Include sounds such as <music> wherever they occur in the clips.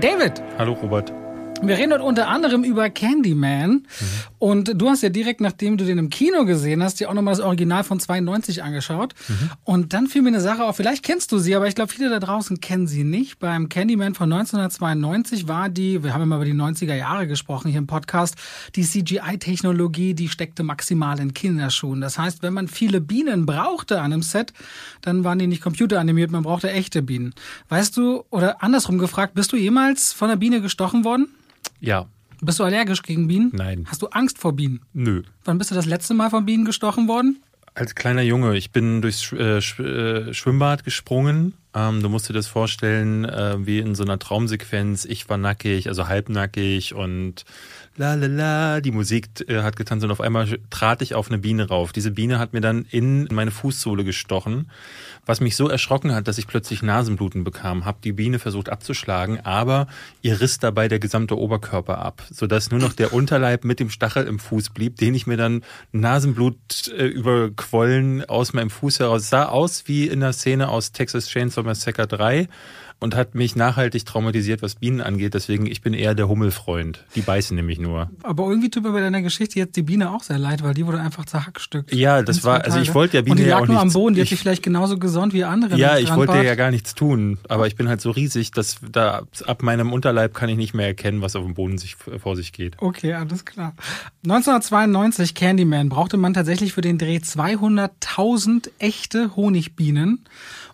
David. Hallo Robert. Wir reden heute unter anderem über Candyman. Mhm. Und du hast ja direkt, nachdem du den im Kino gesehen hast, dir auch nochmal das Original von 92 angeschaut. Mhm. Und dann fiel mir eine Sache auf, vielleicht kennst du sie, aber ich glaube, viele da draußen kennen sie nicht. Beim Candyman von 1992 war die, wir haben immer über die 90er Jahre gesprochen hier im Podcast, die CGI-Technologie, die steckte maximal in Kinderschuhen. Das heißt, wenn man viele Bienen brauchte an einem Set, dann waren die nicht computeranimiert, man brauchte echte Bienen. Weißt du, oder andersrum gefragt, bist du jemals von einer Biene gestochen worden? Ja. Bist du allergisch gegen Bienen? Nein. Hast du Angst vor Bienen? Nö. Wann bist du das letzte Mal von Bienen gestochen worden? Als kleiner Junge. Ich bin durchs äh, äh, Schwimmbad gesprungen. Ähm, du musst dir das vorstellen, äh, wie in so einer Traumsequenz. Ich war nackig, also halbnackig und la la la, die Musik äh, hat getanzt und auf einmal trat ich auf eine Biene rauf. Diese Biene hat mir dann in meine Fußsohle gestochen, was mich so erschrocken hat, dass ich plötzlich Nasenbluten bekam. Hab die Biene versucht abzuschlagen, aber ihr riss dabei der gesamte Oberkörper ab, sodass nur noch der Unterleib mit dem Stachel im Fuß blieb, den ich mir dann Nasenblut äh, überquollen aus meinem Fuß heraus. Sah aus wie in der Szene aus Texas Chainsaw Massacre 3 und hat mich nachhaltig traumatisiert, was Bienen angeht. Deswegen, ich bin eher der Hummelfreund. Die beißen nämlich nur. Aber irgendwie tut mir bei deiner Geschichte jetzt die Biene auch sehr leid, weil die wurde einfach zerhackstückt. Ja, das war, also ich wollte ja Biene Und die lag ja auch nur nichts, am Boden, die ich, hat sich vielleicht genauso gesund wie andere. Ja, ich wollte ja gar nichts tun. Aber ich bin halt so riesig, dass da ab meinem Unterleib kann ich nicht mehr erkennen, was auf dem Boden sich, vor sich geht. Okay, alles klar. 1992 Candyman brauchte man tatsächlich für den Dreh 200.000 echte Honigbienen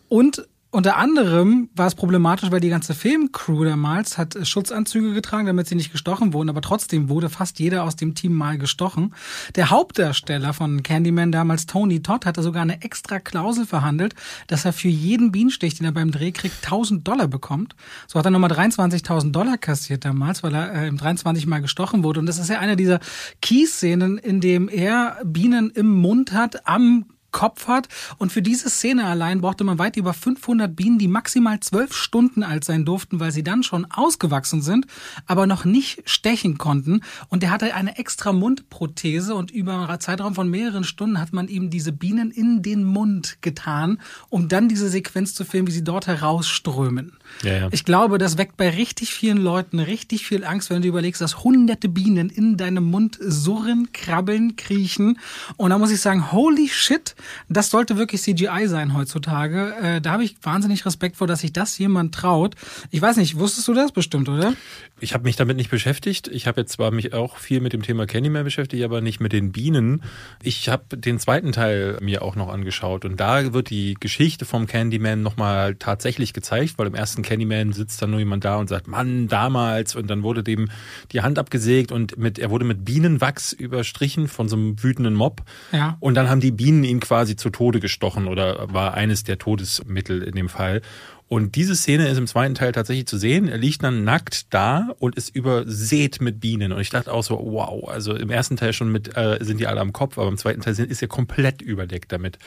und unter anderem war es problematisch, weil die ganze Filmcrew damals hat Schutzanzüge getragen, damit sie nicht gestochen wurden, aber trotzdem wurde fast jeder aus dem Team mal gestochen. Der Hauptdarsteller von Candyman damals, Tony Todd, hatte sogar eine extra Klausel verhandelt, dass er für jeden Bienenstich, den er beim Dreh kriegt, 1000 Dollar bekommt. So hat er nochmal 23.000 Dollar kassiert damals, weil er äh, 23 Mal gestochen wurde. Und das ist ja eine dieser Key-Szenen, in dem er Bienen im Mund hat, am Kopf hat. Und für diese Szene allein brauchte man weit über 500 Bienen, die maximal zwölf Stunden alt sein durften, weil sie dann schon ausgewachsen sind, aber noch nicht stechen konnten. Und er hatte eine extra Mundprothese und über einen Zeitraum von mehreren Stunden hat man ihm diese Bienen in den Mund getan, um dann diese Sequenz zu filmen, wie sie dort herausströmen. Ja, ja. Ich glaube, das weckt bei richtig vielen Leuten richtig viel Angst, wenn du überlegst, dass hunderte Bienen in deinem Mund surren, krabbeln, kriechen. Und da muss ich sagen, holy shit, das sollte wirklich CGI sein heutzutage. Äh, da habe ich wahnsinnig Respekt vor, dass sich das jemand traut. Ich weiß nicht, wusstest du das bestimmt, oder? Ich habe mich damit nicht beschäftigt. Ich habe jetzt zwar mich auch viel mit dem Thema Candyman beschäftigt, aber nicht mit den Bienen. Ich habe den zweiten Teil mir auch noch angeschaut und da wird die Geschichte vom Candyman nochmal tatsächlich gezeigt, weil im ersten Candyman sitzt dann nur jemand da und sagt, Mann, damals und dann wurde dem die Hand abgesägt und mit, er wurde mit Bienenwachs überstrichen von so einem wütenden Mob. Ja. Und dann haben die Bienen ihn quasi zu Tode gestochen oder war eines der Todesmittel in dem Fall. Und diese Szene ist im zweiten Teil tatsächlich zu sehen. Er liegt dann nackt da und ist übersät mit Bienen. Und ich dachte auch so, wow, also im ersten Teil schon mit, äh, sind die alle am Kopf, aber im zweiten Teil sind, ist er komplett überdeckt damit,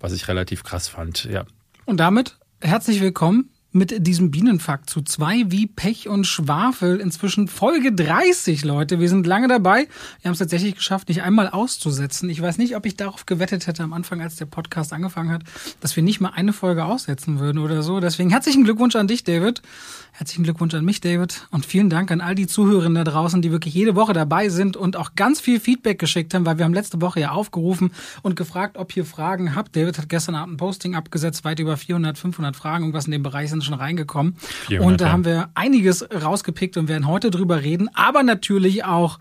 was ich relativ krass fand, ja. Und damit herzlich willkommen mit diesem Bienenfakt zu zwei wie Pech und Schwafel. Inzwischen Folge 30, Leute. Wir sind lange dabei. Wir haben es tatsächlich geschafft, nicht einmal auszusetzen. Ich weiß nicht, ob ich darauf gewettet hätte am Anfang, als der Podcast angefangen hat, dass wir nicht mal eine Folge aussetzen würden oder so. Deswegen herzlichen Glückwunsch an dich, David. Herzlichen Glückwunsch an mich, David. Und vielen Dank an all die Zuhörerinnen da draußen, die wirklich jede Woche dabei sind und auch ganz viel Feedback geschickt haben, weil wir haben letzte Woche ja aufgerufen und gefragt, ob ihr Fragen habt. David hat gestern Abend ein Posting abgesetzt, weit über 400, 500 Fragen, irgendwas in dem Bereich sind schon reingekommen. 400, und da haben wir einiges rausgepickt und werden heute drüber reden, aber natürlich auch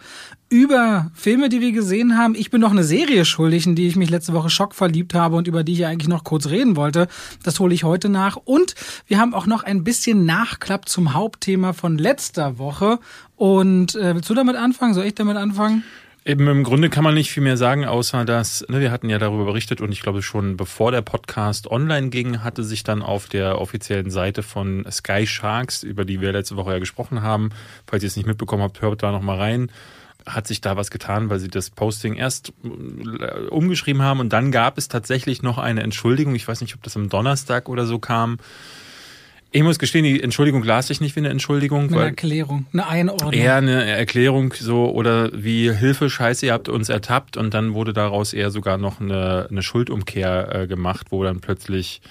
über Filme, die wir gesehen haben. Ich bin noch eine Serie schuldig, in die ich mich letzte Woche schockverliebt habe und über die ich eigentlich noch kurz reden wollte. Das hole ich heute nach. Und wir haben auch noch ein bisschen Nachklapp zum Hauptthema von letzter Woche. Und äh, willst du damit anfangen? Soll ich damit anfangen? Eben im Grunde kann man nicht viel mehr sagen, außer dass, ne, wir hatten ja darüber berichtet und ich glaube schon bevor der Podcast online ging, hatte sich dann auf der offiziellen Seite von Sky Sharks, über die wir letzte Woche ja gesprochen haben, falls ihr es nicht mitbekommen habt, hört da nochmal rein, hat sich da was getan, weil sie das Posting erst äh, umgeschrieben haben und dann gab es tatsächlich noch eine Entschuldigung. Ich weiß nicht, ob das am Donnerstag oder so kam. Ich muss gestehen, die Entschuldigung las ich nicht wie eine Entschuldigung. Eine Erklärung, eine Einordnung. Eher eine Erklärung so oder wie Hilfe, scheiße, ihr habt uns ertappt und dann wurde daraus eher sogar noch eine, eine Schuldumkehr äh, gemacht, wo dann plötzlich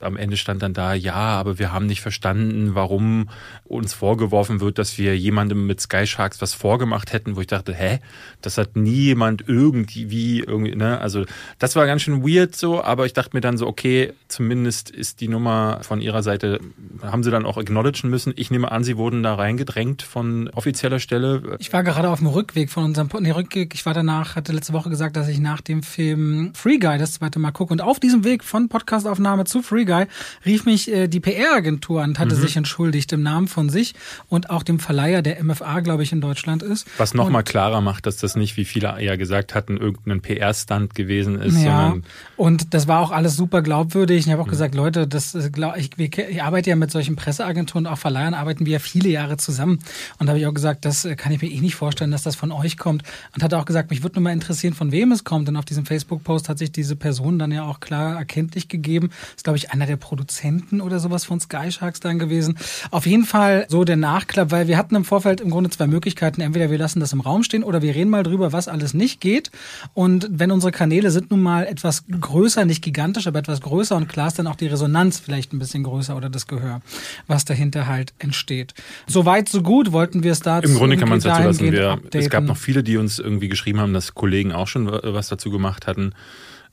am Ende stand dann da, ja, aber wir haben nicht verstanden, warum uns vorgeworfen wird, dass wir jemandem mit Sky Sharks was vorgemacht hätten, wo ich dachte, hä, das hat nie jemand irgendwie, irgendwie, ne, also das war ganz schön weird so, aber ich dachte mir dann so, okay, zumindest ist die Nummer von ihrer Seite, haben sie dann auch acknowledgen müssen. Ich nehme an, sie wurden da reingedrängt von offizieller Stelle. Ich war gerade auf dem Rückweg von unserem, nee, Rückweg, ich war danach, hatte letzte Woche gesagt, dass ich nach dem Film Free Guy das zweite Mal gucke und auf diesem Weg von Podcastaufnahme zu Free Guy rief mich äh, die PR-Agentur an und hatte mhm. sich entschuldigt im Namen von sich und auch dem Verleiher der MFA, glaube ich, in Deutschland ist. Was nochmal klarer macht, dass das nicht, wie viele ja gesagt hatten, irgendein PR-Stunt gewesen ist. Ja, und das war auch alles super glaubwürdig. Ich habe auch mhm. gesagt, Leute, das äh, glaub, ich, ich arbeite ja mit solchen Presseagenturen, auch Verleihern arbeiten wir ja viele Jahre zusammen. Und da habe ich auch gesagt, das äh, kann ich mir eh nicht vorstellen, dass das von euch kommt. Und hatte auch gesagt, mich würde nur mal interessieren, von wem es kommt. Und auf diesem Facebook-Post hat sich diese Person dann ja auch klar erkenntlich gegeben. Das ist, glaube ich, einer der Produzenten oder sowas von Sky Sharks dann gewesen. Auf jeden Fall so der Nachklapp, weil wir hatten im Vorfeld im Grunde zwei Möglichkeiten. Entweder wir lassen das im Raum stehen oder wir reden mal drüber, was alles nicht geht. Und wenn unsere Kanäle sind nun mal etwas größer, nicht gigantisch, aber etwas größer und klar ist dann auch die Resonanz vielleicht ein bisschen größer oder das Gehör, was dahinter halt entsteht. Soweit, so gut wollten wir es dazu. Im Grunde kann man es dazu lassen. Wir, es gab noch viele, die uns irgendwie geschrieben haben, dass Kollegen auch schon was dazu gemacht hatten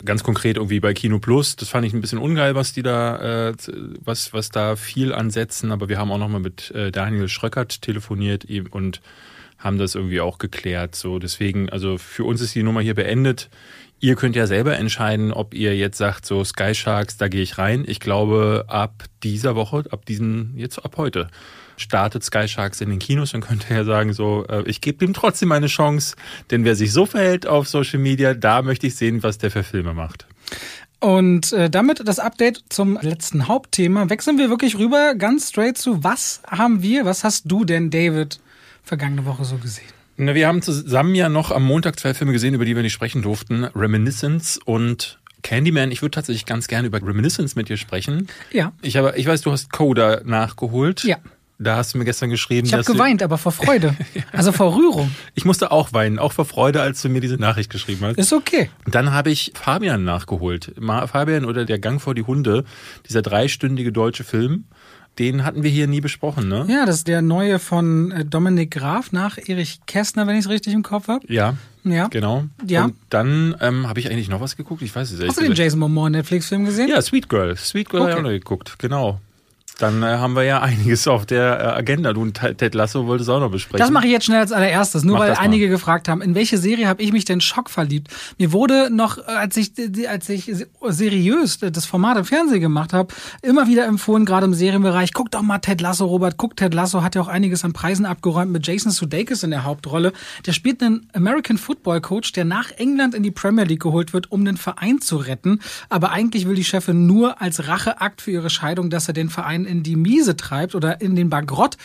ganz konkret irgendwie bei Kino Plus. Das fand ich ein bisschen ungeil, was die da, äh, was, was da viel ansetzen. Aber wir haben auch nochmal mit äh, Daniel Schröckert telefoniert und haben das irgendwie auch geklärt. So, deswegen, also für uns ist die Nummer hier beendet. Ihr könnt ja selber entscheiden, ob ihr jetzt sagt, so Sky Sharks, da gehe ich rein. Ich glaube, ab dieser Woche, ab diesen, jetzt ab heute, startet Sky Sharks in den Kinos, dann könnte er sagen, so, äh, ich gebe ihm trotzdem eine Chance, denn wer sich so verhält auf Social Media, da möchte ich sehen, was der für Filme macht. Und äh, damit das Update zum letzten Hauptthema. Wechseln wir wirklich rüber ganz straight zu, was haben wir, was hast du denn, David, vergangene Woche so gesehen? Na, wir haben zusammen ja noch am Montag zwei Filme gesehen, über die wir nicht sprechen durften. Reminiscence und Candyman, ich würde tatsächlich ganz gerne über Reminiscence mit dir sprechen. Ja. Ich, habe, ich weiß, du hast Coda nachgeholt. Ja. Da hast du mir gestern geschrieben. Ich habe geweint, aber vor Freude. <laughs> Also vor Rührung. Ich musste auch weinen, auch vor Freude, als du mir diese Nachricht geschrieben hast. Ist okay. Dann habe ich Fabian nachgeholt. Fabian oder Der Gang vor die Hunde, dieser dreistündige deutsche Film. Den hatten wir hier nie besprochen, ne? Ja, das ist der neue von äh, Dominik Graf nach Erich Kästner, wenn ich es richtig im Kopf habe. Ja. Ja. Genau. Ja. Und dann ähm, habe ich eigentlich noch was geguckt. Ich weiß es nicht. Hast du den Jason Momoa Netflix-Film gesehen? Ja, Sweet Girl. Sweet Girl okay. habe ich auch noch geguckt. Genau. Dann äh, haben wir ja einiges auf der äh, Agenda. Du und Ted Lasso wolltest auch noch besprechen. Das mache ich jetzt schnell als allererstes, nur Mach weil einige gefragt haben, in welche Serie habe ich mich denn schockverliebt? Mir wurde noch, äh, als ich, als ich seriös das Format im Fernsehen gemacht habe, immer wieder empfohlen, gerade im Serienbereich, guck doch mal Ted Lasso, Robert, guck Ted Lasso, hat ja auch einiges an Preisen abgeräumt mit Jason Sudeikis in der Hauptrolle. Der spielt einen American Football Coach, der nach England in die Premier League geholt wird, um den Verein zu retten. Aber eigentlich will die Chefin nur als Racheakt für ihre Scheidung, dass er den Verein in die Miese treibt oder in den Bankrott.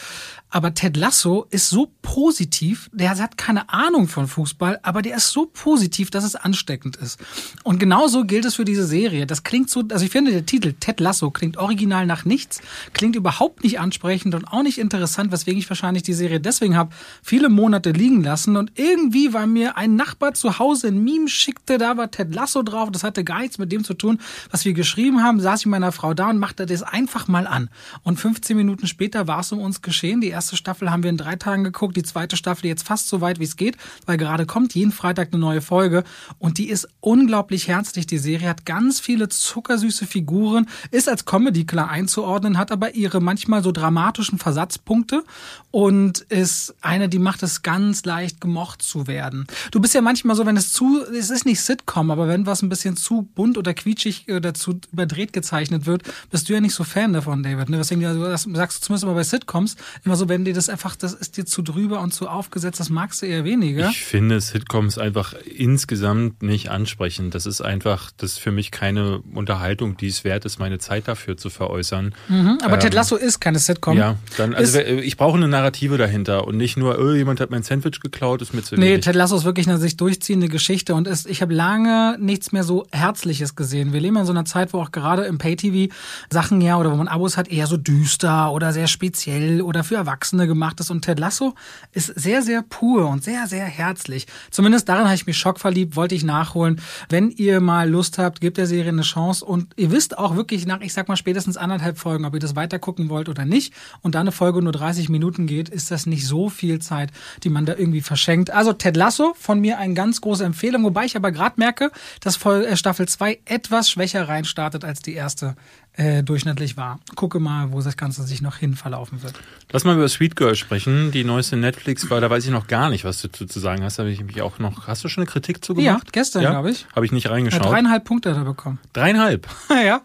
Aber Ted Lasso ist so positiv, der hat keine Ahnung von Fußball, aber der ist so positiv, dass es ansteckend ist. Und genauso gilt es für diese Serie. Das klingt so, also ich finde der Titel Ted Lasso klingt original nach nichts, klingt überhaupt nicht ansprechend und auch nicht interessant, weswegen ich wahrscheinlich die Serie deswegen habe viele Monate liegen lassen. Und irgendwie war mir ein Nachbar zu Hause ein Meme schickte, da war Ted Lasso drauf, das hatte gar nichts mit dem zu tun, was wir geschrieben haben, saß ich meiner Frau da und machte das einfach mal an. Und 15 Minuten später war es um uns geschehen. Die erste Staffel haben wir in drei Tagen geguckt, die zweite Staffel jetzt fast so weit, wie es geht, weil gerade kommt jeden Freitag eine neue Folge. Und die ist unglaublich herzlich. Die Serie hat ganz viele zuckersüße Figuren, ist als Comedy klar einzuordnen, hat aber ihre manchmal so dramatischen Versatzpunkte und ist eine, die macht es ganz leicht gemocht zu werden. Du bist ja manchmal so, wenn es zu, es ist nicht Sitcom, aber wenn was ein bisschen zu bunt oder quietschig oder zu überdreht gezeichnet wird, bist du ja nicht so Fan davon, David. Ne? Deswegen also, das sagst du zumindest immer bei Sitcoms, immer so, wenn dir das einfach, das ist dir zu drüber und zu aufgesetzt, das magst du eher weniger. Ich finde Sitcoms einfach insgesamt nicht ansprechend. Das ist einfach, das ist für mich keine Unterhaltung, die es wert ist, meine Zeit dafür zu veräußern. Mhm, aber ähm, Ted Lasso ist keine Sitcom. Ja, dann, also ist, ich brauche eine Narrative dahinter und nicht nur, oh, jemand hat mein Sandwich geklaut, ist mir zu Nee, Ted Lasso ist wirklich eine sich durchziehende Geschichte und ist, ich habe lange nichts mehr so Herzliches gesehen. Wir leben in so einer Zeit, wo auch gerade im Pay-TV Sachen ja oder wo man Abos hat, halt eher so düster oder sehr speziell oder für Erwachsene gemacht ist. Und Ted Lasso ist sehr, sehr pur und sehr, sehr herzlich. Zumindest daran habe ich mich schockverliebt, wollte ich nachholen. Wenn ihr mal Lust habt, gebt der Serie eine Chance und ihr wisst auch wirklich nach, ich sag mal, spätestens anderthalb Folgen, ob ihr das weiter gucken wollt oder nicht. Und da eine Folge nur 30 Minuten geht, ist das nicht so viel Zeit, die man da irgendwie verschenkt. Also Ted Lasso, von mir eine ganz große Empfehlung, wobei ich aber gerade merke, dass äh, Staffel 2 etwas schwächer reinstartet als die erste äh, durchschnittlich war. Gucke mal, wo das Ganze sich noch hin verlaufen wird. Lass mal über Sweet Girl sprechen. Die neueste Netflix war, da weiß ich noch gar nicht, was du zu sagen hast. Da habe ich mich auch noch. Hast du schon eine Kritik zu gemacht? Ja, gestern, ja? glaube ich. Habe ich nicht reingeschaut. Ja, dreieinhalb Punkte hat er bekommen. Dreieinhalb? <laughs> ja.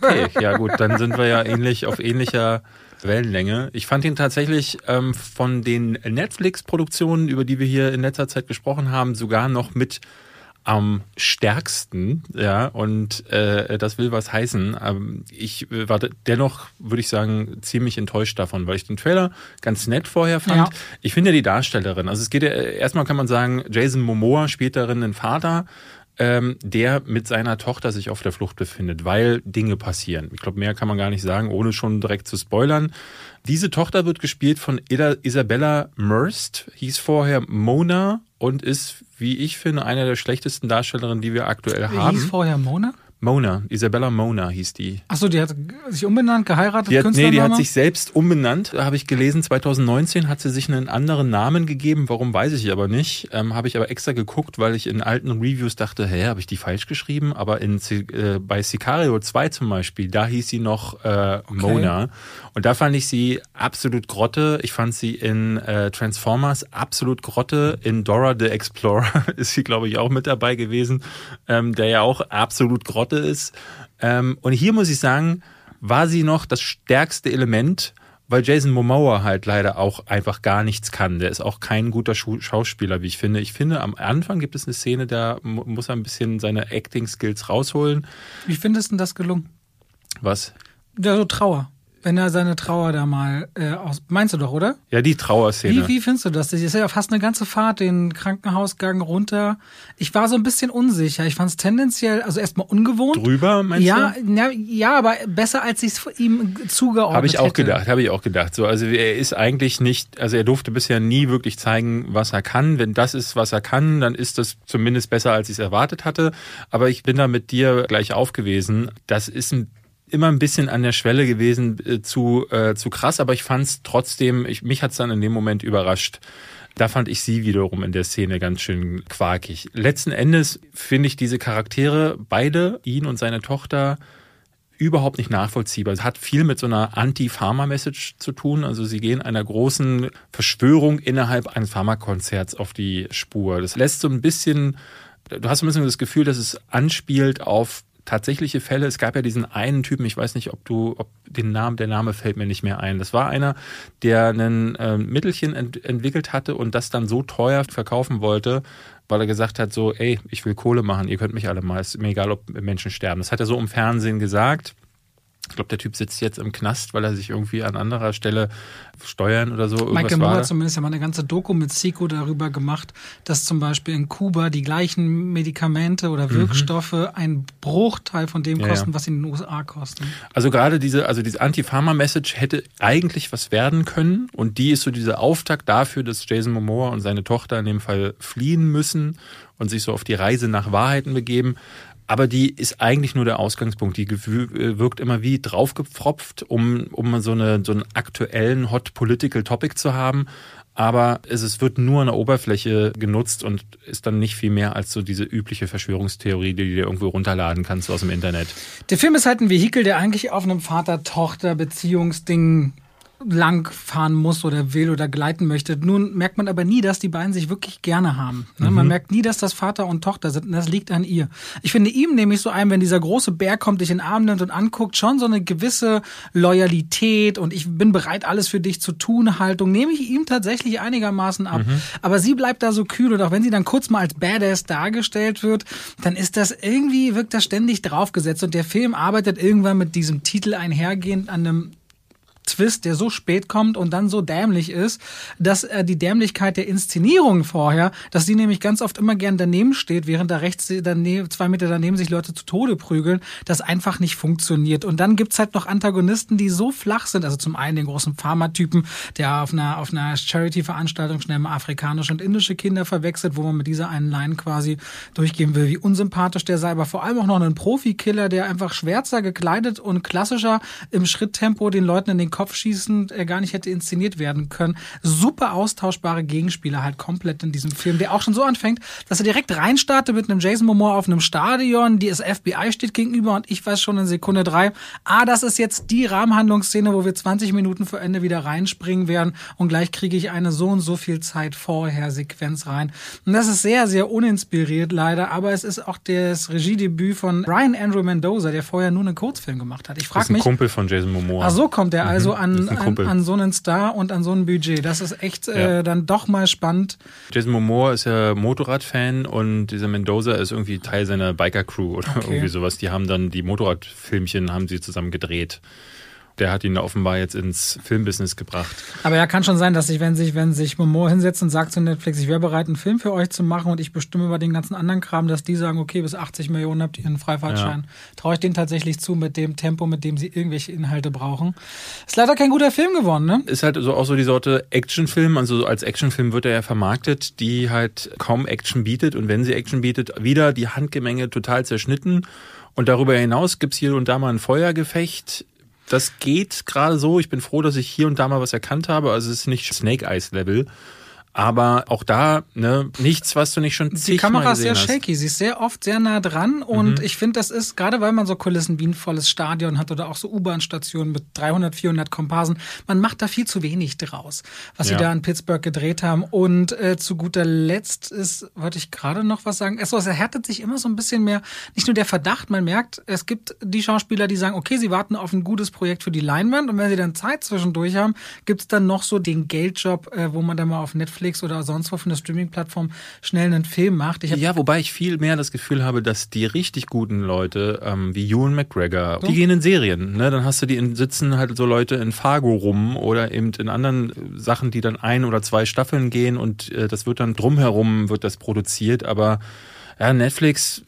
Okay, ja gut, dann sind wir ja ähnlich auf ähnlicher Wellenlänge. Ich fand ihn tatsächlich ähm, von den Netflix-Produktionen, über die wir hier in letzter Zeit gesprochen haben, sogar noch mit am stärksten, ja, und äh, das will was heißen. Ähm, ich war dennoch, würde ich sagen, ziemlich enttäuscht davon, weil ich den Trailer ganz nett vorher fand. Ja. Ich finde ja die Darstellerin, also es geht ja, erstmal kann man sagen, Jason Momoa spielt darin den Vater, ähm, der mit seiner Tochter sich auf der Flucht befindet, weil Dinge passieren. Ich glaube, mehr kann man gar nicht sagen, ohne schon direkt zu spoilern. Diese Tochter wird gespielt von Isabella Merst, hieß vorher Mona und ist, wie ich finde, eine der schlechtesten Darstellerinnen, die wir aktuell haben. Hieß vorher Mona? Mona, Isabella Mona hieß die. Achso, die hat sich umbenannt, geheiratet, die hat, Nee, die hat sich selbst umbenannt, habe ich gelesen. 2019 hat sie sich einen anderen Namen gegeben, warum weiß ich aber nicht. Ähm, habe ich aber extra geguckt, weil ich in alten Reviews dachte, hä, habe ich die falsch geschrieben? Aber in, äh, bei Sicario 2 zum Beispiel, da hieß sie noch äh, okay. Mona. Und da fand ich sie absolut grotte. Ich fand sie in äh, Transformers absolut grotte. In Dora the Explorer <laughs> ist sie, glaube ich, auch mit dabei gewesen, ähm, der ja auch absolut grotte ist. Ähm, und hier muss ich sagen, war sie noch das stärkste Element, weil Jason Momoa halt leider auch einfach gar nichts kann. Der ist auch kein guter Schauspieler, wie ich finde. Ich finde, am Anfang gibt es eine Szene, da muss er ein bisschen seine Acting-Skills rausholen. Wie findest du das gelungen? Was? Ja, so Trauer wenn er seine Trauer da mal äh, aus. Meinst du doch, oder? Ja, die Trauerszene. Wie, wie findest du das? Das ist ja fast eine ganze Fahrt den Krankenhausgang runter. Ich war so ein bisschen unsicher. Ich fand es tendenziell, also erstmal ungewohnt. Drüber, meinst ja, du? Na, ja, aber besser, als ich es ihm zugeordnet. Habe ich auch hätte. gedacht, habe ich auch gedacht. So, also er ist eigentlich nicht, also er durfte bisher nie wirklich zeigen, was er kann. Wenn das ist, was er kann, dann ist das zumindest besser, als ich es erwartet hatte. Aber ich bin da mit dir gleich aufgewesen. Das ist ein immer ein bisschen an der Schwelle gewesen äh, zu, äh, zu krass, aber ich fand es trotzdem, ich, mich hat es dann in dem Moment überrascht. Da fand ich sie wiederum in der Szene ganz schön quakig. Letzten Endes finde ich diese Charaktere, beide, ihn und seine Tochter, überhaupt nicht nachvollziehbar. Es hat viel mit so einer Anti-Pharma-Message zu tun. Also sie gehen einer großen Verschwörung innerhalb eines Pharmakonzerts auf die Spur. Das lässt so ein bisschen, du hast ein bisschen das Gefühl, dass es anspielt auf tatsächliche Fälle. Es gab ja diesen einen Typen, ich weiß nicht, ob du, ob den Namen, der Name fällt mir nicht mehr ein. Das war einer, der ein äh, Mittelchen ent entwickelt hatte und das dann so teuer verkaufen wollte, weil er gesagt hat, so, ey, ich will Kohle machen, ihr könnt mich alle mal, ist mir egal, ob Menschen sterben. Das hat er so im Fernsehen gesagt. Ich glaube, der Typ sitzt jetzt im Knast, weil er sich irgendwie an anderer Stelle steuern oder so. Michael Moore hat zumindest ja mal eine ganze Doku mit Zico darüber gemacht, dass zum Beispiel in Kuba die gleichen Medikamente oder mhm. Wirkstoffe mhm. einen Bruchteil von dem kosten, ja. was in den USA kosten. Also gerade diese, also diese Anti-Pharma-Message hätte eigentlich was werden können und die ist so dieser Auftakt dafür, dass Jason Momoa und seine Tochter in dem Fall fliehen müssen und sich so auf die Reise nach Wahrheiten begeben. Aber die ist eigentlich nur der Ausgangspunkt. Die äh, wirkt immer wie draufgepfropft, um, um so, eine, so einen aktuellen Hot Political Topic zu haben. Aber es, es wird nur an der Oberfläche genutzt und ist dann nicht viel mehr als so diese übliche Verschwörungstheorie, die du dir irgendwo runterladen kannst aus dem Internet. Der Film ist halt ein Vehikel, der eigentlich auf einem Vater-Tochter-Beziehungsding lang fahren muss oder will oder gleiten möchte. Nun merkt man aber nie, dass die beiden sich wirklich gerne haben. Ne? Mhm. Man merkt nie, dass das Vater und Tochter sind. Und das liegt an ihr. Ich finde ihm nämlich so ein, wenn dieser große Bär kommt, dich in den Arm nimmt und anguckt, schon so eine gewisse Loyalität und ich bin bereit, alles für dich zu tun, Haltung, nehme ich ihm tatsächlich einigermaßen ab. Mhm. Aber sie bleibt da so kühl und auch wenn sie dann kurz mal als Badass dargestellt wird, dann ist das irgendwie, wirkt das ständig draufgesetzt und der Film arbeitet irgendwann mit diesem Titel einhergehend an einem Twist, der so spät kommt und dann so dämlich ist, dass äh, die Dämlichkeit der Inszenierung vorher, dass die nämlich ganz oft immer gern daneben steht, während da rechts daneben, zwei Meter daneben sich Leute zu Tode prügeln, das einfach nicht funktioniert. Und dann gibt's halt noch Antagonisten, die so flach sind. Also zum einen den großen Pharmatypen, der auf einer, auf einer Charity-Veranstaltung schnell mal afrikanische und indische Kinder verwechselt, wo man mit dieser einen Line quasi durchgehen will, wie unsympathisch der sei, aber vor allem auch noch einen Profikiller, der einfach schwärzer gekleidet und klassischer im Schritttempo den Leuten in den Kopf schießen, er gar nicht hätte inszeniert werden können. Super austauschbare Gegenspieler halt komplett in diesem Film, der auch schon so anfängt, dass er direkt reinstartet mit einem Jason Momoa auf einem Stadion, die das FBI steht gegenüber und ich weiß schon in Sekunde drei, ah, das ist jetzt die Rahmenhandlungsszene, wo wir 20 Minuten vor Ende wieder reinspringen werden und gleich kriege ich eine so und so viel Zeit vorher Sequenz rein. Und das ist sehr, sehr uninspiriert leider, aber es ist auch das Regiedebüt von Ryan Andrew Mendoza, der vorher nur einen Kurzfilm gemacht hat. Ich frage mich. Kumpel von Jason Momoa. Ach so kommt er also mhm, an, an, an, so einen Star und an so ein Budget. Das ist echt äh, ja. äh, dann doch mal spannend. Jason Momoa ist ja Motorradfan und dieser Mendoza ist irgendwie Teil seiner Biker-Crew oder okay. irgendwie sowas. Die haben dann die Motorradfilmchen haben sie zusammen gedreht der hat ihn offenbar jetzt ins Filmbusiness gebracht. Aber ja, kann schon sein, dass sich, wenn sich, wenn sich Momo hinsetzt und sagt zu Netflix, ich wäre bereit, einen Film für euch zu machen und ich bestimme über den ganzen anderen Kram, dass die sagen, okay, bis 80 Millionen habt ihr einen Freifahrtschein. Ja. Traue ich denen tatsächlich zu mit dem Tempo, mit dem sie irgendwelche Inhalte brauchen. Ist leider kein guter Film geworden, ne? Ist halt so auch so die Sorte Actionfilm, also als Actionfilm wird er ja vermarktet, die halt kaum Action bietet und wenn sie Action bietet, wieder die Handgemenge total zerschnitten. Und darüber hinaus gibt's hier und da mal ein Feuergefecht das geht gerade so. Ich bin froh, dass ich hier und da mal was erkannt habe. Also es ist nicht Snake Eyes Level. Aber auch da, ne, nichts, was du nicht schon Die Kamera ist sehr hast. shaky, sie ist sehr oft sehr nah dran und mhm. ich finde, das ist, gerade weil man so Kulissen wie ein volles Stadion hat oder auch so U-Bahn-Stationen mit 300, 400 Komparsen, man macht da viel zu wenig draus, was ja. sie da in Pittsburgh gedreht haben. Und äh, zu guter Letzt ist, wollte ich gerade noch was sagen, es, es erhärtet sich immer so ein bisschen mehr, nicht nur der Verdacht, man merkt, es gibt die Schauspieler, die sagen, okay, sie warten auf ein gutes Projekt für die Leinwand und wenn sie dann Zeit zwischendurch haben, gibt's dann noch so den Geldjob, äh, wo man dann mal auf Netflix Netflix oder sonst wo von der Streaming-Plattform schnell einen Film macht. ja, wobei ich viel mehr das Gefühl habe, dass die richtig guten Leute, ähm, wie Ewan McGregor, so? die gehen in Serien. Ne? Dann hast du die in, sitzen halt so Leute in Fargo rum oder eben in anderen Sachen, die dann ein oder zwei Staffeln gehen und äh, das wird dann drumherum wird das produziert, aber ja, Netflix,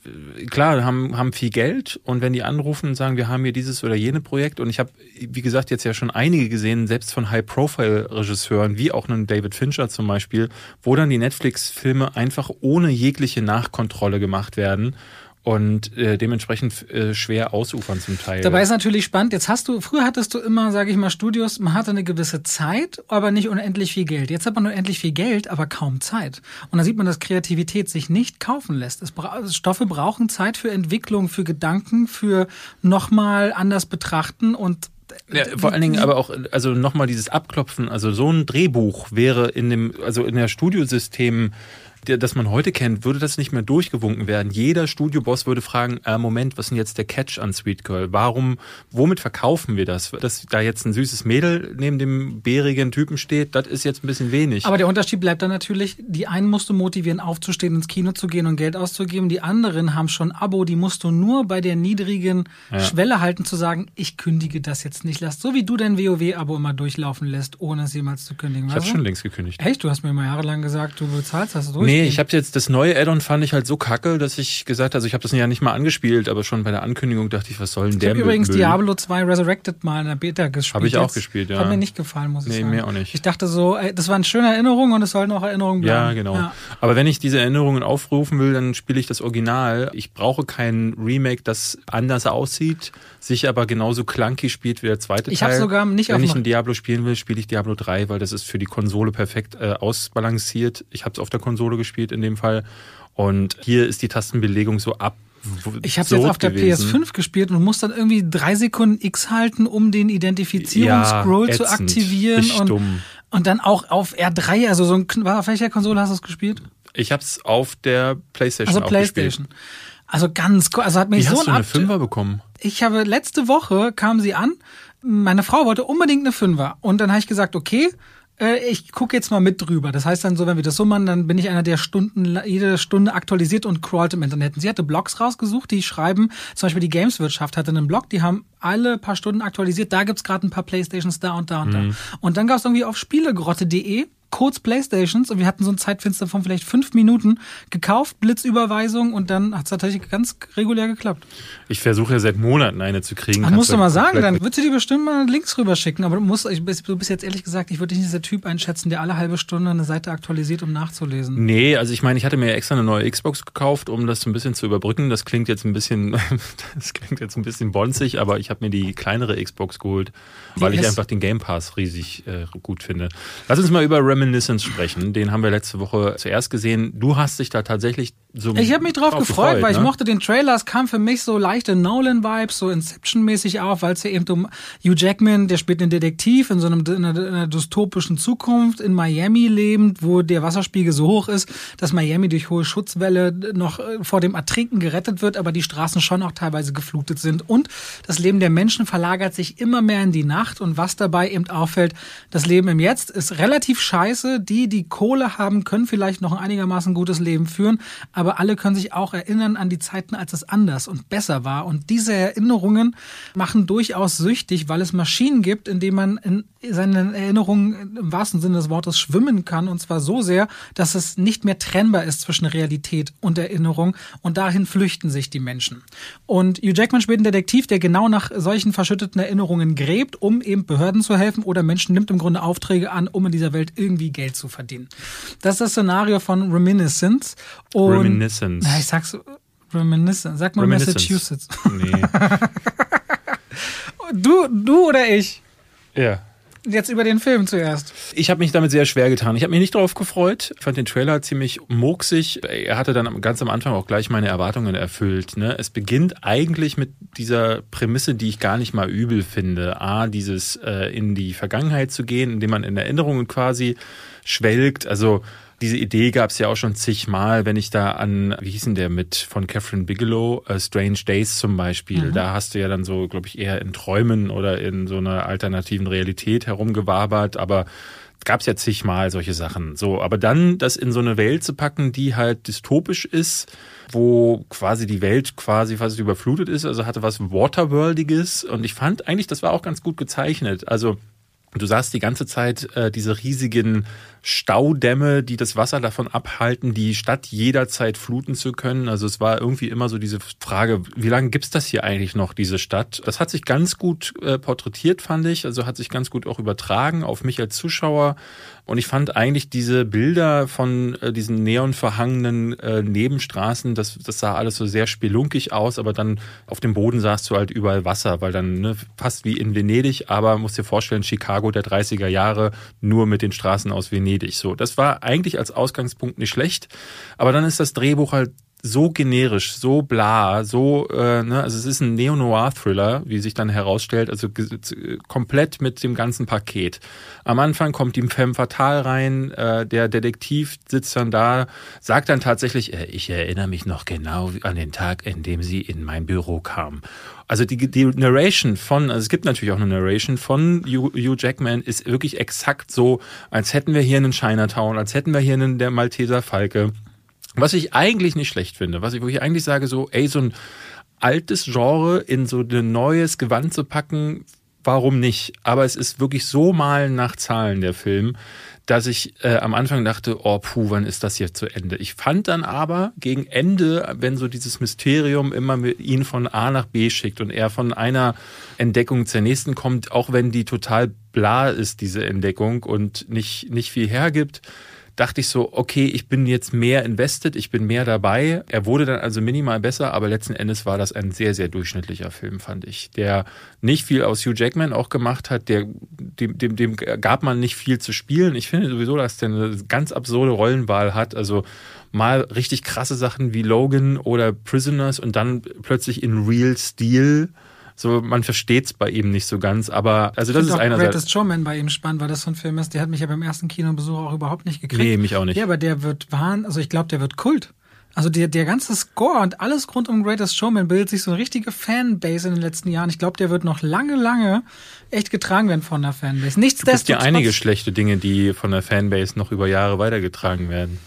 klar, haben, haben viel Geld. Und wenn die anrufen und sagen, wir haben hier dieses oder jene Projekt und ich habe, wie gesagt, jetzt ja schon einige gesehen, selbst von High-Profile-Regisseuren, wie auch einen David Fincher zum Beispiel, wo dann die Netflix-Filme einfach ohne jegliche Nachkontrolle gemacht werden und äh, dementsprechend äh, schwer ausufern zum Teil. Dabei ist natürlich spannend. Jetzt hast du, früher hattest du immer, sage ich mal, Studios, man hatte eine gewisse Zeit, aber nicht unendlich viel Geld. Jetzt hat man unendlich viel Geld, aber kaum Zeit. Und da sieht man, dass Kreativität sich nicht kaufen lässt. Es bra Stoffe brauchen Zeit für Entwicklung, für Gedanken, für nochmal anders betrachten und ja, vor allen Dingen aber auch, also nochmal dieses Abklopfen, also so ein Drehbuch wäre in dem, also in der Studiosystem das man heute kennt, würde das nicht mehr durchgewunken werden. Jeder Studioboss würde fragen, äh, Moment, was ist denn jetzt der Catch an Sweet Girl? Warum, womit verkaufen wir das? Dass da jetzt ein süßes Mädel neben dem bärigen Typen steht, das ist jetzt ein bisschen wenig. Aber der Unterschied bleibt dann natürlich, die einen musst du motivieren, aufzustehen, ins Kino zu gehen und Geld auszugeben. Die anderen haben schon Abo, die musst du nur bei der niedrigen ja. Schwelle halten, zu sagen, ich kündige das jetzt nicht. Lass so wie du dein WoW-Abo immer durchlaufen lässt, ohne es jemals zu kündigen. Ich habe schon längst gekündigt. Echt? Du hast mir mal jahrelang gesagt, du bezahlst das durch. Nee, ich habe jetzt das neue Addon fand ich halt so kacke, dass ich gesagt habe, also ich habe das ja nicht mal angespielt, aber schon bei der Ankündigung dachte ich, was soll denn der Ich habe übrigens Müll? Diablo 2 Resurrected mal in der Beta gespielt. Habe ich auch gespielt, ja. Hat mir nicht gefallen, muss ich nee, sagen. Nee, mir auch nicht. Ich dachte so, ey, das war eine schöne Erinnerung und es sollten auch Erinnerungen bleiben. Ja, genau. Ja. Aber wenn ich diese Erinnerungen aufrufen will, dann spiele ich das Original. Ich brauche kein Remake, das anders aussieht, sich aber genauso clunky spielt wie der zweite ich Teil. Ich habe sogar nicht Wenn ich ein Diablo spielen will, spiele ich Diablo 3, weil das ist für die Konsole perfekt äh, ausbalanciert. Ich habe es auf der Konsole gespielt in dem Fall. Und hier ist die Tastenbelegung so ab ich habe jetzt auf der gewesen. PS5 gespielt und muss dann irgendwie drei Sekunden X halten, um den Identifizierungsscroll ja, zu aktivieren. Und, dumm. und dann auch auf R3, also so ein, auf welcher Konsole hast du es gespielt? Ich habe es auf der PlayStation Also PlayStation. Gespielt. Also ganz, also hat mich Wie so hast du eine Fünfer bekommen? Ich habe letzte Woche kam sie an. Meine Frau wollte unbedingt eine Fünfer und dann habe ich gesagt, okay, äh, ich gucke jetzt mal mit drüber. Das heißt dann so, wenn wir das so machen, dann bin ich einer, der Stunden, jede Stunde aktualisiert und crawlt im Internet. Und sie hatte Blogs rausgesucht, die schreiben, zum Beispiel die Gameswirtschaft hatte einen Blog, die haben alle paar Stunden aktualisiert. Da gibt's gerade ein paar Playstations da und da und da. Mhm. Und dann gab's irgendwie auf spielegrotte.de Codes Playstations und wir hatten so ein Zeitfenster von vielleicht fünf Minuten gekauft, Blitzüberweisung und dann hat's tatsächlich ganz regulär geklappt. Ich versuche ja seit Monaten eine zu kriegen. Ach, musst du mal sagen, dann würdest du dir bestimmt mal Links rüberschicken. Aber du musst, ich, du bist jetzt ehrlich gesagt, ich würde dich nicht der Typ einschätzen, der alle halbe Stunde eine Seite aktualisiert, um nachzulesen. Nee, also ich meine, ich hatte mir extra eine neue Xbox gekauft, um das ein bisschen zu überbrücken. Das klingt jetzt ein bisschen, <laughs> das klingt jetzt ein bisschen bonzig, aber ich habe mir die kleinere Xbox geholt, weil Die ich einfach den Game Pass riesig äh, gut finde. Lass uns mal über Reminiscence sprechen. Den haben wir letzte Woche zuerst gesehen. Du hast dich da tatsächlich so. Ich habe mich drauf drauf gefreut, weil ich ne? mochte den Trailer. Es kam für mich so leichte Nolan-Vibes, so Inception-mäßig auf, weil es ja eben um Hugh Jackman, der spielt einen Detektiv in so einem in einer, in einer dystopischen Zukunft in Miami lebend, wo der Wasserspiegel so hoch ist, dass Miami durch hohe Schutzwelle noch äh, vor dem Ertrinken gerettet wird, aber die Straßen schon auch teilweise geflutet sind. Und das Leben der Menschen verlagert sich immer mehr in die Nacht. Und was dabei eben auffällt, das Leben im Jetzt ist relativ scheiße. Die, die Kohle haben, können vielleicht noch ein einigermaßen gutes Leben führen, aber alle können sich auch erinnern an die Zeiten, als es anders und besser war. Und diese Erinnerungen machen durchaus süchtig, weil es Maschinen gibt, in denen man in seinen Erinnerungen im wahrsten Sinne des Wortes schwimmen kann. Und zwar so sehr, dass es nicht mehr trennbar ist zwischen Realität und Erinnerung. Und dahin flüchten sich die Menschen. Und Hugh Jackman spielt einen Detektiv, der genau nach solchen verschütteten Erinnerungen gräbt, um eben Behörden zu helfen oder Menschen nimmt im Grunde Aufträge an, um in dieser Welt irgendwie Geld zu verdienen. Das ist das Szenario von Reminiscence. Und Reminiscence. Na, ich sag's Reminiscence. Sag mal Reminiscence. Massachusetts. Nee. <laughs> Du, du oder ich? ja. Jetzt über den Film zuerst. Ich habe mich damit sehr schwer getan. Ich habe mich nicht darauf gefreut. Ich fand den Trailer ziemlich mucksig. Er hatte dann ganz am Anfang auch gleich meine Erwartungen erfüllt. Ne? Es beginnt eigentlich mit dieser Prämisse, die ich gar nicht mal übel finde. A, dieses äh, in die Vergangenheit zu gehen, indem man in Erinnerungen quasi schwelgt. Also diese Idee gab es ja auch schon zigmal, wenn ich da an, wie hieß denn der mit von Catherine Bigelow, äh, Strange Days zum Beispiel, da hast du ja dann so, glaube ich, eher in Träumen oder in so einer alternativen Realität herumgewabert, aber gab es ja zigmal solche Sachen. So, aber dann das in so eine Welt zu packen, die halt dystopisch ist, wo quasi die Welt quasi fast überflutet ist, also hatte was Waterworldiges und ich fand eigentlich, das war auch ganz gut gezeichnet. Also Du sahst die ganze Zeit äh, diese riesigen Staudämme, die das Wasser davon abhalten, die Stadt jederzeit fluten zu können. Also es war irgendwie immer so diese Frage, wie lange gibt's das hier eigentlich noch, diese Stadt? Das hat sich ganz gut äh, porträtiert, fand ich. Also hat sich ganz gut auch übertragen auf mich als Zuschauer. Und ich fand eigentlich diese Bilder von äh, diesen neonverhangenen äh, Nebenstraßen, das, das sah alles so sehr spelunkig aus, aber dann auf dem Boden sahst du halt überall Wasser, weil dann ne, fast wie in Venedig, aber musst dir vorstellen, Chicago der 30er Jahre nur mit den Straßen aus Venedig. So, das war eigentlich als Ausgangspunkt nicht schlecht, aber dann ist das Drehbuch halt so generisch, so bla, so, äh, ne, also es ist ein Neo-Noir-Thriller, wie sich dann herausstellt, also komplett mit dem ganzen Paket. Am Anfang kommt die Femme Fatale rein, äh, der Detektiv sitzt dann da, sagt dann tatsächlich, äh, ich erinnere mich noch genau an den Tag, in dem sie in mein Büro kam. Also die, die Narration von, also es gibt natürlich auch eine Narration von Hugh Jackman, ist wirklich exakt so, als hätten wir hier einen Chinatown, als hätten wir hier einen der Malteser Falke. Was ich eigentlich nicht schlecht finde, was ich, wo ich eigentlich sage, so, ey, so ein altes Genre in so ein neues Gewand zu packen, warum nicht? Aber es ist wirklich so mal nach Zahlen der Film, dass ich äh, am Anfang dachte, oh puh, wann ist das jetzt zu Ende? Ich fand dann aber gegen Ende, wenn so dieses Mysterium immer mit ihn von A nach B schickt und er von einer Entdeckung zur nächsten kommt, auch wenn die total bla ist, diese Entdeckung und nicht, nicht viel hergibt, dachte ich so, okay, ich bin jetzt mehr invested, ich bin mehr dabei. Er wurde dann also minimal besser, aber letzten Endes war das ein sehr, sehr durchschnittlicher Film, fand ich. Der nicht viel aus Hugh Jackman auch gemacht hat, der, dem, dem, dem gab man nicht viel zu spielen. Ich finde sowieso, dass der eine ganz absurde Rollenwahl hat. Also mal richtig krasse Sachen wie Logan oder Prisoners und dann plötzlich in Real Steel. So, man versteht's bei ihm nicht so ganz, aber also das ist einerseits. Greatest Showman bei ihm spannend, weil das so ein Film ist, der hat mich ja beim ersten Kinobesuch auch überhaupt nicht gekriegt. Nee, mich auch nicht. Ja, aber der wird wahn, also ich glaube, der wird Kult. Also der, der ganze Score und alles rund um Greatest Showman bildet sich so eine richtige Fanbase in den letzten Jahren. Ich glaube, der wird noch lange, lange echt getragen werden von der Fanbase. Nichtsdestotrotz. Es gibt ja einige schlechte Dinge, die von der Fanbase noch über Jahre weitergetragen werden.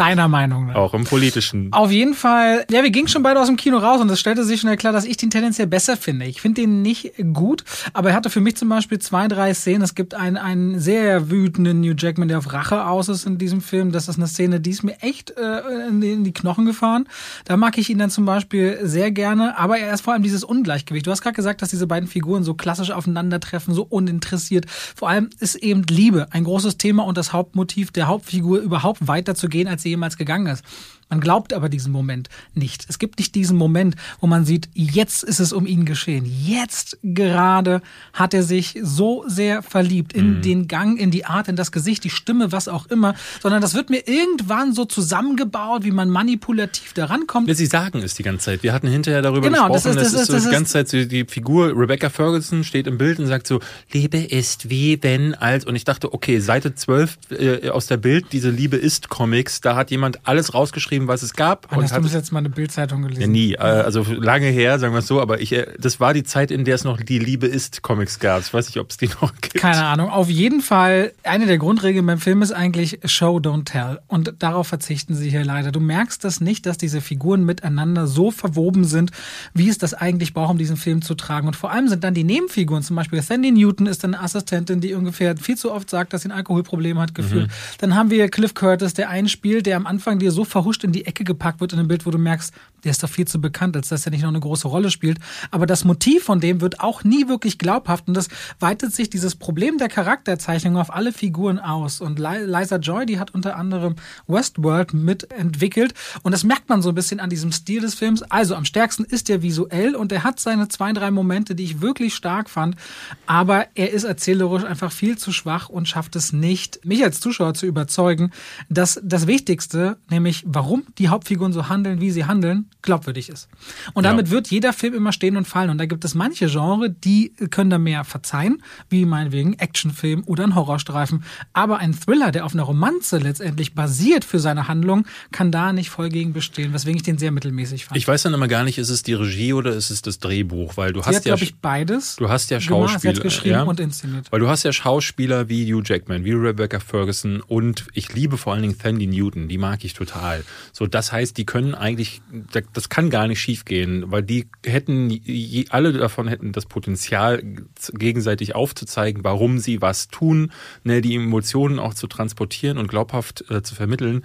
Deiner Meinung nach. Auch im politischen. Auf jeden Fall, ja, wir gingen schon beide aus dem Kino raus und es stellte sich schnell klar, dass ich den tendenziell besser finde. Ich finde den nicht gut, aber er hatte für mich zum Beispiel zwei, drei Szenen. Es gibt einen, einen sehr wütenden New Jackman, der auf Rache aus ist in diesem Film. Das ist eine Szene, die ist mir echt äh, in, die, in die Knochen gefahren. Da mag ich ihn dann zum Beispiel sehr gerne, aber er ist vor allem dieses Ungleichgewicht. Du hast gerade gesagt, dass diese beiden Figuren so klassisch aufeinandertreffen, so uninteressiert. Vor allem ist eben Liebe ein großes Thema und das Hauptmotiv der Hauptfigur überhaupt weiterzugehen, als sie jemals gegangen ist. Man glaubt aber diesen Moment nicht. Es gibt nicht diesen Moment, wo man sieht, jetzt ist es um ihn geschehen. Jetzt gerade hat er sich so sehr verliebt in mhm. den Gang, in die Art, in das Gesicht, die Stimme, was auch immer, sondern das wird mir irgendwann so zusammengebaut, wie man manipulativ da rankommt. Ja, sie sagen es die ganze Zeit. Wir hatten hinterher darüber genau, gesprochen. Das ist, das, das ist, das so die ganze Zeit so die Figur Rebecca Ferguson steht im Bild und sagt so, Liebe ist wie wenn als und ich dachte, okay, Seite 12 äh, aus der Bild, diese Liebe ist Comics, da hat jemand alles rausgeschrieben aufgeschrieben, was es gab. Wann hast du bis jetzt mal eine Bildzeitung gelesen? Ja, nie. Äh, also lange her, sagen wir es so. Aber ich, äh, das war die Zeit, in der es noch die Liebe ist Comics gab. Ich weiß nicht, ob es die <laughs> noch gibt. Keine Ahnung. Auf jeden Fall, eine der Grundregeln beim Film ist eigentlich Show, don't tell. Und darauf verzichten sie hier leider. Du merkst das nicht, dass diese Figuren miteinander so verwoben sind, wie es das eigentlich braucht, um diesen Film zu tragen. Und vor allem sind dann die Nebenfiguren, zum Beispiel Sandy Newton ist eine Assistentin, die ungefähr viel zu oft sagt, dass sie ein Alkoholproblem hat, gefühlt. Mhm. Dann haben wir Cliff Curtis, der einspielt, der am Anfang dir so verhuscht in in die Ecke gepackt wird in einem Bild, wo du merkst, der ist doch viel zu bekannt, als dass er nicht noch eine große Rolle spielt. Aber das Motiv von dem wird auch nie wirklich glaubhaft und das weitet sich dieses Problem der Charakterzeichnung auf alle Figuren aus. Und Liza Joy, die hat unter anderem Westworld mitentwickelt und das merkt man so ein bisschen an diesem Stil des Films. Also am stärksten ist er visuell und er hat seine zwei, drei Momente, die ich wirklich stark fand, aber er ist erzählerisch einfach viel zu schwach und schafft es nicht, mich als Zuschauer zu überzeugen, dass das Wichtigste, nämlich warum warum die Hauptfiguren so handeln, wie sie handeln, glaubwürdig ist. Und damit ja. wird jeder Film immer stehen und fallen. Und da gibt es manche Genre, die können da mehr verzeihen, wie meinetwegen Actionfilm oder ein Horrorstreifen. Aber ein Thriller, der auf einer Romanze letztendlich basiert für seine Handlung, kann da nicht voll gegen bestehen, weswegen ich den sehr mittelmäßig fand. Ich weiß dann immer gar nicht, ist es die Regie oder ist es das Drehbuch, weil du Sie hast hat, ja glaube ich beides. Du hast ja Schauspieler geschrieben ja? und inszeniert. Weil du hast ja Schauspieler wie Hugh Jackman, wie Rebecca Ferguson und ich liebe vor allen Dingen Sandy Newton, die mag ich total. So, das heißt, die können eigentlich, das kann gar nicht schiefgehen, weil die hätten, alle davon hätten das Potenzial, gegenseitig aufzuzeigen, warum sie was tun, ne, die Emotionen auch zu transportieren und glaubhaft äh, zu vermitteln.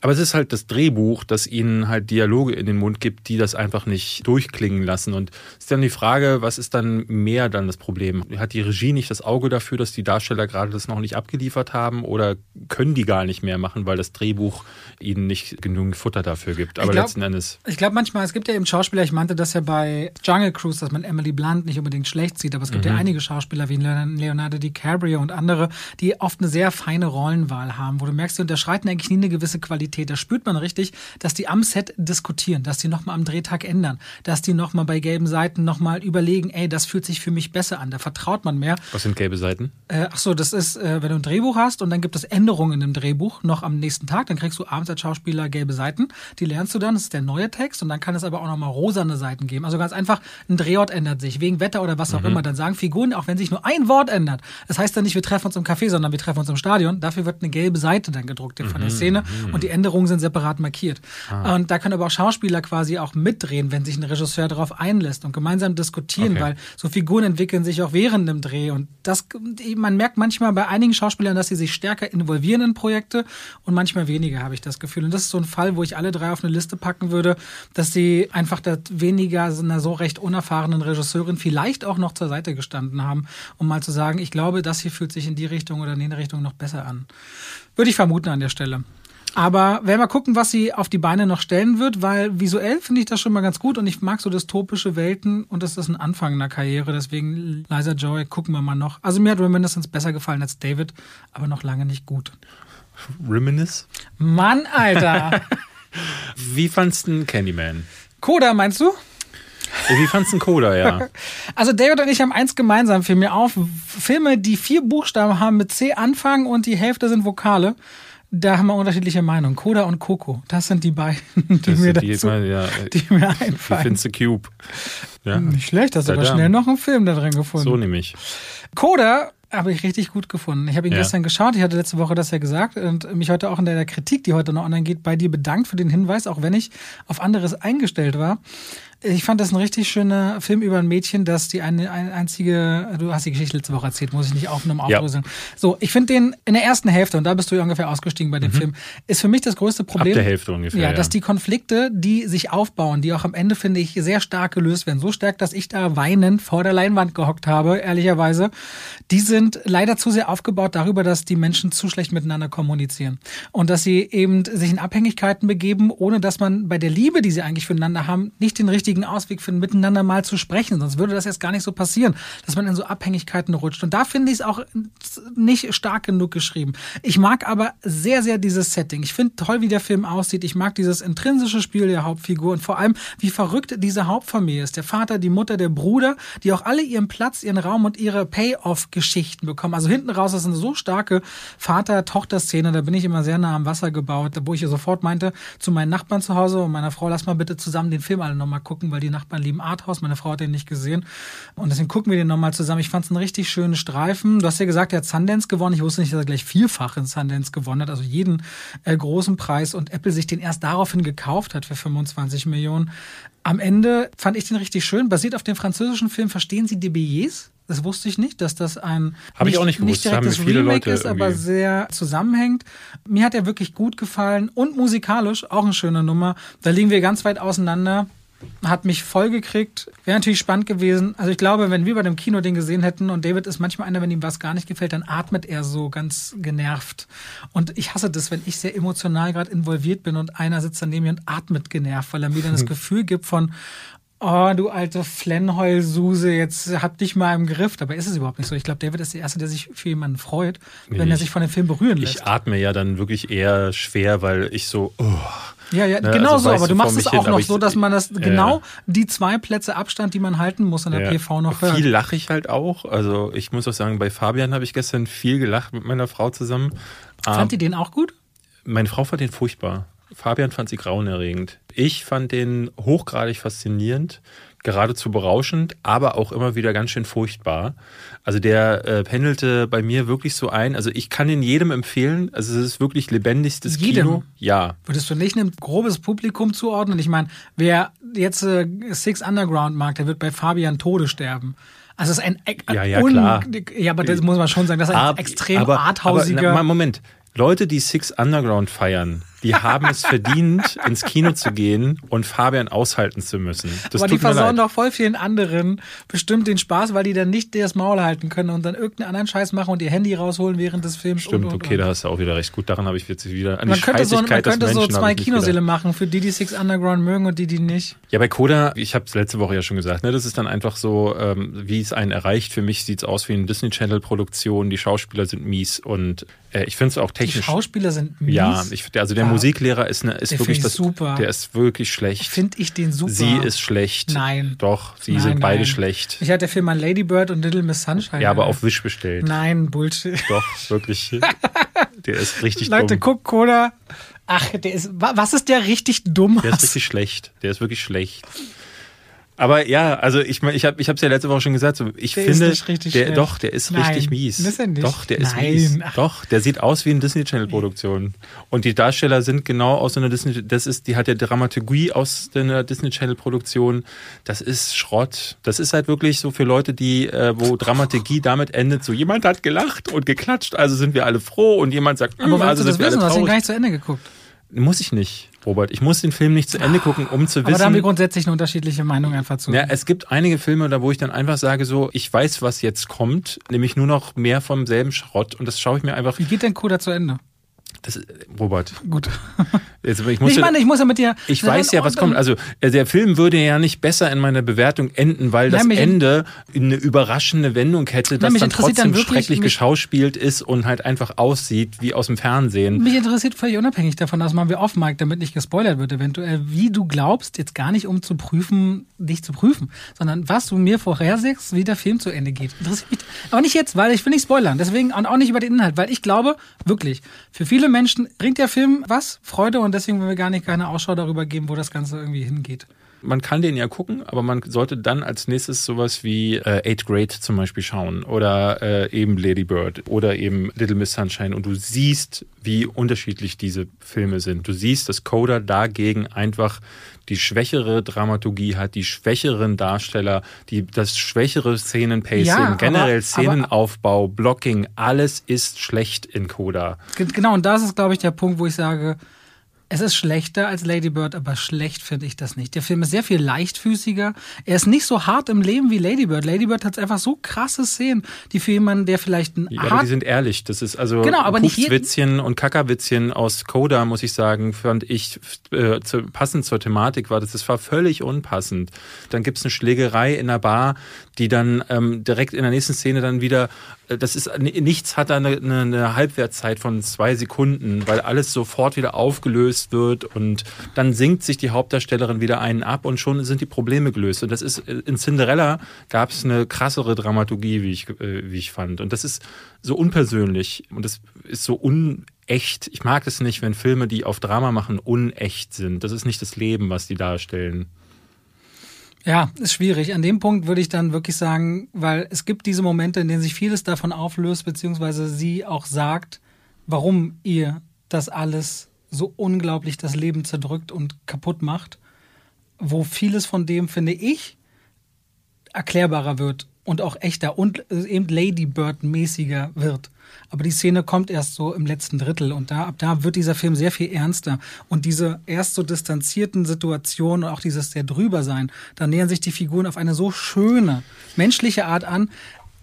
Aber es ist halt das Drehbuch, das ihnen halt Dialoge in den Mund gibt, die das einfach nicht durchklingen lassen. Und es ist dann die Frage, was ist dann mehr dann das Problem? Hat die Regie nicht das Auge dafür, dass die Darsteller gerade das noch nicht abgeliefert haben oder können die gar nicht mehr machen, weil das Drehbuch ihnen nicht genügend Futter dafür gibt? Aber glaub, letzten Endes. Ich glaube manchmal, es gibt ja eben Schauspieler, ich meinte das ja bei Jungle Cruise, dass man Emily Blunt nicht unbedingt schlecht sieht, aber es gibt mhm. ja einige Schauspieler wie Leonardo DiCaprio und andere, die oft eine sehr feine Rollenwahl haben, wo du merkst, die unterschreiten eigentlich nie eine gewisse Qualität Qualität. Da spürt man richtig, dass die am Set diskutieren, dass die nochmal am Drehtag ändern, dass die nochmal bei gelben Seiten nochmal überlegen, ey, das fühlt sich für mich besser an. Da vertraut man mehr. Was sind gelbe Seiten? Äh, ach so, das ist, äh, wenn du ein Drehbuch hast und dann gibt es Änderungen im Drehbuch noch am nächsten Tag, dann kriegst du abends als Schauspieler gelbe Seiten. Die lernst du dann, das ist der neue Text und dann kann es aber auch nochmal rosane Seiten geben. Also ganz einfach, ein Drehort ändert sich, wegen Wetter oder was auch mhm. immer. Dann sagen Figuren, auch wenn sich nur ein Wort ändert, das heißt dann nicht, wir treffen uns im Café, sondern wir treffen uns im Stadion. Dafür wird eine gelbe Seite dann gedruckt von der mhm, Szene mhm. und die Änderungen sind separat markiert. Ah. Und da können aber auch Schauspieler quasi auch mitdrehen, wenn sich ein Regisseur darauf einlässt und gemeinsam diskutieren, okay. weil so Figuren entwickeln sich auch während dem Dreh. Und das, man merkt manchmal bei einigen Schauspielern, dass sie sich stärker involvieren in Projekte und manchmal weniger, habe ich das Gefühl. Und das ist so ein Fall, wo ich alle drei auf eine Liste packen würde, dass sie einfach das weniger einer so recht unerfahrenen Regisseurin vielleicht auch noch zur Seite gestanden haben, um mal zu sagen, ich glaube, das hier fühlt sich in die Richtung oder in die Richtung noch besser an. Würde ich vermuten an der Stelle. Aber werden wir gucken, was sie auf die Beine noch stellen wird, weil visuell finde ich das schon mal ganz gut und ich mag so dystopische Welten und das ist ein Anfang einer Karriere. Deswegen Liza Joy, gucken wir mal noch. Also mir hat Reminiscence besser gefallen als David, aber noch lange nicht gut. Reminisce? Mann, Alter! <laughs> Wie fandst du Candyman? Coda, meinst du? Wie fandst du Coda, ja? <laughs> Also David und ich haben eins gemeinsam für mir auf. Filme, die vier Buchstaben haben mit C anfangen und die Hälfte sind Vokale Da haben wir unterschiedliche Meinungen. Koda und Coco, das sind die beiden, <laughs> die Das mir sind die, dazu, mal, ja, die mir wie einfallen. findest du Cube? Ja, Nicht schlecht, hast Da, aber da. schnell noch einen Film da drin gefunden. so nämlich. Coda habe ich richtig gut gefunden. Ich habe ihn Ja. gestern geschaut, ich hatte letzte Woche das ja gesagt und mich heute auch in der Kritik, die heute noch online geht, bei dir bedankt für den Hinweis, auch wenn ich auf anderes eingestellt war. Ich fand das ein richtig schöner Film über ein Mädchen, das die eine, eine einzige, du hast die Geschichte letzte Woche erzählt, muss ich nicht aufnehmen, Ja. aufdröseln. So, ich finde den in der ersten Hälfte, und da bist du ja ungefähr ausgestiegen bei dem Film, ist für mich das größte Problem. Mhm. der Hälfte ungefähr, Ja, ja. dass die Konflikte, die sich aufbauen, die auch am Ende, finde ich, sehr stark gelöst werden. So stark, dass ich da weinend vor der Leinwand gehockt habe, ehrlicherweise. Die sind leider zu sehr aufgebaut darüber, dass die Menschen zu schlecht miteinander kommunizieren. Und dass sie eben sich in Abhängigkeiten begeben, ohne dass man bei der Liebe, die sie eigentlich füreinander haben, nicht den richtigen Ausweg finden, miteinander mal zu sprechen. Sonst würde das jetzt gar nicht so passieren, dass man in so Abhängigkeiten rutscht. Und da finde ich es auch nicht stark genug geschrieben. Ich mag aber sehr, sehr dieses Setting. Ich finde toll, wie der Film aussieht. Ich mag dieses intrinsische Spiel der Hauptfigur und vor allem, wie verrückt diese Hauptfamilie ist. Der Vater, die Mutter, der Bruder, die auch alle ihren Platz, ihren Raum und ihre Payoff-Geschichten bekommen. Also hinten raus ist eine so starke Vater-Tochter-Szene. Da bin ich immer sehr nah am Wasser gebaut, wo ich sofort meinte zu meinen Nachbarn zu Hause und meiner Frau, lass mal bitte zusammen den Film alle nochmal gucken, weil die Nachbarn lieben Arthouse. Meine Frau hat den nicht gesehen. Und deswegen gucken wir den nochmal zusammen. Ich fand es einen richtig schönen Streifen. Du hast ja gesagt, er hat Sundance gewonnen. Ich wusste nicht, dass er gleich vierfach in Sundance gewonnen hat, also jeden äh, großen Preis und Apple sich den erst daraufhin gekauft hat für 25 Millionen. Am Ende fand ich den richtig schön. Basiert auf dem französischen Film Verstehen Sie die Billets? Das wusste ich nicht, dass das ein Hab ich auch nicht gewusst. nicht direkt Haben das mir viele Remake Leute ist, aber irgendwie- sehr zusammenhängt. Mir hat er wirklich gut gefallen und musikalisch auch eine schöne Nummer. Da liegen wir ganz weit auseinander. Hat mich voll gekriegt. Wäre natürlich spannend gewesen. Also ich glaube, wenn wir bei dem Kino den gesehen hätten und David ist manchmal einer, wenn ihm was gar nicht gefällt, dann atmet er so ganz genervt. Und ich hasse das, wenn ich sehr emotional gerade involviert bin und einer sitzt daneben mir und atmet genervt, weil er mir dann das Gefühl gibt von, oh, du alte Flennheulsuse, jetzt hab dich mal im Griff. Dabei ist es überhaupt nicht so. Ich glaube, David ist der Erste, der sich für jemanden freut, wenn Nee, er ich- sich von dem Film berühren lässt. Ich atme ja dann wirklich eher schwer, weil ich so, oh, Ja, ja, Ne, genau also so, aber du machst es hin, auch aber noch so, dass man das genau die zwei Plätze Abstand, die man halten muss in der. PV noch hört. Viel lache ich halt auch. Also ich muss auch sagen, bei Fabian habe ich gestern viel gelacht mit meiner Frau zusammen. Fand ihr den auch gut? Meine Frau fand den furchtbar. Fabian fand sie grauenerregend. Ich fand den hochgradig faszinierend, geradezu berauschend, aber auch immer wieder ganz schön furchtbar. Also der äh, pendelte bei mir wirklich so ein. Also ich kann ihn jedem empfehlen. Also es ist wirklich lebendigstes Jedem? Kino. Ja. Würdest du nicht ein grobes Publikum zuordnen? Ich meine, wer jetzt äh, Six Underground mag, der wird bei Fabian Tode sterben. Also es ist ein, ein Ja, ja, klar. ja, aber das muss man schon sagen, das ist ein Ab- extrem aber, arthausiger. Aber, na, Moment. Leute, die Six Underground feiern, die haben es verdient, ins Kino zu gehen und Fabian aushalten zu müssen. Das aber die versauen leid. doch voll vielen anderen bestimmt den Spaß, weil die dann nicht das Maul halten können und dann irgendeinen anderen Scheiß machen und ihr Handy rausholen während des Films. Stimmt, und, und, okay, und. da hast du auch wieder recht. Gut, daran habe ich jetzt wieder an Man die könnte so, man könnte so Menschen zwei Kinosäle machen, für die, die Six Underground mögen und die, die nicht. Ja, bei Coda, ich habe es letzte Woche ja schon gesagt, ne, das ist dann einfach so, ähm, wie es einen erreicht. Für mich sieht's aus wie eine Disney Channel Produktion. Die Schauspieler sind mies und äh, ich finde es auch Die technisch. Schauspieler sind mies. ja, ich, also der. Musiklehrer ist, ne, ist Den wirklich das. super. Der ist wirklich schlecht. Finde ich den super. Sie ist schlecht. Nein. Doch, sie Nein, sind beide nein. schlecht. Ich hatte der Film an Lady Bird und Little Miss Sunshine. Ja, aber auf Wish bestellt. Nein, Bullshit. Doch, wirklich. <laughs> der ist richtig Leute, dumm. guck, Coda. Ach, der ist, wa- was ist der richtig dumm? Der ist richtig schlecht. Der ist wirklich schlecht. Aber ja, also ich meine, ich habe ich es ja letzte Woche schon gesagt, so, ich Der finde, der, doch, der ist Nein, richtig mies. ist er nicht. Doch, der ist Nein. mies. Ach. Doch, der sieht aus wie eine Disney Channel Produktion. Und die Darsteller sind genau aus so einer Disney, das ist, die hat ja Dramaturgie aus einer Disney Channel Produktion. Das ist Schrott. Das ist halt wirklich so für Leute, die, äh, wo Dramaturgie damit endet, so jemand hat gelacht und geklatscht, also sind wir alle froh und jemand sagt, aber "Mm, weil also du das sind wir wissen, alle du hast ihn traurig. gar nicht zu Ende geguckt. Muss ich nicht, Robert. Ich muss den Film nicht zu Ende gucken, um zu Aber da haben wir wissen. grundsätzlich eine unterschiedliche Meinung einfach zu. Ja, es gibt einige Filme, da wo ich dann einfach sage, so, ich weiß, was jetzt kommt, nämlich nur noch mehr vom selben Schrott und das schaue ich mir einfach. Wie geht denn Coda zu Ende? Das, ist- Robert, Gut. jetzt, ich muss ich meine, ich muss ja mit dir. ich weiß ja, was kommt. Also äh, der Film würde ja nicht besser in meiner Bewertung enden, weil das Nein, mich- Ende eine überraschende Wendung hätte, das dann trotzdem dann wirklich- schrecklich geschauspielt ist und halt einfach aussieht wie aus dem Fernsehen. Mich interessiert völlig unabhängig davon, das machen wir off, Mike, damit nicht gespoilert wird eventuell, wie du glaubst, jetzt gar nicht um zu prüfen, dich zu prüfen, sondern was du mir vorhersagst, wie der Film zu Ende geht. Interessiert mich, aber nicht jetzt, weil ich will nicht spoilern, deswegen und auch nicht über den Inhalt, weil ich glaube, wirklich, für viele viele Menschen bringt der Film was? Freude und deswegen wollen wir gar nicht keine Ausschau darüber geben, wo das Ganze irgendwie hingeht. Man kann den ja gucken, aber man sollte dann als nächstes sowas wie äh, Eighth Grade zum Beispiel schauen oder äh, eben Lady Bird oder eben Little Miss Sunshine und du siehst, wie unterschiedlich diese Filme sind. Du siehst, dass Coda dagegen einfach die schwächere Dramaturgie hat, die schwächeren Darsteller, die, das schwächere Szenenpacing, Ja, generell aber- Szenenaufbau, Blocking, alles ist schlecht in Coda. Ge- Genau, und das ist, glaube ich, der Punkt, wo ich sage, es ist schlechter als Lady Bird, aber schlecht finde ich das nicht. Der Film ist sehr viel leichtfüßiger. Er ist nicht so hart im Leben wie Lady Bird. Lady Bird hat einfach so krasse Szenen, die für jemanden, der vielleicht ein Ja, aber die sind ehrlich. Das ist also Genau, aber Pupswitzchen und Kackerwitzchen aus Coda, muss ich sagen, fand ich äh, zu, passend zur Thematik war das. Das war völlig unpassend. Dann gibt's eine Schlägerei in der Bar, die dann ähm, direkt in der nächsten Szene dann wieder, das ist nichts hat da eine, eine, Halbwertszeit von zwei Sekunden, weil alles sofort wieder aufgelöst wird und dann sinkt sich die Hauptdarstellerin wieder einen ab und schon sind die Probleme gelöst. Und das ist äh, in Cinderella gab es eine krassere Dramaturgie, wie ich, äh, wie ich fand. Und das ist so unpersönlich und das ist so unecht. Ich mag es nicht, wenn Filme, die auf Drama machen, unecht sind. Das ist nicht das Leben, was die darstellen. Ja, ist schwierig. An dem Punkt würde ich dann wirklich sagen, weil es gibt diese Momente, in denen sich vieles davon auflöst, beziehungsweise sie auch sagt, warum ihr das alles so unglaublich das Leben zerdrückt und kaputt macht, wo vieles von dem, finde ich, erklärbarer wird und auch echter und eben Lady Bird-mäßiger wird. Aber die Szene kommt erst so im letzten Drittel und da, ab da wird dieser Film sehr viel ernster. Und diese erst so distanzierten Situationen und auch dieses sehr drüber sein, da nähern sich die Figuren auf eine so schöne, menschliche Art an.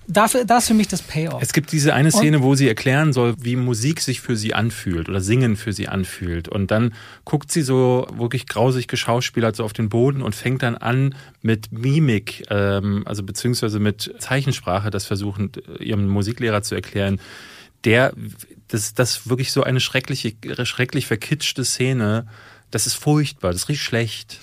Dafür, das ist für mich das Payoff. Es gibt diese eine Szene, wo sie erklären soll, wie Musik sich für sie anfühlt oder Singen für sie anfühlt. Und dann guckt sie so wirklich grausig geschauspielert so auf den Boden und fängt dann an mit Mimik, ähm, also beziehungsweise mit Zeichensprache, das versuchen ihrem Musiklehrer zu erklären. Der, das, das wirklich so eine schreckliche, schrecklich verkitschte Szene. Das ist furchtbar, das riecht schlecht.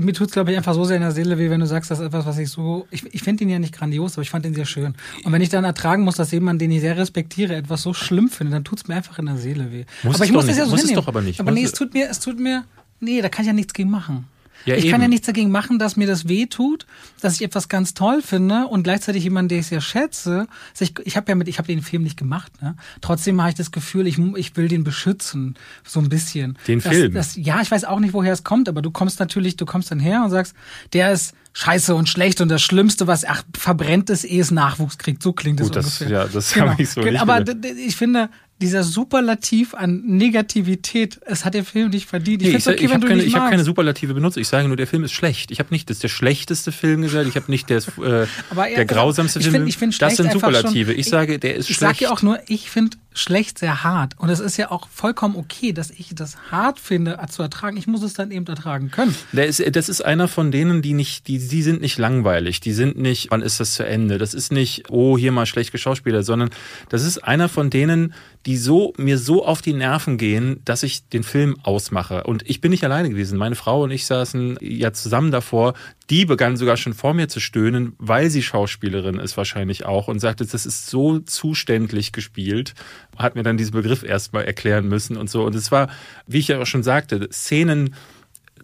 Mir tut's glaube ich, einfach so sehr in der Seele weh, wenn du sagst, das ist etwas, was ich so. Ich, ich finde ihn ja nicht grandios, aber ich fand ihn sehr schön. Und wenn ich dann ertragen muss, dass jemand, den ich sehr respektiere, etwas so schlimm findet, dann tut's mir einfach in der Seele weh. Muss aber es ich muss das ja nicht. so Muss es hinnehmen. doch aber nicht. Aber Muss nee, es- es tut mir, es tut mir. Nee, da kann ich ja nichts gegen machen. Ja, ich kann ja eben. nichts dagegen machen, dass mir das weh tut, dass ich etwas ganz toll finde und gleichzeitig jemanden, den ich sehr schätze. Also ich ich habe ja mit, ich habe den Film nicht gemacht. Ne? Trotzdem habe ich das Gefühl, ich, ich will den beschützen, so ein bisschen. Den das, Film? Das, ja, ich weiß auch nicht, woher es kommt, aber du kommst natürlich, du kommst dann her und sagst, der ist scheiße und schlecht und das Schlimmste, was, ach, verbrennt es, ehe es Nachwuchs kriegt. So klingt Gut, es das- ungefähr. ja, das habe ich so Genau. nicht Aber ich finde, dieser Superlativ an Negativität, es hat der Film nicht verdient. Ich Nee, ich okay, ich habe keine, ich hab keine Superlative benutzt. Ich sage nur, der Film ist schlecht. Ich habe nicht, das ist der schlechteste Film gesagt. Ich habe nicht der, äh, Aber er- der grausamste ich Film. find- ich find das sind Superlative. schon- ich sage, der ist Ich schlecht. sage ja auch nur, ich finde schlecht sehr hart. Und es ist ja auch vollkommen okay, dass ich das hart finde äh, zu ertragen. Ich muss es dann eben ertragen können. Der ist, das ist einer von denen, die nicht, die, die sind nicht langweilig. Die sind nicht, wann ist das zu Ende? Das ist nicht, oh, hier mal schlecht geschauspielert, sondern das ist einer von denen, die so, mir so auf die Nerven gehen, dass ich den Film ausmache. Und ich bin nicht alleine gewesen. Meine Frau und ich saßen ja zusammen davor. Die begann sogar schon vor mir zu stöhnen, weil sie Schauspielerin ist wahrscheinlich auch und sagte, das ist so zuständlich gespielt. Hat mir dann diesen Begriff erstmal erklären müssen und so. Und es war, wie ich ja auch schon sagte, Szenen,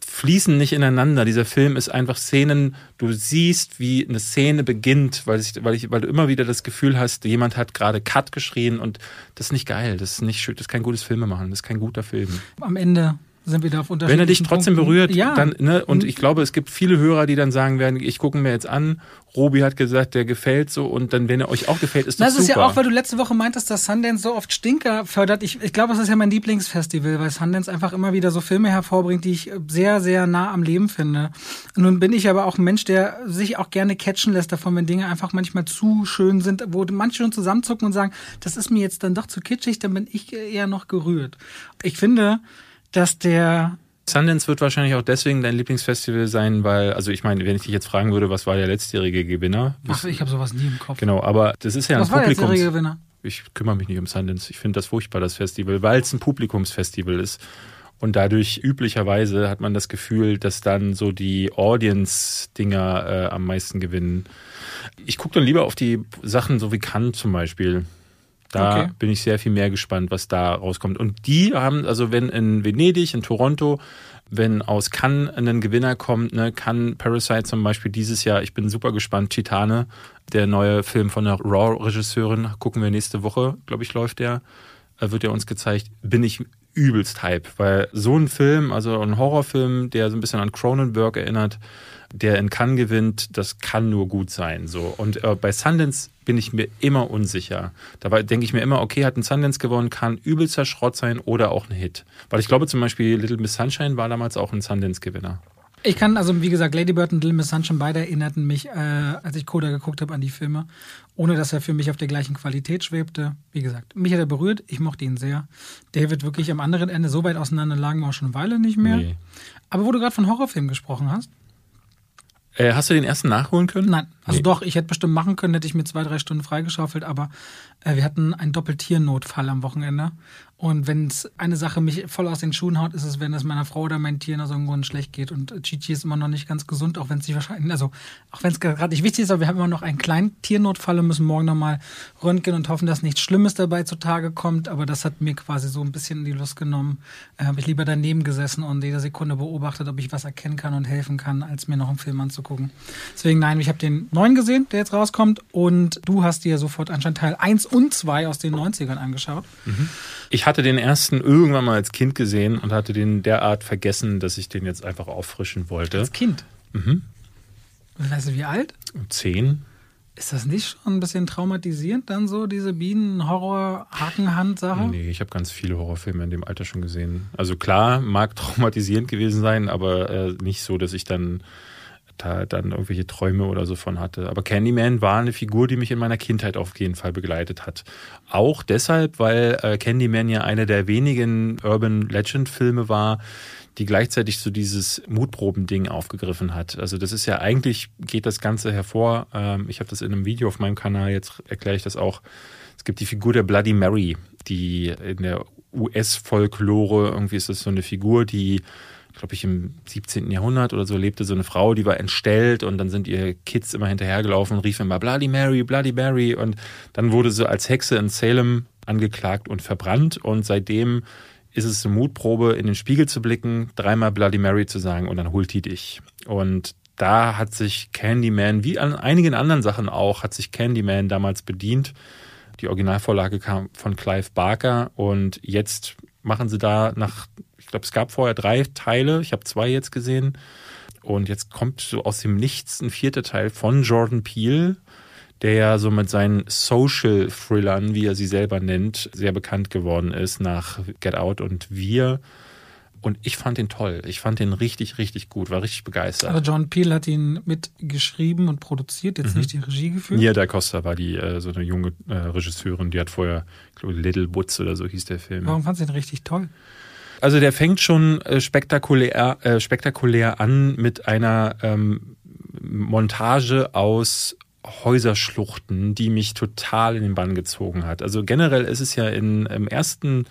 fließen nicht ineinander. Dieser Film ist einfach Szenen, du siehst, wie eine Szene beginnt, weil, ich, weil, ich, weil du immer wieder das Gefühl hast, jemand hat gerade Cut geschrien und das ist nicht geil, das ist nicht schön, das ist kein gutes Filme machen, das ist kein guter Film. Am Ende sind wir da auf Wenn er dich trotzdem Punkten. berührt, ja. dann, ne, und ich glaube, es gibt viele Hörer, die dann sagen werden, ich gucke mir jetzt an, Robi hat gesagt, der gefällt so und dann, wenn er euch auch gefällt, ist das, Das ist super. ja auch, weil du letzte Woche meintest, dass Sundance so oft Stinker fördert. Ich, ich glaube, das ist ja mein Lieblingsfestival, weil Sundance einfach immer wieder so Filme hervorbringt, die ich sehr, sehr nah am Leben finde. Nun bin ich aber auch ein Mensch, der sich auch gerne catchen lässt davon, wenn Dinge einfach manchmal zu schön sind, wo manche schon zusammenzucken und sagen, das ist mir jetzt dann doch zu kitschig, dann bin ich eher noch gerührt. Ich finde, dass der Sundance wird wahrscheinlich auch deswegen dein Lieblingsfestival sein, weil, also ich meine, wenn ich dich jetzt fragen würde, was war der letztjährige Gewinner? Ach, ich habe sowas nie im Kopf. Genau, aber das ist ja Was ein war der letztjährige Gewinner? ich kümmere mich nicht um Sundance. Ich finde das furchtbar, das Festival, weil es ein Publikumsfestival ist. Und dadurch üblicherweise hat man das Gefühl, dass dann so die Audience-Dinger äh, am meisten gewinnen. Ich gucke dann lieber auf die Sachen so wie Cannes zum Beispiel. Da Okay. bin ich sehr viel mehr gespannt, was da rauskommt. Und die haben, also wenn in Venedig, in Toronto, wenn aus Cannes ein Gewinner kommt, ne, Cannes Parasite zum Beispiel dieses Jahr, ich bin super gespannt, Titane, der neue Film von der Raw-Regisseurin, gucken wir nächste Woche, glaube ich, läuft der, äh, wird ja uns gezeigt, bin ich übelst hype, weil so ein Film, also ein Horrorfilm, der so ein bisschen an Cronenberg erinnert, der in Cannes gewinnt, das kann nur gut sein. So. Und äh, bei Sundance bin ich mir immer unsicher. Dabei denke ich mir immer, okay, hat ein Sundance gewonnen, kann übelster Schrott sein oder auch ein Hit. Weil ich glaube zum Beispiel Little Miss Sunshine war damals auch ein Sundance-Gewinner. Ich kann, also wie gesagt, Lady Bird und Little Miss Sunshine beide erinnerten mich, äh, als ich Coda geguckt habe, an die Filme, ohne dass er für mich auf der gleichen Qualität schwebte. Wie gesagt, mich hat er berührt, ich mochte ihn sehr. David wirklich am anderen Ende so weit auseinander lagen wir auch schon eine Weile nicht mehr. Nee. Aber wo du gerade von Horrorfilmen gesprochen hast, Äh, hast du den ersten nachholen können? Nein, also Nee. doch, ich hätte bestimmt machen können, hätte ich mir zwei, drei Stunden freigeschaufelt, aber äh, wir hatten einen Doppeltiernotfall am Wochenende. Und wenn es eine Sache mich voll aus den Schuhen haut, ist es, wenn es meiner Frau oder meinen Tieren aus irgendeinem Grund schlecht geht. Und Chichi ist immer noch nicht ganz gesund, auch wenn es wahrscheinlich, also auch wenn es gerade nicht wichtig ist, aber wir haben immer noch einen kleinen Tiernotfall und müssen morgen nochmal röntgen und hoffen, dass nichts Schlimmes dabei zutage kommt. Aber das hat mir quasi so ein bisschen die Lust genommen. Äh, habe ich lieber daneben gesessen und jede Sekunde beobachtet, ob ich was erkennen kann und helfen kann, als mir noch einen Film anzugucken. Deswegen nein, ich habe den neuen gesehen, der jetzt rauskommt. Und du hast dir sofort anscheinend Teil 1 und 2 aus den 90ern angeschaut. Ich hatte den ersten irgendwann mal als Kind gesehen und hatte den derart vergessen, dass ich den jetzt einfach auffrischen wollte. Als Kind. Mhm. Weißt du, wie alt? Zehn. Ist das nicht schon ein bisschen traumatisierend, dann so, diese Bienen-Horror-Hakenhand-Sache? Nee, ich habe ganz viele Horrorfilme in dem Alter schon gesehen. Also klar, mag traumatisierend gewesen sein, aber äh, nicht so, dass ich dann da dann irgendwelche Träume oder so von hatte. Aber Candyman war eine Figur, die mich in meiner Kindheit auf jeden Fall begleitet hat. Auch deshalb, weil äh, Candyman ja einer der wenigen Urban Legend Filme war, die gleichzeitig so dieses Mutproben-Ding aufgegriffen hat. Also das ist ja eigentlich, geht das Ganze hervor. Ähm, ich habe das in einem Video auf meinem Kanal, jetzt erkläre ich das auch. Es gibt die Figur der Bloody Mary, die in der US-Folklore, irgendwie ist das so eine Figur, die, glaube ich, im 17. Jahrhundert oder so lebte so eine Frau, die war entstellt und dann sind ihr Kids immer hinterhergelaufen und riefen immer Bloody Mary, Bloody Mary und dann wurde sie als Hexe in Salem angeklagt und verbrannt und seitdem ist es eine Mutprobe, in den Spiegel zu blicken, dreimal Bloody Mary zu sagen und dann holt die dich. Und da hat sich Candyman, wie an einigen anderen Sachen auch, hat sich Candyman damals bedient. Die Originalvorlage kam von Clive Barker und jetzt machen sie da nach, ich glaube, es gab vorher drei Teile, ich habe zwei jetzt gesehen. Und jetzt kommt so aus dem Nichts ein vierter Teil von Jordan Peele, der ja so mit seinen Social Thrillern, wie er sie selber nennt, sehr bekannt geworden ist nach Get Out und Wir. Und ich fand den toll. Ich fand den richtig, richtig gut, war richtig begeistert. Also John Peel hat ihn mitgeschrieben und produziert, jetzt nicht die Regie geführt. Nia da Costa war die äh, so eine junge äh, Regisseurin, die hat vorher, ich glaube, Little Woods oder so hieß der Film. Warum fandst du ihn richtig toll? Also der fängt schon äh, spektakulär, äh, spektakulär an mit einer ähm, Montage aus Häuserschluchten, die mich total in den Bann gezogen hat. Also generell ist es ja in, im ersten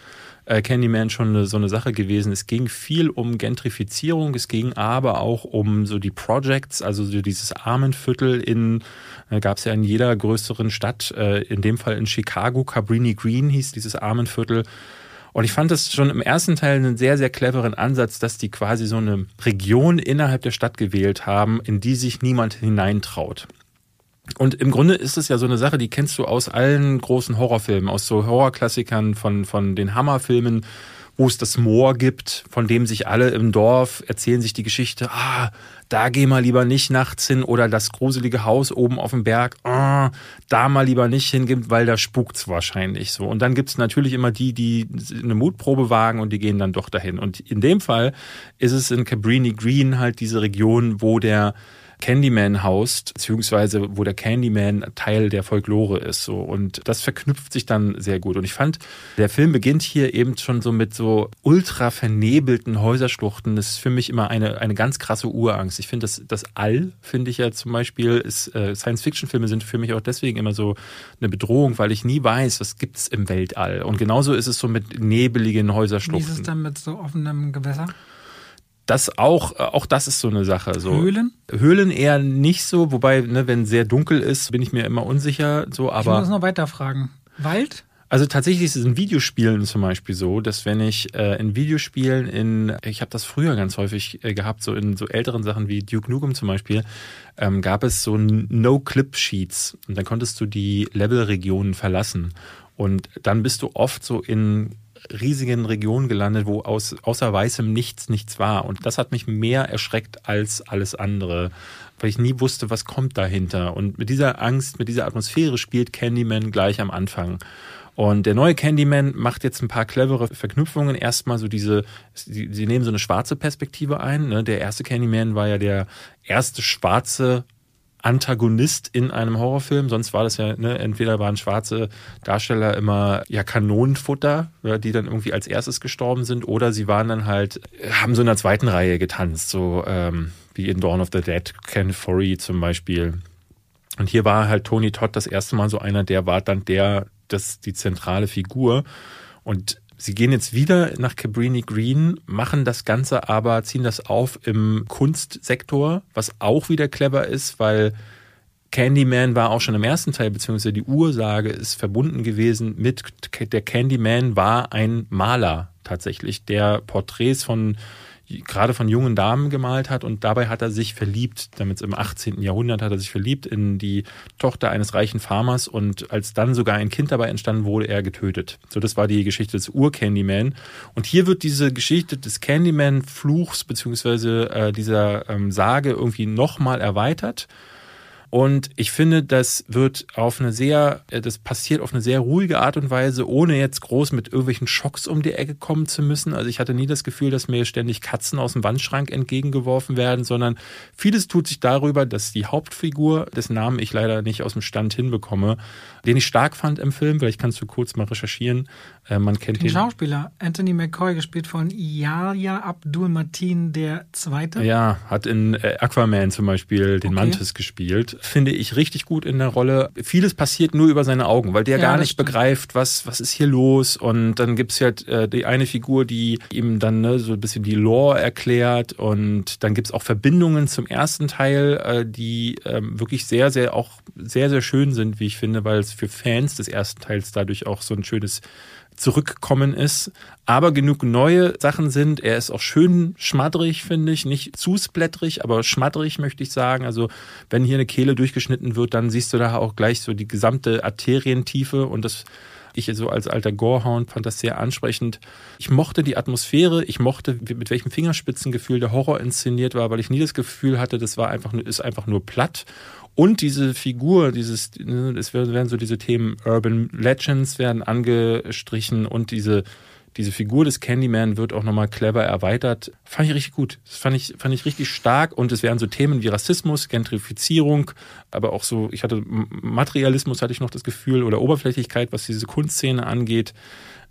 äh, Candyman schon eine, so eine Sache gewesen. Es ging viel um Gentrifizierung, es ging aber auch um so die Projects, also so dieses Armenviertel in, äh, gab es ja in jeder größeren Stadt, äh, in dem Fall in Chicago, Cabrini Green hieß dieses Armenviertel. Und ich fand das schon im ersten Teil einen sehr, sehr cleveren Ansatz, dass die quasi so eine Region innerhalb der Stadt gewählt haben, in die sich niemand hineintraut. Und im Grunde ist es ja so eine Sache, die kennst du aus allen großen Horrorfilmen, aus so Horrorklassikern von, von den Hammerfilmen, wo es das Moor gibt, von dem sich alle im Dorf erzählen sich die Geschichte, ah, da geh mal lieber nicht nachts hin oder das gruselige Haus oben auf dem Berg, ah, da mal lieber nicht hingehen, weil da spukt's wahrscheinlich so. Und dann gibt's natürlich immer die, die eine Mutprobe wagen und die gehen dann doch dahin. Und in dem Fall ist es in Cabrini Green halt diese Region, wo der Candyman haust, beziehungsweise wo der Candyman Teil der Folklore ist. So. Und das verknüpft sich dann sehr gut. Und ich fand, der Film beginnt hier eben schon so mit so ultra vernebelten Häuserschluchten. Das ist für mich immer eine, eine ganz krasse Urangst. Ich finde, das, das All, finde ich ja zum Beispiel, ist, äh, Science-Fiction-Filme sind für mich auch deswegen immer so eine Bedrohung, weil ich nie weiß, was gibt's im Weltall. Und genauso ist es so mit nebeligen Wie Häuserschluchten. ist es dann mit so offenem Gewässer? Das auch, äh, auch das ist so eine Sache. So. Höhlen? Höhlen eher nicht so, wobei, ne, wenn sehr dunkel ist, bin ich mir immer unsicher. So, Ich muss aber noch weiter fragen. Wald? Also tatsächlich ist es in Videospielen zum Beispiel so, dass wenn ich äh, in Videospielen in, ich habe das früher ganz häufig äh, gehabt, so in so älteren Sachen wie Duke Nukem zum Beispiel, ähm, gab es so No-Clip-Sheets und dann konntest du die Levelregionen verlassen. Und dann bist du oft so in riesigen Regionen gelandet, wo aus, außer weißem nichts nichts war. Und das hat mich mehr erschreckt als alles andere, weil ich nie wusste, was kommt dahinter. Und mit dieser Angst, mit dieser Atmosphäre spielt Candyman gleich am Anfang. Und der neue Candyman macht jetzt ein paar clevere Verknüpfungen. Erstmal so diese, sie, sie nehmen so eine schwarze Perspektive ein. Ne? Der erste Candyman war ja der erste schwarze Antagonist in einem Horrorfilm. Sonst war das ja, ne, entweder waren schwarze Darsteller immer ja Kanonenfutter, die dann irgendwie als erstes gestorben sind, oder sie waren dann halt, haben so in der zweiten Reihe getanzt, so ähm, wie in Dawn of the Dead, Ken Forey zum Beispiel. Und hier war halt Tony Todd das erste Mal so einer, der war dann der, das die zentrale Figur. Und Sie gehen jetzt wieder nach Cabrini Green, machen das Ganze aber, ziehen das auf im Kunstsektor, was auch wieder clever ist, weil Candyman war auch schon im ersten Teil, beziehungsweise die Ursage ist verbunden gewesen mit, der Candyman war ein Maler tatsächlich, der Porträts von gerade von jungen Damen gemalt hat und dabei hat er sich verliebt, damit im 18. Jahrhundert hat er sich verliebt in die Tochter eines reichen Farmers und als dann sogar ein Kind dabei entstanden wurde, er getötet. So, das war die Geschichte des Ur-Candyman. Und hier wird diese Geschichte des Candyman-Fluchs beziehungsweise äh, dieser ähm, Sage irgendwie nochmal erweitert und ich finde, das wird auf eine sehr, äh, das passiert auf eine sehr ruhige Art und Weise, ohne jetzt groß mit irgendwelchen Schocks um die Ecke kommen zu müssen. Also ich hatte nie das Gefühl, dass mir ständig Katzen aus dem Wandschrank entgegengeworfen werden, sondern vieles tut sich darüber, dass die Hauptfigur, dessen Namen ich leider nicht aus dem Stand hinbekomme, den ich stark fand im Film, vielleicht kannst du kurz mal recherchieren. Äh, man kennt den, den Schauspieler Anthony McCoy, gespielt von Yahya Abdul Mateen der Zweite. Ja, hat in äh, Aquaman zum Beispiel den okay. Mantis gespielt. Finde ich richtig gut in der Rolle. Vieles passiert nur über seine Augen, weil der ja, gar nicht stimmt. begreift, was, was ist hier los. Und dann gibt's halt äh, die eine Figur, die ihm dann ne, so ein bisschen die Lore erklärt. Und dann gibt's auch Verbindungen zum ersten Teil, äh, die ähm, wirklich sehr, sehr auch sehr, sehr schön sind, wie ich finde, weil es für Fans des ersten Teils dadurch auch so ein schönes Zurückkommen ist, aber genug neue Sachen sind. Er ist auch schön schmattrig, finde ich. Nicht zu splättrig, aber schmattrig möchte ich sagen. Also wenn hier eine Kehle durchgeschnitten wird, dann siehst du da auch gleich so die gesamte Arterientiefe und das ich so als alter Gorehound fand das sehr ansprechend. Ich mochte die Atmosphäre, ich mochte, mit welchem Fingerspitzengefühl der Horror inszeniert war, weil ich nie das Gefühl hatte, das war einfach, ist einfach nur platt und diese Figur, dieses, ne, es werden so diese Themen Urban Legends werden angestrichen und diese, diese Figur des Candyman wird auch nochmal clever erweitert. Fand ich richtig gut. Das fand ich, fand ich richtig stark. Und es werden so Themen wie Rassismus, Gentrifizierung, aber auch so, ich hatte Materialismus, hatte ich noch das Gefühl, oder Oberflächlichkeit, was diese Kunstszene angeht.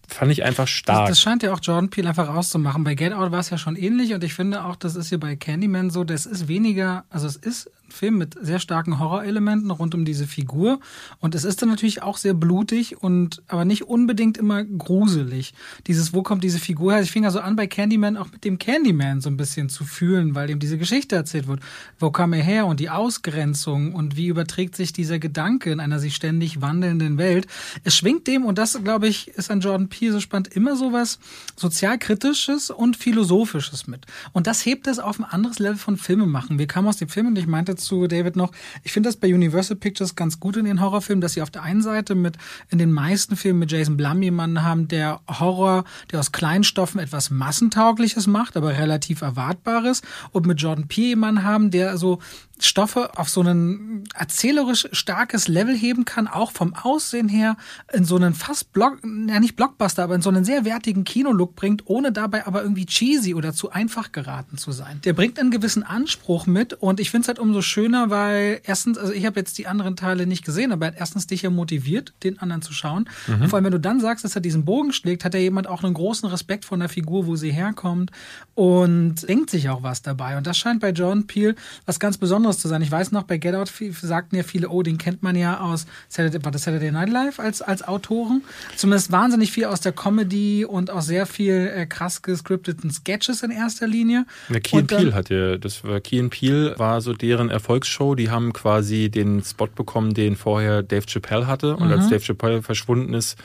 Fand ich einfach stark. Das, das, scheint ja auch Jordan Peele einfach auszumachen. Bei Get Out war es ja schon ähnlich und ich finde auch, das ist hier bei Candyman so, das ist weniger, also es ist Film mit sehr starken Horrorelementen rund um diese Figur. Und es ist dann natürlich auch sehr blutig und aber nicht unbedingt immer gruselig. Dieses, wo kommt diese Figur her? Ich fing also an bei Candyman auch mit dem Candyman so ein bisschen zu fühlen, weil ihm diese Geschichte erzählt wird. Wo kam er her und die Ausgrenzung und wie überträgt sich dieser Gedanke in einer sich ständig wandelnden Welt? Es schwingt dem, und das glaube ich, ist an Jordan Peele so spannend, immer so was sozialkritisches und philosophisches mit. Und das hebt es auf ein anderes Level von Filme machen. Wir kamen aus dem Film und ich meinte zu David noch, ich finde das bei Universal Pictures ganz gut in den Horrorfilmen, dass sie auf der einen Seite mit in den meisten Filmen mit Jason Blum jemanden haben, der Horror, der aus Kleinstoffen etwas Massentaugliches macht, aber relativ Erwartbares und mit Jordan Peele jemanden haben, der so Stoffe auf so ein erzählerisch starkes Level heben kann, auch vom Aussehen her in so einen fast Block, ja nicht Blockbuster, aber in so einen sehr wertigen Kinolook bringt, ohne dabei aber irgendwie cheesy oder zu einfach geraten zu sein. Der bringt einen gewissen Anspruch mit und ich finde es halt umso schöner, weil erstens, also ich habe jetzt die anderen Teile nicht gesehen, aber er erstens dich ja motiviert, den anderen zu schauen. Mhm. Und vor allem, wenn du dann sagst, dass er diesen Bogen schlägt, hat er jemand auch einen großen Respekt von der Figur, wo sie herkommt und denkt sich auch was dabei. Und das scheint bei John Peel was ganz Besonderes Besonderes zu sein. Ich weiß noch, bei Get Out sagten ja viele, oh, den kennt man ja aus Saturday, war das Saturday Night Live als, als Autoren. Zumindest wahnsinnig viel aus der Comedy und auch sehr viel äh, krass gescripteten Sketches in erster Linie. Ja, Key und Peel hat ja, das war Key Peel war so deren Erfolgsshow. Die haben quasi den Spot bekommen, den vorher Dave Chappelle hatte. Und mhm. als Dave Chappelle verschwunden ist,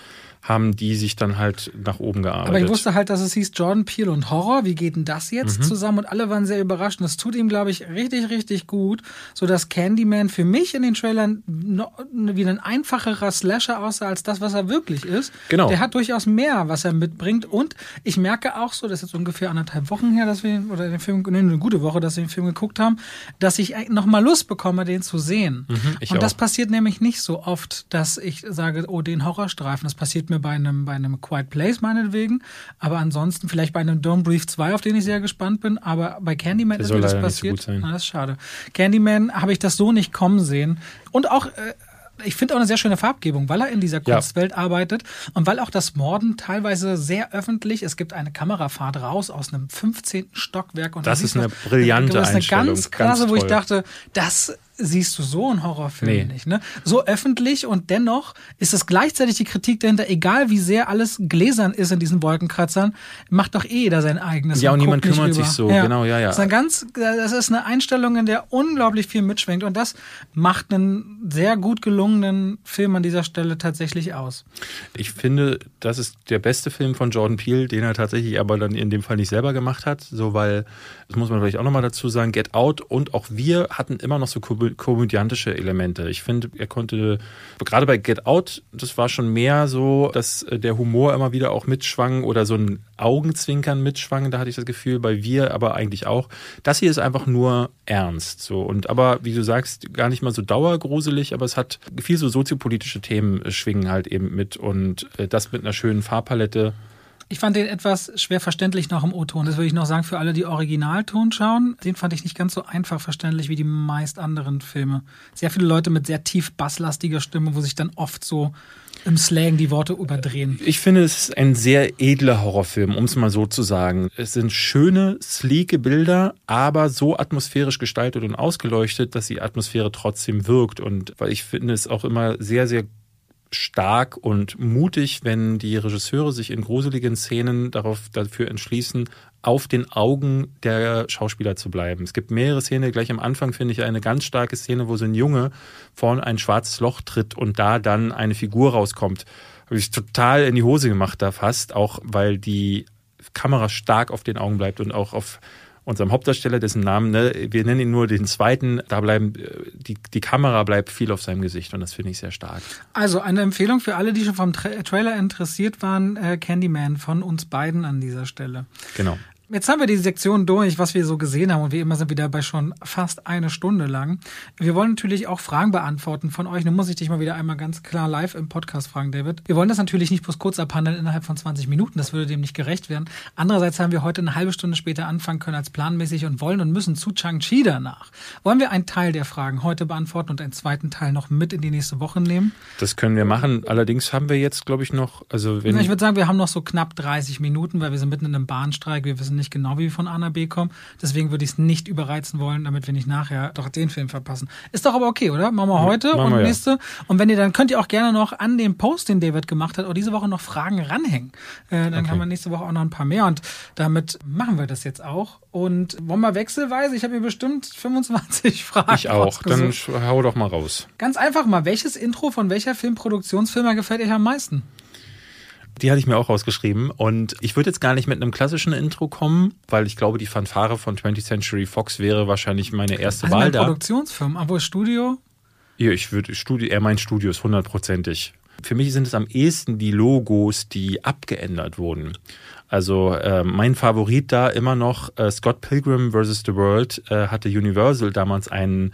haben die sich dann halt nach oben gearbeitet. Aber ich wusste halt, dass es hieß Jordan Peele und Horror. Wie geht denn das jetzt mhm. zusammen? Und alle waren sehr überrascht. Und das tut ihm, glaube ich, richtig, richtig gut, so dass Candyman für mich in den Trailern noch, wie ein einfacherer Slasher aussah als das, was er wirklich ist. Genau. Der hat durchaus mehr, was er mitbringt. Und ich merke auch so, das ist jetzt ungefähr anderthalb Wochen her, dass wir, oder den Film, nee, eine gute Woche, dass wir den Film geguckt haben, dass ich noch mal Lust bekomme, den zu sehen. Mhm, und auch. das passiert nämlich nicht so oft, dass ich sage, oh, den Horrorstreifen. Das passiert mir bei einem, bei einem Quiet Place meinetwegen. Aber ansonsten vielleicht bei einem Don't Breathe 2, auf den ich sehr gespannt bin. Aber bei Candyman Der ist mir das so passiert. sein. Na, das ist schade. Candyman habe ich das so nicht kommen sehen. Und auch, äh, ich finde auch eine sehr schöne Farbgebung, weil er in dieser Ja. Kunstwelt arbeitet und weil auch das Morden teilweise sehr öffentlich, es gibt eine Kamerafahrt raus aus einem 15. Stockwerk. Und Das ist eine brillante Das ist eine Einstellung, ganz krasse, wo ich dachte, das siehst du so in Horrorfilmen Nee. nicht. Ne? So öffentlich und dennoch ist es gleichzeitig die Kritik dahinter, egal wie sehr alles gläsern ist in diesen Wolkenkratzern, macht doch eh jeder sein eigenes. Ja, und guckt niemand kümmert sich so. Genau, ja, ja. Das ist, eine ganz, das ist eine Einstellung, in der unglaublich viel mitschwingt und das macht einen sehr gut gelungenen Film an dieser Stelle tatsächlich aus. Ich finde, das ist der beste Film von Jordan Peele, den er tatsächlich aber dann in dem Fall nicht selber gemacht hat. So, weil, das muss man vielleicht auch nochmal dazu sagen, Get Out und auch wir hatten immer noch so komö- komödiantische Elemente. Ich finde, er konnte, gerade bei Get Out, das war schon mehr so, dass äh, der Humor immer wieder auch mitschwang oder so ein Augenzwinkern mitschwang. Da hatte ich das Gefühl, bei wir aber eigentlich auch. Das hier ist einfach nur ernst. So. Und aber, wie du sagst, gar nicht mal so dauergruselig, aber es hat viel so soziopolitische Themen äh, schwingen halt eben mit und äh, das mit einer schönen Farbpalette. Ich fand den etwas schwer verständlich noch im O-Ton. Das würde ich noch sagen für alle, die Originalton schauen. Den fand ich nicht ganz so einfach verständlich wie die meist anderen Filme. Sehr viele Leute mit sehr tief basslastiger Stimme, wo sich dann oft so im Slang die Worte überdrehen. Ich finde, es ist ein sehr edler Horrorfilm, um es mal so zu sagen. Es sind schöne, sleeke Bilder, aber so atmosphärisch gestaltet und ausgeleuchtet, dass die Atmosphäre trotzdem wirkt. Und weil ich finde es auch immer sehr, sehr stark und mutig, wenn die Regisseure sich in gruseligen Szenen darauf dafür entschließen, auf den Augen der Schauspieler zu bleiben. Es gibt mehrere Szenen, gleich am Anfang finde ich eine ganz starke Szene, wo so ein Junge vorne ein schwarzes Loch tritt und da dann eine Figur rauskommt. Habe ich total in die Hose gemacht da fast, auch weil die Kamera stark auf den Augen bleibt und auch auf unserem Hauptdarsteller, dessen Namen, ne, wir nennen ihn nur den zweiten, da bleiben, äh, die, die Kamera bleibt viel auf seinem Gesicht und das finde ich sehr stark. Also eine Empfehlung für alle, die schon vom Tra Trailer interessiert waren, äh, Candyman von uns beiden an dieser Stelle. Genau. Jetzt haben wir die Sektion durch, was wir so gesehen haben und wie immer sind wir dabei schon fast eine Stunde lang. Wir wollen natürlich auch Fragen beantworten von euch. Nun muss ich dich mal wieder einmal ganz klar live im Podcast fragen, David. Wir wollen das natürlich nicht bloß kurz abhandeln innerhalb von 20 Minuten, das würde dem nicht gerecht werden. Andererseits haben wir heute eine halbe Stunde später anfangen können als planmäßig und wollen und müssen zu Chang-Chi danach. Wollen wir einen Teil der Fragen heute beantworten und einen zweiten Teil noch mit in die nächste Woche nehmen? Das können wir machen. Allerdings haben wir jetzt, glaube ich, noch, also wenn Ich würde sagen, wir haben noch so knapp 30 Minuten, weil wir sind mitten in einem Bahnstreik. Wir wissen nicht genau, wie wir von A nach B kommen. Deswegen würde ich es nicht überreizen wollen, damit wir nicht nachher doch den Film verpassen. Ist doch aber okay, oder? Machen wir heute machen und wir, ja. nächste. Und wenn ihr dann könnt ihr auch gerne noch an dem Post, den David gemacht hat, auch diese Woche noch Fragen ranhängen. Äh, dann Okay. haben wir nächste Woche auch noch ein paar mehr. Und damit machen wir das jetzt auch. Und wollen wir wechselweise? Ich habe hier bestimmt 25 <laughs> Fragen. ich auch, dann hau doch mal raus. Ganz einfach mal, welches Intro von welcher Filmproduktionsfirma gefällt euch am meisten? Die hatte ich mir auch rausgeschrieben und ich würde jetzt gar nicht mit einem klassischen Intro kommen, weil ich glaube, die Fanfare von 20th Century Fox wäre wahrscheinlich meine erste Also Wahl meine da. Produktionsfirma, obwohl Studio. Ja, ich würde Studio, er meint Studios hundertprozentig. Für mich sind es am ehesten die Logos, die abgeändert wurden. Also äh, mein Favorit da immer noch äh, Scott Pilgrim vs. The World äh, hatte Universal damals einen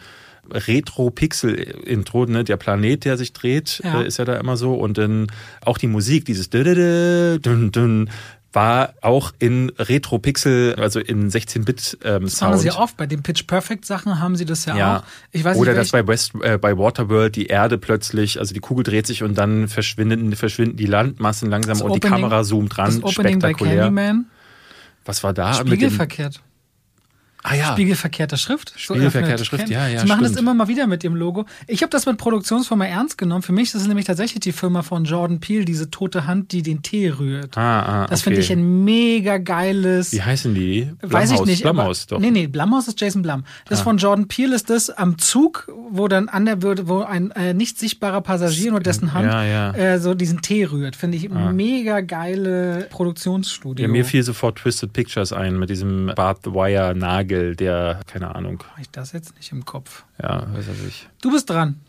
Retro-Pixel-Intro, ne? der Planet, der sich dreht, Ja. äh, ist ja da immer so. Und dann auch die Musik, dieses dün, dün, dün, war auch in Retro-Pixel, also in 16-Bit ähm, Das Sound. sie oft. Bei den Pitch Perfect Sachen haben sie das ja, Ja. auch. Ich weiß Oder nicht, dass bei West, äh, bei Waterworld die Erde plötzlich, also die Kugel dreht sich und dann verschwinden, verschwinden die Landmassen langsam Das und die Opening- Kamera zoomt das ran. Opening bei Spektakulär. Candyman Was war da? spiegelverkehrt. Ah ja. Spiegelverkehrte Schrift. so Spiegelverkehrte öffnet. Schrift, ja, ja, Sie machen das immer mal wieder mit ihrem Logo. Ich habe das mit Produktionsfirma ernst genommen. Für mich ist es nämlich tatsächlich die Firma von Jordan Peele, diese tote Hand, die den Tee rührt. Ah, ah, Das finde okay. ich ein mega geiles. Wie heißen die? Weiß ich Blumhaus- nicht. Blumhaus, aber, doch. Nee, nee, Blumhaus ist Jason Blum. Das von Jordan Peele ist das am Zug, wo dann an der Würde, wo ein äh, nicht sichtbarer Passagier nur dessen Hand Ja, ja. Äh, so diesen Tee rührt. Finde ich mega geile Produktionsstudio. Ja, mir fiel sofort Twisted Pictures ein mit diesem Barbed Wire Nagel, der, keine Ahnung, Hab ich das jetzt nicht im Kopf. ja, weiß ich. Du bist dran.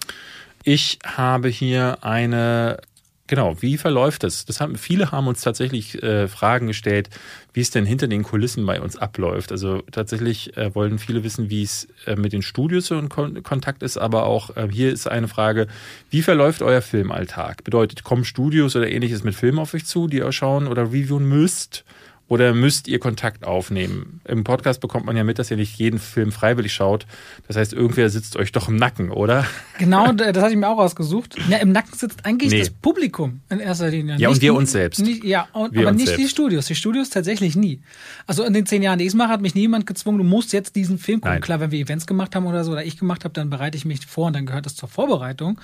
Ich habe hier eine, genau, wie verläuft es? Das haben, viele haben uns tatsächlich äh, Fragen gestellt, wie es denn hinter den Kulissen bei uns abläuft. Also tatsächlich äh, wollen viele wissen, wie es äh, mit den Studios so in Kon Kontakt ist, aber auch äh, hier ist eine Frage, wie verläuft euer Filmalltag? Bedeutet, kommen Studios oder ähnliches mit Filmen auf euch zu, die ihr schauen oder reviewen müsst? Oder müsst ihr Kontakt aufnehmen? Im Podcast bekommt man ja mit, dass ihr nicht jeden Film freiwillig schaut. Das heißt, irgendwer sitzt euch doch im Nacken, oder? Genau, das hatte ich mir auch rausgesucht. Ja, Im Nacken sitzt eigentlich Nee. das Publikum in erster Linie. Ja, und Nicht wir du- uns selbst. Nicht, ja, und, Wir aber nicht die selbst. Studios. Die Studios tatsächlich nie. Also in den zehn Jahren, die ich es mache, hat mich niemand gezwungen, du musst jetzt diesen Film gucken. Nein. Klar, wenn wir Events gemacht haben oder so, oder ich gemacht habe, dann bereite ich mich vor und dann gehört das zur Vorbereitung.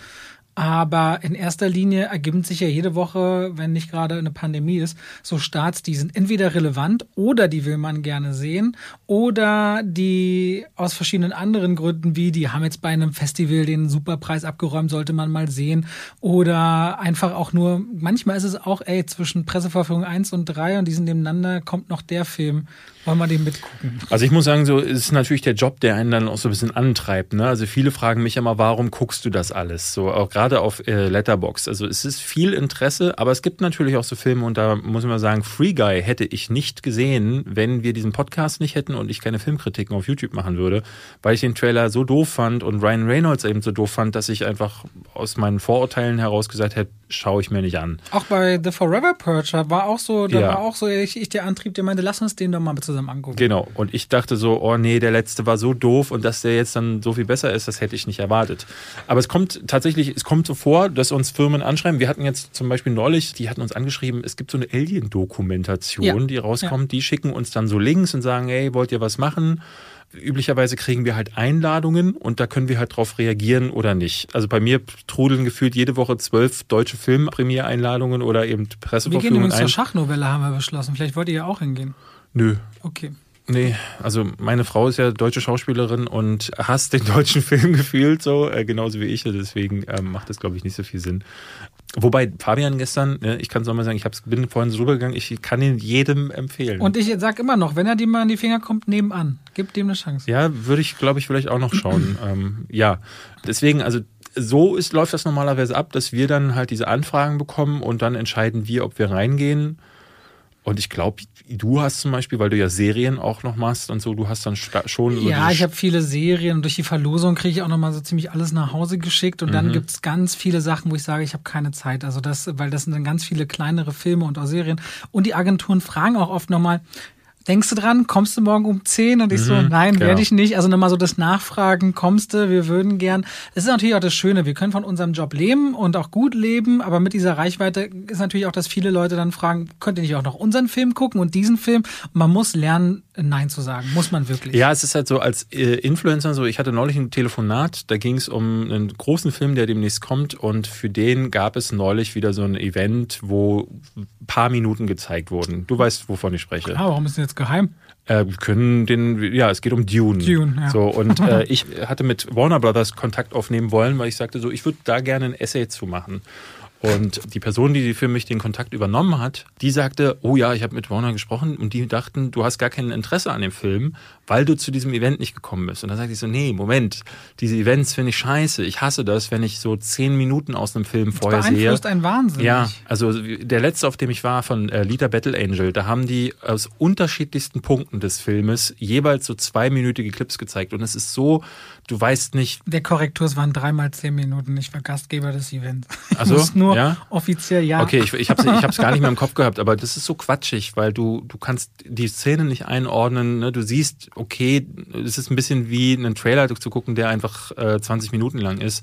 Aber in erster Linie ergibt sich ja jede Woche, wenn nicht gerade eine Pandemie ist, so Starts, die sind entweder relevant oder die will man gerne sehen oder die aus verschiedenen anderen Gründen, wie die haben jetzt bei einem Festival den Superpreis abgeräumt, sollte man mal sehen oder einfach auch nur, manchmal ist es auch, ey, zwischen Presseverführung 1 und 3 und die sind nebeneinander, kommt noch der Film, wollen wir den mitgucken. Also ich muss sagen, so ist natürlich der Job, der einen dann auch so ein bisschen antreibt. Ne? Also viele fragen mich immer, warum guckst du das alles? So auch gerade auf äh, Letterbox. Also es ist viel Interesse, aber es gibt natürlich auch so Filme und da muss man sagen, Free Guy hätte ich nicht gesehen, wenn wir diesen Podcast nicht hätten und ich keine Filmkritiken auf YouTube machen würde, weil ich den Trailer so doof fand und Ryan Reynolds eben so doof fand, dass ich einfach aus meinen Vorurteilen heraus gesagt hätte, schaue ich mir nicht an. Auch bei The Forever Purger war auch so, da Ja. war auch so ich, ich der Antrieb, der meinte, lass uns den doch mal zusammen angucken. Genau. Und ich dachte so, oh nee, der letzte war so doof und dass der jetzt dann so viel besser ist, das hätte ich nicht erwartet. Aber es kommt tatsächlich, es kommt so vor, dass uns Firmen anschreiben. Wir hatten jetzt zum Beispiel neulich, die hatten uns angeschrieben, es gibt so eine Alien-Dokumentation, Ja. die rauskommt. Die schicken uns dann so Links und sagen, hey, wollt ihr was machen? Üblicherweise kriegen wir halt Einladungen und da können wir halt drauf reagieren oder nicht. Also bei mir trudeln gefühlt jede Woche zwölf deutsche Filmpremiere-Einladungen oder eben Wir gehen übrigens zur ein. Schachnovelle, haben wir beschlossen. Vielleicht wollt ihr ja auch hingehen. Nö, Okay. Nee, also meine Frau ist ja deutsche Schauspielerin und hasst den deutschen <laughs> Film gefühlt so, äh, genauso wie ich. Deswegen ähm, macht das, glaube ich, nicht so viel Sinn. Wobei Fabian gestern, ne, ich kann es nochmal sagen, ich hab's, bin vorhin so rübergegangen, ich kann ihn jedem empfehlen. Und ich sag immer noch, wenn er dir mal in die Finger kommt, nebenan. Gib dem eine Chance. ja, würde ich, glaube ich, vielleicht auch noch schauen. <clears throat> ähm, ja, deswegen, also so ist, läuft das normalerweise ab, dass wir dann halt diese Anfragen bekommen und dann entscheiden wir, ob wir reingehen. Und ich glaube, du hast zum Beispiel, weil du ja Serien auch noch machst und so, du hast dann schon so Ja, ich habe viele Serien durch die Verlosung kriege ich auch nochmal so ziemlich alles nach Hause geschickt und Mhm. dann gibt's ganz viele Sachen, wo ich sage, ich habe keine Zeit. Also das, weil das sind dann ganz viele kleinere Filme und auch Serien. Und die Agenturen fragen auch oft nochmal, denkst du dran, kommst du morgen um 10? Und ich so, nein, genau. werde ich nicht. Also nochmal so das Nachfragen, kommst du, wir würden gern. Das ist natürlich auch das Schöne, wir können von unserem Job leben und auch gut leben, aber mit dieser Reichweite ist natürlich auch, dass viele Leute dann fragen, könnt ihr nicht auch noch unseren Film gucken und diesen Film? Und man muss lernen, Nein zu sagen. Muss man wirklich. Ja, es ist halt so als äh, Influencer so, ich hatte neulich ein Telefonat, da ging es um einen großen Film, der demnächst kommt und für den gab es neulich wieder so ein Event, wo ein paar Minuten gezeigt wurden. Du weißt, wovon ich spreche. Ah, warum ist denn jetzt geheim? Äh, wir können den, ja, es geht um Dune. Dune, ja. So, und <laughs> äh, ich hatte mit Warner Brothers Kontakt aufnehmen wollen, weil ich sagte so, ich würde da gerne ein Essay zu machen. Und die Person, die für mich den Kontakt übernommen hat, die sagte, oh ja, ich habe mit Warner gesprochen und die dachten, du hast gar kein Interesse an dem Film, weil du zu diesem Event nicht gekommen bist. Und dann sagte ich so, nee, Moment, diese Events finde ich scheiße. Ich hasse das, wenn ich so zehn Minuten aus einem Film vorher sehe. Beeinflusst ein Wahnsinn. Ja, also der letzte, auf dem ich war, von äh, Lita Battle Angel, da haben die aus unterschiedlichsten Punkten des Filmes jeweils so zweiminütige Clips gezeigt. Und es ist so, du weißt nicht, Der Korrektur, es waren dreimal zehn Minuten. Ich war Gastgeber des Events. Ach so, Ich muss nur ja? offiziell ja. Okay, ich, ich habe es gar nicht mehr im Kopf gehabt, aber das ist so quatschig, weil du, du kannst die Szene nicht einordnen. Ne? Du siehst, okay, es ist ein bisschen wie einen Trailer zu gucken, der einfach äh, 20 Minuten lang ist.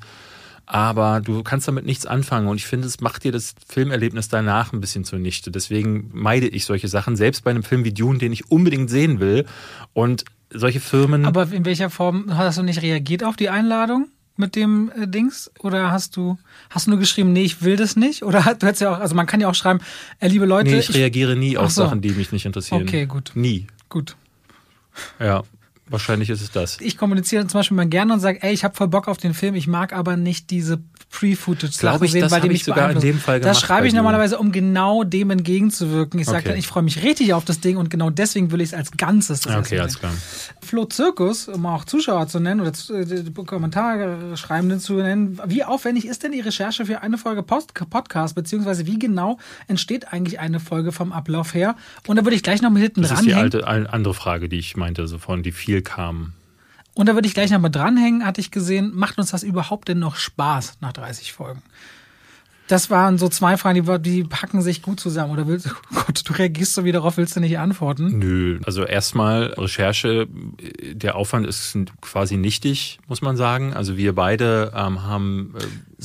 Aber du kannst damit nichts anfangen und ich finde, es macht dir das Filmerlebnis danach ein bisschen zunichte. Deswegen meide ich solche Sachen, selbst bei einem Film wie Dune, den ich unbedingt sehen will. Und solche Firmen. Aber in welcher Form hast du nicht reagiert auf die Einladung? mit dem äh, Dings? Oder hast du, hast du nur geschrieben, nee, ich will das nicht? Oder du hättest ja auch, also man kann ja auch schreiben, äh, liebe Leute. Nee, ich, ich reagiere nie auf so. Sachen, die mich nicht interessieren. Okay, gut. Nie. Gut. Ja. Wahrscheinlich ist es das. Ich kommuniziere zum Beispiel mal gerne und sage, ey, ich habe voll Bock auf den Film, ich mag aber nicht diese Pre-Footage Glaube ich, sehen, das weil die mich sogar in dem Fall gemacht. Das schreibe ich normalerweise, um genau dem entgegenzuwirken. Ich sage okay. dann, ich freue mich richtig auf das Ding und genau deswegen will ich es als Ganzes. Das okay, alles klar. Flo Zirkus, um auch Zuschauer zu nennen oder äh, Kommentare schreibende zu nennen, wie aufwendig ist denn die Recherche für eine Folge Post Podcast, beziehungsweise wie genau entsteht eigentlich eine Folge vom Ablauf her? Und da würde ich gleich noch mit hinten dran. Das ist die alte, andere Frage, die ich meinte, so von die viel kam. Und da würde ich gleich nochmal dranhängen, hatte ich gesehen, macht uns das überhaupt denn noch Spaß nach 30 Folgen? Das waren so zwei Fragen, die, die packen sich gut zusammen. Oder willst du, oh <laughs> Gott, du reagierst so wie darauf, willst du nicht antworten? Nö, also erstmal Recherche, der Aufwand ist quasi nichtig, muss man sagen. Also wir beide ähm, haben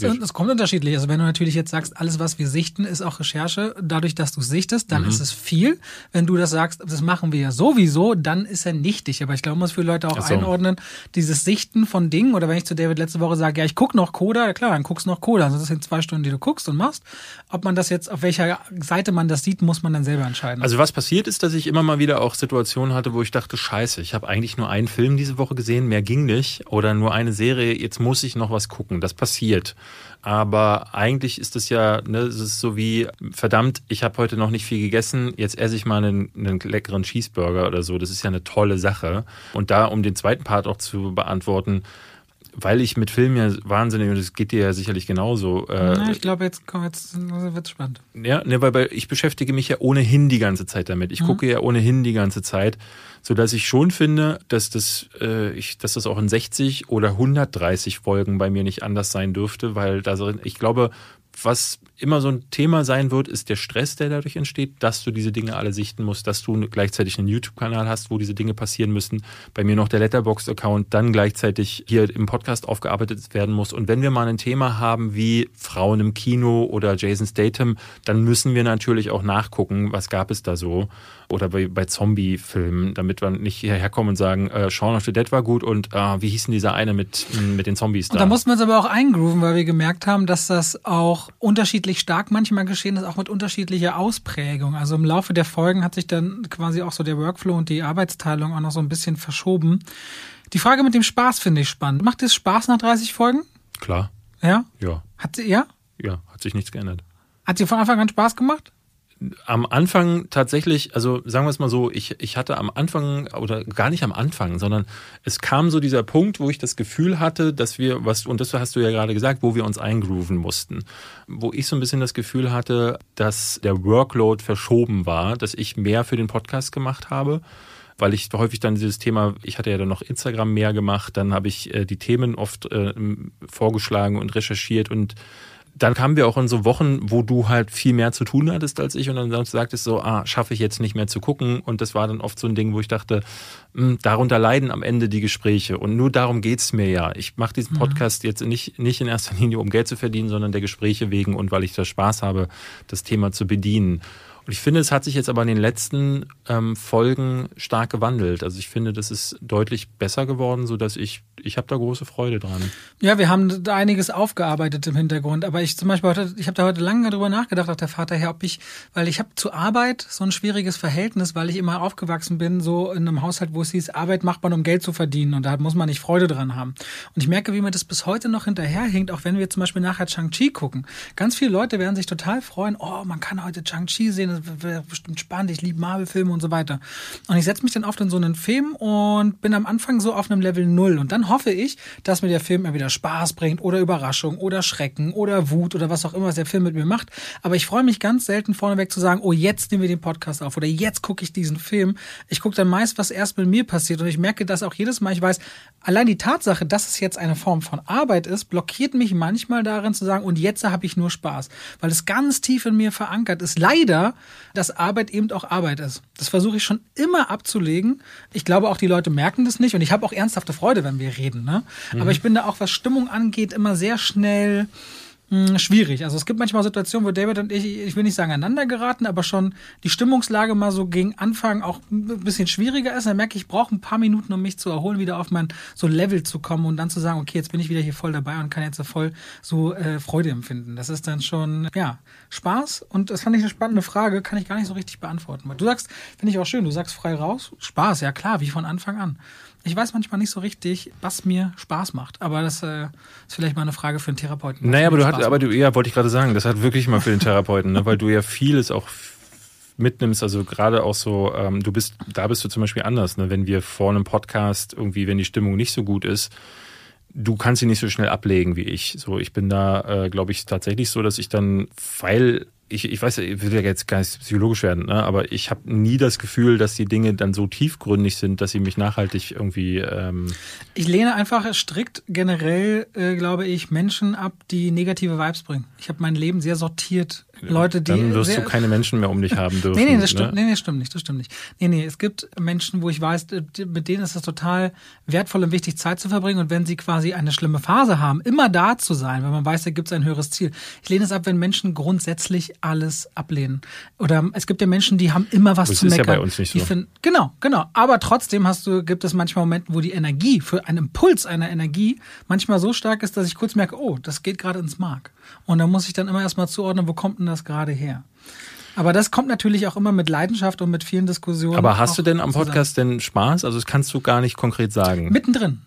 es kommt unterschiedlich. Also wenn du natürlich jetzt sagst, alles, was wir sichten, ist auch Recherche, dadurch, dass du es sichtest, dann mhm. ist es viel. Wenn du das sagst, das machen wir ja sowieso, dann ist er nichtig. Aber ich glaube, man muss für Leute auch so. einordnen, dieses Sichten von Dingen, oder wenn ich zu David letzte Woche sage, ja, ich gucke noch Coda, ja klar, dann guckst du noch Coda. Also das sind zwei Stunden, die du guckst und machst. Ob man das jetzt, auf welcher Seite man das sieht, muss man dann selber entscheiden. Also was passiert ist, dass ich immer mal wieder auch Situationen hatte, wo ich dachte, scheiße, ich habe eigentlich nur einen Film diese Woche gesehen, mehr ging nicht. Oder nur eine Serie, jetzt muss ich noch was gucken. Das passiert. Aber eigentlich ist es ja, ne, es ist so wie, verdammt, ich habe heute noch nicht viel gegessen, jetzt esse ich mal einen, einen leckeren Cheeseburger oder so. Das ist ja eine tolle Sache. Und da, um den zweiten Part auch zu beantworten, weil ich mit Filmen ja wahnsinnig, und das geht dir ja sicherlich genauso. Äh, Na, ich glaube, jetzt, komm, jetzt wird's spannend. Ja, ne, weil, weil ich beschäftige mich ja ohnehin die ganze Zeit damit. Ich mhm. gucke ja ohnehin die ganze Zeit, so dass ich schon finde, dass das, äh, ich, dass das auch in 60 oder 130 Folgen bei mir nicht anders sein dürfte, weil da ich glaube, was immer so ein Thema sein wird, ist der Stress, der dadurch entsteht, dass du diese Dinge alle sichten musst, dass du gleichzeitig einen YouTube-Kanal hast, wo diese Dinge passieren müssen. Bei mir noch der Letterboxd-Account, dann gleichzeitig hier im Podcast aufgearbeitet werden muss. Und wenn wir mal ein Thema haben wie Frauen im Kino oder Jason Statham, dann müssen wir natürlich auch nachgucken, was gab es da so. Oder bei, bei Zombie-Filmen, damit wir nicht hierher kommen und sagen, äh, Shaun of the Dead war gut und äh, wie hieß denn dieser eine mit, mit den Zombies da? Und da mussten wir uns aber auch eingrooven, weil wir gemerkt haben, dass das auch unterschiedlich stark manchmal geschehen ist, auch mit unterschiedlicher Ausprägung. Also im Laufe der Folgen hat sich dann quasi auch so der Workflow und die Arbeitsteilung auch noch so ein bisschen verschoben. Die Frage mit dem Spaß finde ich spannend. Macht es Spaß nach 30 Folgen? Klar. Ja? Ja. Hat sie, ja? Ja, hat sich nichts geändert. Hat sie von Anfang an Spaß gemacht? Am Anfang tatsächlich, also sagen wir es mal so, ich, ich hatte am Anfang oder gar nicht am Anfang, sondern es kam so dieser Punkt, wo ich das Gefühl hatte, dass wir, was, und das hast du ja gerade gesagt, wo wir uns eingrooven mussten. Wo ich so ein bisschen das Gefühl hatte, dass der Workload verschoben war, dass ich mehr für den Podcast gemacht habe weil ich häufig dann dieses Thema, ich hatte ja dann noch Instagram mehr gemacht, dann habe ich äh, die Themen oft äh, vorgeschlagen und recherchiert und dann kamen wir auch in so Wochen, wo du halt viel mehr zu tun hattest als ich und dann sagtest so, ah, schaffe ich jetzt nicht mehr zu gucken und das war dann oft so ein Ding, wo ich dachte, mh, hm, darunter leiden am Ende die Gespräche und nur darum geht's mir ja. Ich mache diesen mhm. Podcast mhm. jetzt nicht, nicht in erster Linie, um Geld zu verdienen, sondern der Gespräche wegen und weil ich da Spaß habe, das Thema zu bedienen. Und ich finde, es hat sich jetzt aber in den letzten ähm, Folgen stark gewandelt. Also ich finde, das ist deutlich besser geworden, so dass ich, ich habe da große Freude dran. Ja, wir haben da einiges aufgearbeitet im Hintergrund. Aber ich zum Beispiel heute, ich habe da heute lange darüber nachgedacht, auch der Vater her, ob ich, weil ich habe zur Arbeit so ein schwieriges Verhältnis, weil ich immer aufgewachsen bin, so in einem Haushalt, wo es hieß, Arbeit macht man, um Geld zu verdienen. Und da muss man nicht Freude dran haben. Und ich merke, wie mir das bis heute noch hinterherhinkt, auch wenn wir zum Beispiel nachher Chang-Chi gucken. Ganz viele Leute werden sich total freuen, oh, man kann heute Chang-Chi sehen, das wäre bestimmt spannend, ich liebe Marvel-Filme und so weiter. Und ich setze mich dann oft in so einen Film und bin am Anfang so auf einem Level Null. Und dann hoffe ich, dass mir der Film entweder Spaß bringt oder Überraschung oder Schrecken oder Wut oder was auch immer, der Film mit mir macht. Aber ich freue mich ganz selten vorneweg zu sagen, oh, jetzt nehmen wir den Podcast auf oder jetzt gucke ich diesen Film. Ich gucke dann meist, was erst mit mir passiert. Und ich merke das auch jedes Mal, ich weiß, allein die Tatsache, dass es jetzt eine Form von Arbeit ist, blockiert mich manchmal darin zu sagen, und jetzt habe ich nur Spaß. Weil es ganz tief in mir verankert ist. Leider, dass Arbeit eben auch Arbeit ist. Das versuche ich schon immer abzulegen. Ich glaube auch, die Leute merken das nicht und ich habe auch ernsthafte Freude, wenn wir reden. Ne? Mhm. Aber ich bin da auch, was Stimmung angeht, immer sehr schnell mh, schwierig. Also es gibt manchmal Situationen, wo David und ich, ich will nicht sagen aneinander geraten, aber schon die Stimmungslage mal so gegen Anfang auch ein bisschen schwieriger ist. Dann merke ich, ich brauche ein paar Minuten, um mich zu erholen, wieder auf mein so Level zu kommen und dann zu sagen, okay, jetzt bin ich wieder hier voll dabei und kann jetzt so voll so äh, Freude empfinden. Das ist dann schon, ja, Spaß und das fand ich eine spannende Frage, kann ich gar nicht so richtig beantworten. Du sagst, finde ich auch schön, du sagst frei raus, Spaß, ja klar, wie von Anfang an. Ich weiß manchmal nicht so richtig, was mir Spaß macht, aber das äh, ist vielleicht mal eine Frage für einen Therapeuten. Naja, aber du hast, aber du, ja, wollte ich gerade sagen, das hat wirklich mal für den Therapeuten, ne? weil du ja vieles auch mitnimmst, also gerade auch so, ähm, du bist, da bist du zum Beispiel anders, ne? wenn wir vor einem Podcast irgendwie, wenn die Stimmung nicht so gut ist, du kannst sie nicht so schnell ablegen wie ich. So, ich bin da, äh, glaube ich, tatsächlich so, dass ich dann, weil ich, ich weiß, ich will ja jetzt gar nicht psychologisch werden, ne? aber ich habe nie das Gefühl, dass die Dinge dann so tiefgründig sind, dass sie mich nachhaltig irgendwie. Ähm, Ich lehne einfach strikt generell, äh, glaube ich, Menschen ab, die negative Vibes bringen. Ich habe mein Leben sehr sortiert. Leute, die. dann wirst du keine Menschen mehr um dich haben <laughs> dürfen. Nee, nee, das stimmt, ne? nee, nee, stimmt nicht, das stimmt nicht. Nee, nee, es gibt Menschen, wo ich weiß, mit denen ist es total wertvoll und wichtig, Zeit zu verbringen und wenn sie quasi eine schlimme Phase haben, immer da zu sein, weil man weiß, da gibt es ein höheres Ziel. Ich lehne es ab, wenn Menschen grundsätzlich alles ablehnen. Oder es gibt ja Menschen, die haben immer was Das zu ist ja meckern. bei uns nicht so. finden, genau, genau. Aber trotzdem hast du, gibt es manchmal Momente, wo die Energie, für einen Impuls einer Energie, manchmal so stark ist, dass ich kurz merke, oh, das geht gerade ins Mark. Und da muss ich dann immer erstmal zuordnen, wo kommt denn das gerade her? Aber das kommt natürlich auch immer mit Leidenschaft und mit vielen Diskussionen. Aber hast du denn am zusammen. Podcast denn Spaß? Also das kannst du gar nicht konkret sagen. Mittendrin.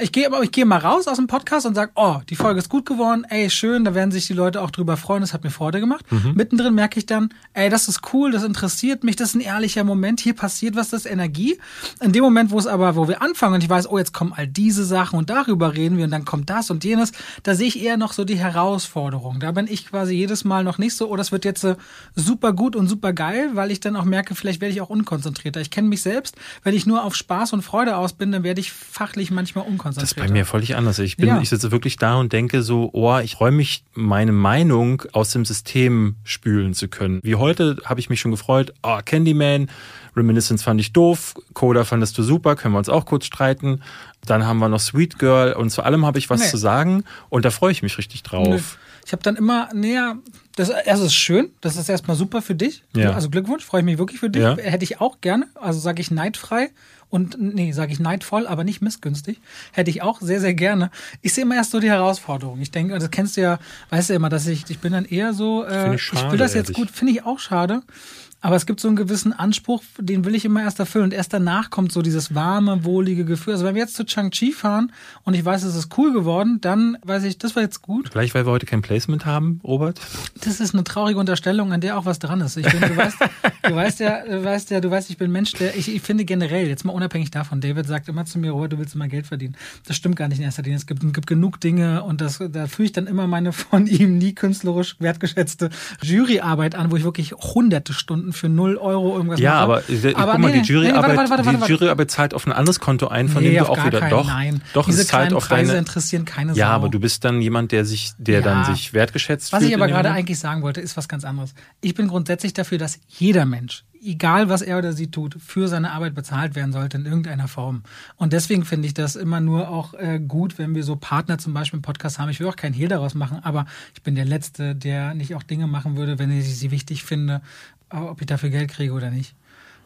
Ich gehe aber ich gehe mal raus aus dem Podcast und sag, oh, die Folge ist gut geworden, ey, schön, da werden sich die Leute auch drüber freuen, das hat mir Freude gemacht. Mhm. Mittendrin merke ich dann, ey, das ist cool, das interessiert mich, das ist ein ehrlicher Moment, hier passiert was, das ist Energie. In dem Moment, wo es aber, wo wir anfangen und ich weiß, oh, jetzt kommen all diese Sachen und darüber reden wir und dann kommt das und jenes, da sehe ich eher noch so die Herausforderung. Da bin ich quasi jedes Mal noch nicht so, oh, das wird jetzt äh, super gut und super geil, weil ich dann auch merke, vielleicht werde ich auch unkonzentrierter. Ich kenne mich selbst, wenn ich nur auf Spaß und Freude aus bin, dann werde ich fachlich manchmal Das ist bei mir völlig anders. Ich bin, Ja. ich sitze wirklich da und denke so, oh, ich freue mich, meine Meinung aus dem System spülen zu können. Wie heute habe ich mich schon gefreut, oh, Candyman, Reminiscence fand ich doof, Coda fandest du super, können wir uns auch kurz streiten. Dann haben wir noch Sweet Girl und zu allem habe ich was Nee. zu sagen und da freue ich mich richtig drauf. Ich habe dann immer näher, das, das ist schön, das ist erstmal super für dich. Ja. Also Glückwunsch, freue ich mich wirklich für dich. Ja. Hätte ich auch gerne, also sage ich neidfrei und nee, sage ich neidvoll, aber nicht missgünstig. Hätte ich auch sehr, sehr gerne. Ich sehe immer erst so die Herausforderung. Ich denke, das kennst du ja, weißt du ja immer, dass ich, ich bin dann eher so, äh, ich ich, schade, will das jetzt ehrlich. gut, finde ich auch schade. Aber es gibt so einen gewissen Anspruch, den will ich immer erst erfüllen. Und erst danach kommt so dieses warme, wohlige Gefühl. Also wenn wir jetzt zu Chang-Chi fahren und ich weiß, es ist cool geworden, dann weiß ich, das war jetzt gut. Vielleicht, weil wir heute kein Placement haben, Robert? Das ist eine traurige Unterstellung, an der auch was dran ist. Ich bin, du, weißt, du weißt ja, du weißt ja, du weißt, ich bin ein Mensch, der, ich, ich finde generell, jetzt mal unabhängig davon, David sagt immer zu mir, Robert, du willst immer Geld verdienen. Das stimmt gar nicht in erster Linie. Es gibt, gibt genug Dinge und das, da führe ich dann immer meine von ihm nie künstlerisch wertgeschätzte Juryarbeit an, wo ich wirklich hunderte Stunden für null Euro irgendwas Ja, aber, äh, guck mal, nee, die Juryarbeit, nee, warte, warte, warte, die. Juryarbeit zahlt auf ein anderes Konto ein, von nee, dem du auch wieder keinen, doch, nein. doch Diese es zahlt kleinen auf Preise deine interessieren keine Ja, Sau. aber du bist dann jemand, der sich, der Ja. dann sich wertgeschätzt Was fühlt. ich aber gerade Moment. eigentlich sagen wollte, ist was ganz anderes. Ich bin grundsätzlich dafür, dass jeder Mensch, egal was er oder sie tut, für seine Arbeit bezahlt werden sollte in irgendeiner Form. Und deswegen finde ich das immer nur auch äh, gut, wenn wir so Partner zum Beispiel im Podcast haben. Ich will auch keinen Hehl daraus machen, aber ich bin der Letzte, der nicht auch Dinge machen würde, wenn ich sie wichtig finde, ob ich dafür Geld kriege oder nicht.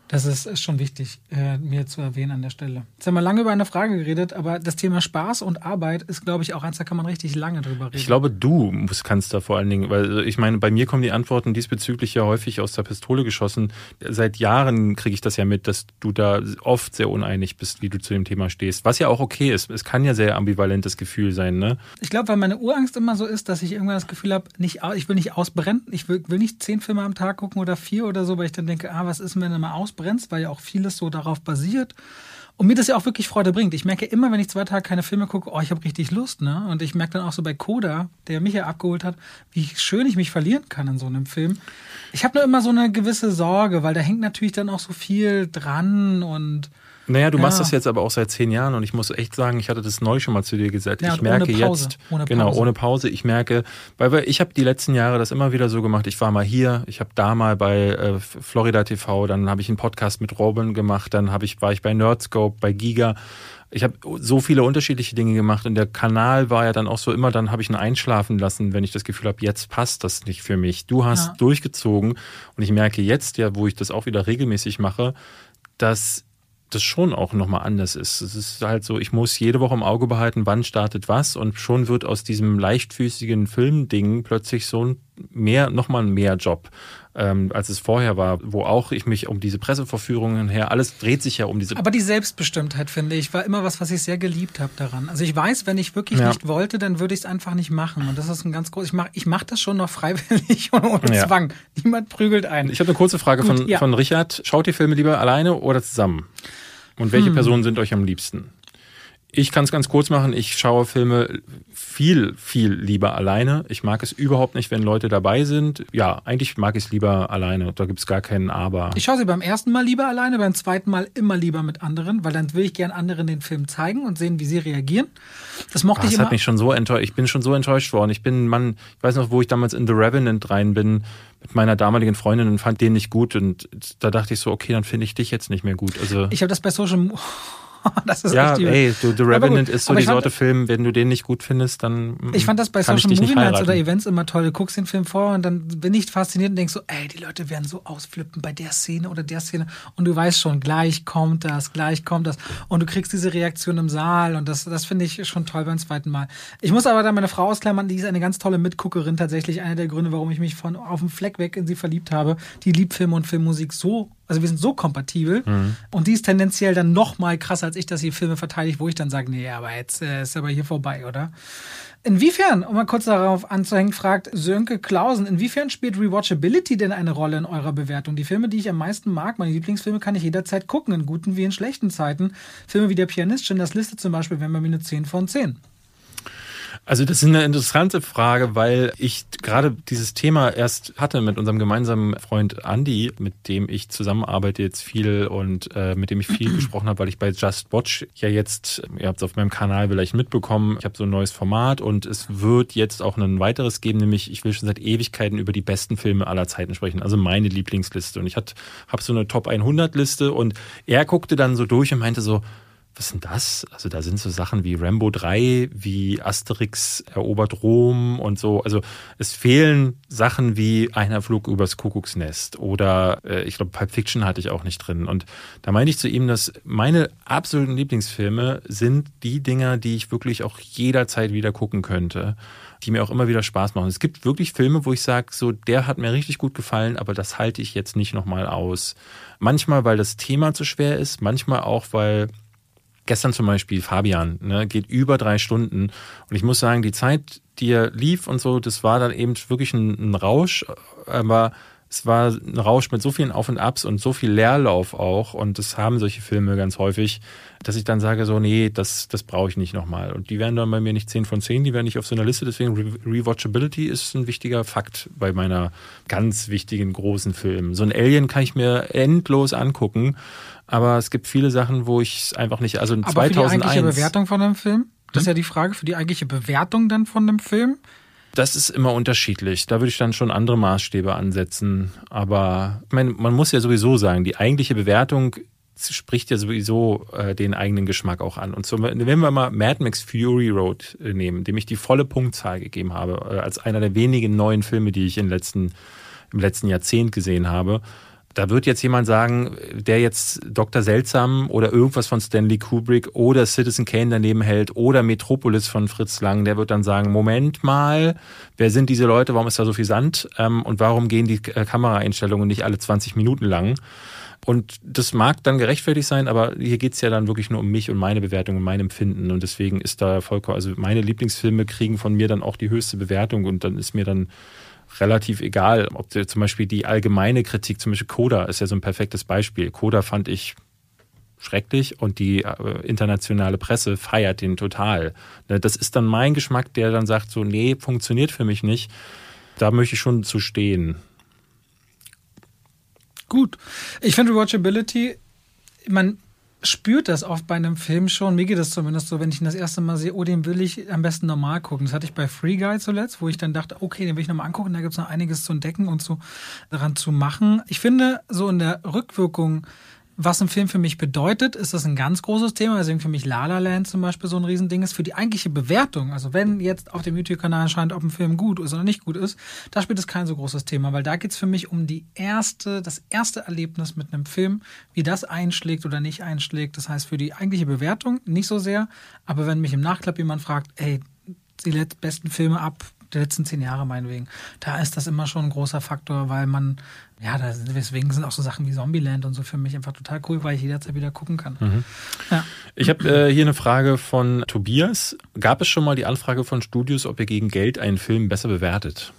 Das ist, ist schon wichtig, äh, mir zu erwähnen an der Stelle. Jetzt haben wir lange über eine Frage geredet, aber das Thema Spaß und Arbeit ist, glaube ich, auch eins, da kann man richtig lange drüber reden. Ich glaube, du musst, kannst da vor allen Dingen, weil ich meine, bei mir kommen die Antworten diesbezüglich ja häufig aus der Pistole geschossen. Seit Jahren kriege ich das ja mit, dass du da oft sehr uneinig bist, wie du zu dem Thema stehst. Was ja auch okay ist. Es kann ja sehr ambivalentes Gefühl sein, ne? Ich glaube, weil meine Urangst immer so ist, dass ich irgendwann das Gefühl habe, nicht, ich will nicht ausbrennen. Ich will, will nicht zehn Filme am Tag gucken oder vier oder so, weil ich dann denke, ah, was ist, wenn du mal ausbrennst, weil ja auch vieles so darauf basiert. Und mir das ja auch wirklich Freude bringt. Ich merke immer, wenn ich zwei Tage keine Filme gucke, oh, ich habe richtig Lust, ne? Und ich merke dann auch so bei Coda, der mich ja abgeholt hat, wie schön ich mich verlieren kann in so einem Film. Ich habe nur immer so eine gewisse Sorge, weil da hängt natürlich dann auch so viel dran und Naja, du machst Ja. das jetzt aber auch seit zehn Jahren und ich muss echt sagen, ich hatte das neu schon mal zu dir gesagt. Ja, ich merke jetzt, Ohne genau, Pause. ohne Pause, ich merke, weil, weil ich habe die letzten Jahre das immer wieder so gemacht. Ich war mal hier, ich habe da mal bei äh, Florida TV, dann habe ich einen Podcast mit Robin gemacht, dann habe ich war ich bei Nerdscope, bei Giga ich habe so viele unterschiedliche Dinge gemacht und der Kanal war ja dann auch so immer, dann habe ich ihn einschlafen lassen, wenn ich das Gefühl habe, jetzt passt das nicht für mich. Du hast ja. durchgezogen und ich merke jetzt ja, wo ich das auch wieder regelmäßig mache, dass das schon auch nochmal anders ist. Es ist halt so, ich muss jede Woche im Auge behalten, wann startet was und schon wird aus diesem leichtfüßigen Filmding plötzlich so ein mehr, nochmal ein mehr Job, ähm, als es vorher war, wo auch ich mich um diese Presseverführungen her, alles dreht sich ja um diese. Aber die Selbstbestimmtheit, finde ich, war immer was, was ich sehr geliebt habe daran. Also ich weiß, wenn ich wirklich ja. nicht wollte, dann würde ich es einfach nicht machen. Und das ist ein ganz groß, ich mache ich mach das schon noch freiwillig <laughs> und ohne ja. Zwang. Niemand prügelt ein. Ich habe eine kurze Frage Gut, von, ja. von Richard. Schaut ihr Filme lieber alleine oder zusammen? Und welche hm. Personen sind euch am liebsten? Ich kann es ganz kurz machen. Ich schaue Filme viel, viel lieber alleine. Ich mag es überhaupt nicht, wenn Leute dabei sind. Ja, eigentlich mag ich es lieber alleine. Da gibt es gar keinen Aber. Ich schaue sie beim ersten Mal lieber alleine, beim zweiten Mal immer lieber mit anderen, weil dann will ich gern anderen den Film zeigen und sehen, wie sie reagieren. Das mochte oh, ich das immer. hat mich schon so enttäuscht. Ich bin schon so enttäuscht worden. Ich bin Mann, ich weiß noch, wo ich damals in The Revenant rein bin mit meiner damaligen Freundin und fand den nicht gut und da dachte ich so, okay, dann finde ich dich jetzt nicht mehr gut. Also ich habe das bei Social <laughs> das ist ja, ey, du, The Revenant ist so die Sorte Film, wenn du den nicht gut findest, dann. Ich fand das bei Social Movie Nights oder Events immer toll. Du guckst den Film vor und dann bin ich fasziniert und denkst so, ey, die Leute werden so ausflippen bei der Szene oder der Szene. Und du weißt schon, gleich kommt das, gleich kommt das. Und du kriegst diese Reaktion im Saal und das, das finde ich schon toll beim zweiten Mal. Ich muss aber da meine Frau ausklammern, die ist eine ganz tolle Mitguckerin, tatsächlich einer der Gründe, warum ich mich von auf dem Fleck weg in sie verliebt habe. Die liebt Film und Filmmusik so also wir sind so kompatibel mhm. und die ist tendenziell dann noch mal krasser als ich, dass sie Filme verteidigt, wo ich dann sage, nee, aber jetzt äh, ist aber hier vorbei, oder? Inwiefern, um mal kurz darauf anzuhängen, fragt Sönke Klausen, inwiefern spielt Rewatchability denn eine Rolle in eurer Bewertung? Die Filme, die ich am meisten mag, meine Lieblingsfilme, kann ich jederzeit gucken, in guten wie in schlechten Zeiten. Filme wie Der Pianist, Schindlers Liste zum Beispiel, wären bei mir eine 10 von 10. Also das ist eine interessante Frage, weil ich gerade dieses Thema erst hatte mit unserem gemeinsamen Freund Andy, mit dem ich zusammenarbeite jetzt viel und äh, mit dem ich viel <clears throat> gesprochen habe, weil ich bei Just Watch ja jetzt, ihr habt es auf meinem Kanal vielleicht mitbekommen, ich habe so ein neues Format und es wird jetzt auch ein weiteres geben, nämlich ich will schon seit Ewigkeiten über die besten Filme aller Zeiten sprechen, also meine Lieblingsliste. Und ich habe so eine Top 100 Liste und er guckte dann so durch und meinte so, was denn das? Also da sind so Sachen wie Rambo 3, wie Asterix erobert Rom und so. Also es fehlen Sachen wie einer Flug übers Kuckucksnest oder äh, ich glaube Pulp Fiction hatte ich auch nicht drin. Und da meine ich zu ihm, dass meine absoluten Lieblingsfilme sind die Dinger, die ich wirklich auch jederzeit wieder gucken könnte, die mir auch immer wieder Spaß machen. Es gibt wirklich Filme, wo ich sage, so der hat mir richtig gut gefallen, aber das halte ich jetzt nicht nochmal aus. Manchmal, weil das Thema zu schwer ist, manchmal auch, weil gestern zum Beispiel Fabian, ne, geht über drei Stunden. Und ich muss sagen, die Zeit, die er lief und so, das war dann eben wirklich ein, ein Rausch, aber es war ein Rausch mit so vielen Auf und Abs und so viel Leerlauf auch. Und das haben solche Filme ganz häufig, dass ich dann sage so, nee, das, das brauche ich nicht nochmal. Und die werden dann bei mir nicht 10 von 10, die werden nicht auf so einer Liste. Deswegen Re Rewatchability ist ein wichtiger Fakt bei meiner ganz wichtigen großen Film. So ein Alien kann ich mir endlos angucken. Aber es gibt viele Sachen, wo ich es einfach nicht, also in Aber 2001. Für die eigentliche Bewertung von einem Film? Das hm? ist ja die Frage für die eigentliche Bewertung dann von dem Film. Das ist immer unterschiedlich. Da würde ich dann schon andere Maßstäbe ansetzen. Aber ich meine, man muss ja sowieso sagen, die eigentliche Bewertung spricht ja sowieso äh, den eigenen Geschmack auch an. Und so, wenn wir mal Mad Max Fury Road äh, nehmen, dem ich die volle Punktzahl gegeben habe, äh, als einer der wenigen neuen Filme, die ich in letzten, im letzten Jahrzehnt gesehen habe, da wird jetzt jemand sagen, der jetzt Dr. Seltsam oder irgendwas von Stanley Kubrick oder Citizen Kane daneben hält oder Metropolis von Fritz Lang, der wird dann sagen, Moment mal, wer sind diese Leute, warum ist da so viel Sand ähm, und warum gehen die äh, Kameraeinstellungen nicht alle 20 Minuten lang? Und das mag dann gerechtfertigt sein, aber hier geht's ja dann wirklich nur um mich und meine Bewertung und mein Empfinden. Und deswegen ist da vollkommen, also meine Lieblingsfilme kriegen von mir dann auch die höchste Bewertung und dann ist mir dann relativ egal, ob zum Beispiel die allgemeine Kritik, zum Beispiel Coda ist ja so ein perfektes Beispiel. Coda fand ich schrecklich und die äh, internationale Presse feiert den total. Ne, das ist dann mein Geschmack, der dann sagt so, nee, funktioniert für mich nicht. Da möchte ich schon zu stehen. Gut. Ich finde Watchability, man spürt das oft bei einem Film schon. Mir geht das zumindest so, wenn ich ihn das erste Mal sehe, oh, den will ich am besten normal gucken. Das hatte ich bei Free Guy zuletzt, wo ich dann dachte, okay, den will ich nochmal angucken. Da gibt es noch einiges zu entdecken und zu, daran zu machen. Ich finde, so in der Rückwirkung was ein Film für mich bedeutet, ist das ein ganz großes Thema. Deswegen für mich La La Land zum Beispiel so ein Riesending ist. Für die eigentliche Bewertung, also wenn jetzt auf dem YouTube-Kanal erscheint, ob ein Film gut ist oder nicht gut ist, da spielt es kein so großes Thema, weil da geht es für mich um die erste, das erste Erlebnis mit einem Film, wie das einschlägt oder nicht einschlägt. Das heißt, für die eigentliche Bewertung nicht so sehr, aber wenn mich im Nachklapp jemand fragt, ey, die besten Filme ab der letzten zehn Jahre meinetwegen. Da ist das immer schon ein großer Faktor, weil man, ja, deswegen sind auch so Sachen wie Zombieland und so für mich einfach total cool, weil ich jederzeit wieder gucken kann. Mhm. Ja. Ich habe äh, hier eine Frage von Tobias. Gab es schon mal die Anfrage von Studios, ob ihr gegen Geld einen Film besser bewertet?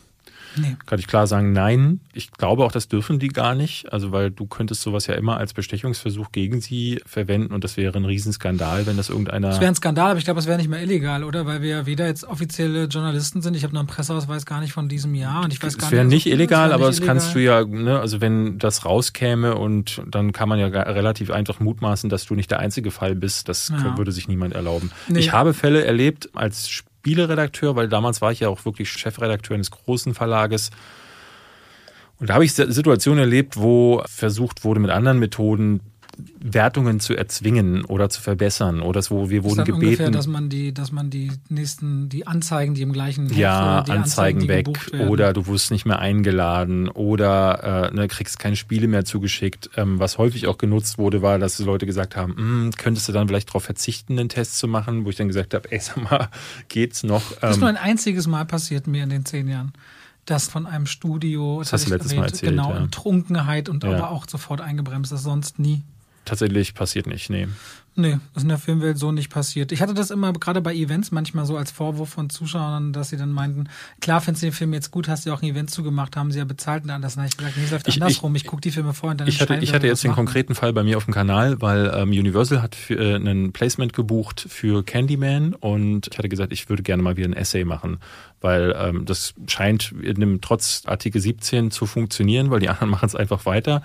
Nee. Kann ich klar sagen, nein. Ich glaube auch, das dürfen die gar nicht. Also, weil du könntest sowas ja immer als Bestechungsversuch gegen sie verwenden und das wäre ein Riesenskandal, wenn das irgendeiner. Das wäre ein Skandal, aber ich glaube, es wäre nicht mehr illegal, oder? Weil wir ja weder jetzt offizielle Journalisten sind. Ich habe noch einen Presseausweis gar nicht von diesem Jahr und ich weiß gar es wäre nicht, nicht illegal, aber das kannst du ja, ne, also wenn das rauskäme und dann kann man ja relativ einfach mutmaßen, dass du nicht der einzige Fall bist. Das ja. würde sich niemand erlauben. Nee. Ich habe Fälle erlebt als Spieleredakteur, weil damals war ich ja auch wirklich Chefredakteur eines großen Verlages. Und da habe ich Situationen erlebt, wo versucht wurde, mit anderen Methoden Wertungen zu erzwingen oder zu verbessern oder so, wir wurden gebeten, ungefähr, dass man die, dass man die nächsten, die Anzeigen, die im gleichen ja Heft, Anzeigen, Anzeigen weg oder du wirst nicht mehr eingeladen oder äh, ne, kriegst keine Spiele mehr zugeschickt. Ähm, was häufig auch genutzt wurde, war, dass Leute gesagt haben, hm, könntest du dann vielleicht darauf verzichten, einen Test zu machen, wo ich dann gesagt habe, ey, sag mal, <laughs> geht's noch? Das ist ähm, nur ein einziges Mal passiert mir in den zehn Jahren das von einem Studio, das, das hast du letztes erwähnt, Mal erzählt, genau, ja. Trunkenheit und ja. aber auch sofort eingebremst, das sonst nie tatsächlich passiert nicht, nee. Nee, das ist in der Filmwelt so nicht passiert. Ich hatte das immer gerade bei Events manchmal so als Vorwurf von Zuschauern, dass sie dann meinten, klar, findest du den Film jetzt gut, hast du ja auch ein Event zugemacht, haben sie ja bezahlt und anders. Na, ich gesagt, nee, es läuft ich, andersrum. Ich, ich gucke die Filme vor und dann Ich hatte, ich hatte jetzt den konkreten Fall bei mir auf dem Kanal, weil ähm, Universal hat für, äh, einen Placement gebucht für Candyman und ich hatte gesagt, ich würde gerne mal wieder ein Essay machen, weil ähm, das scheint in dem, trotz Artikel 17 zu funktionieren, weil die anderen <laughs> machen es einfach weiter.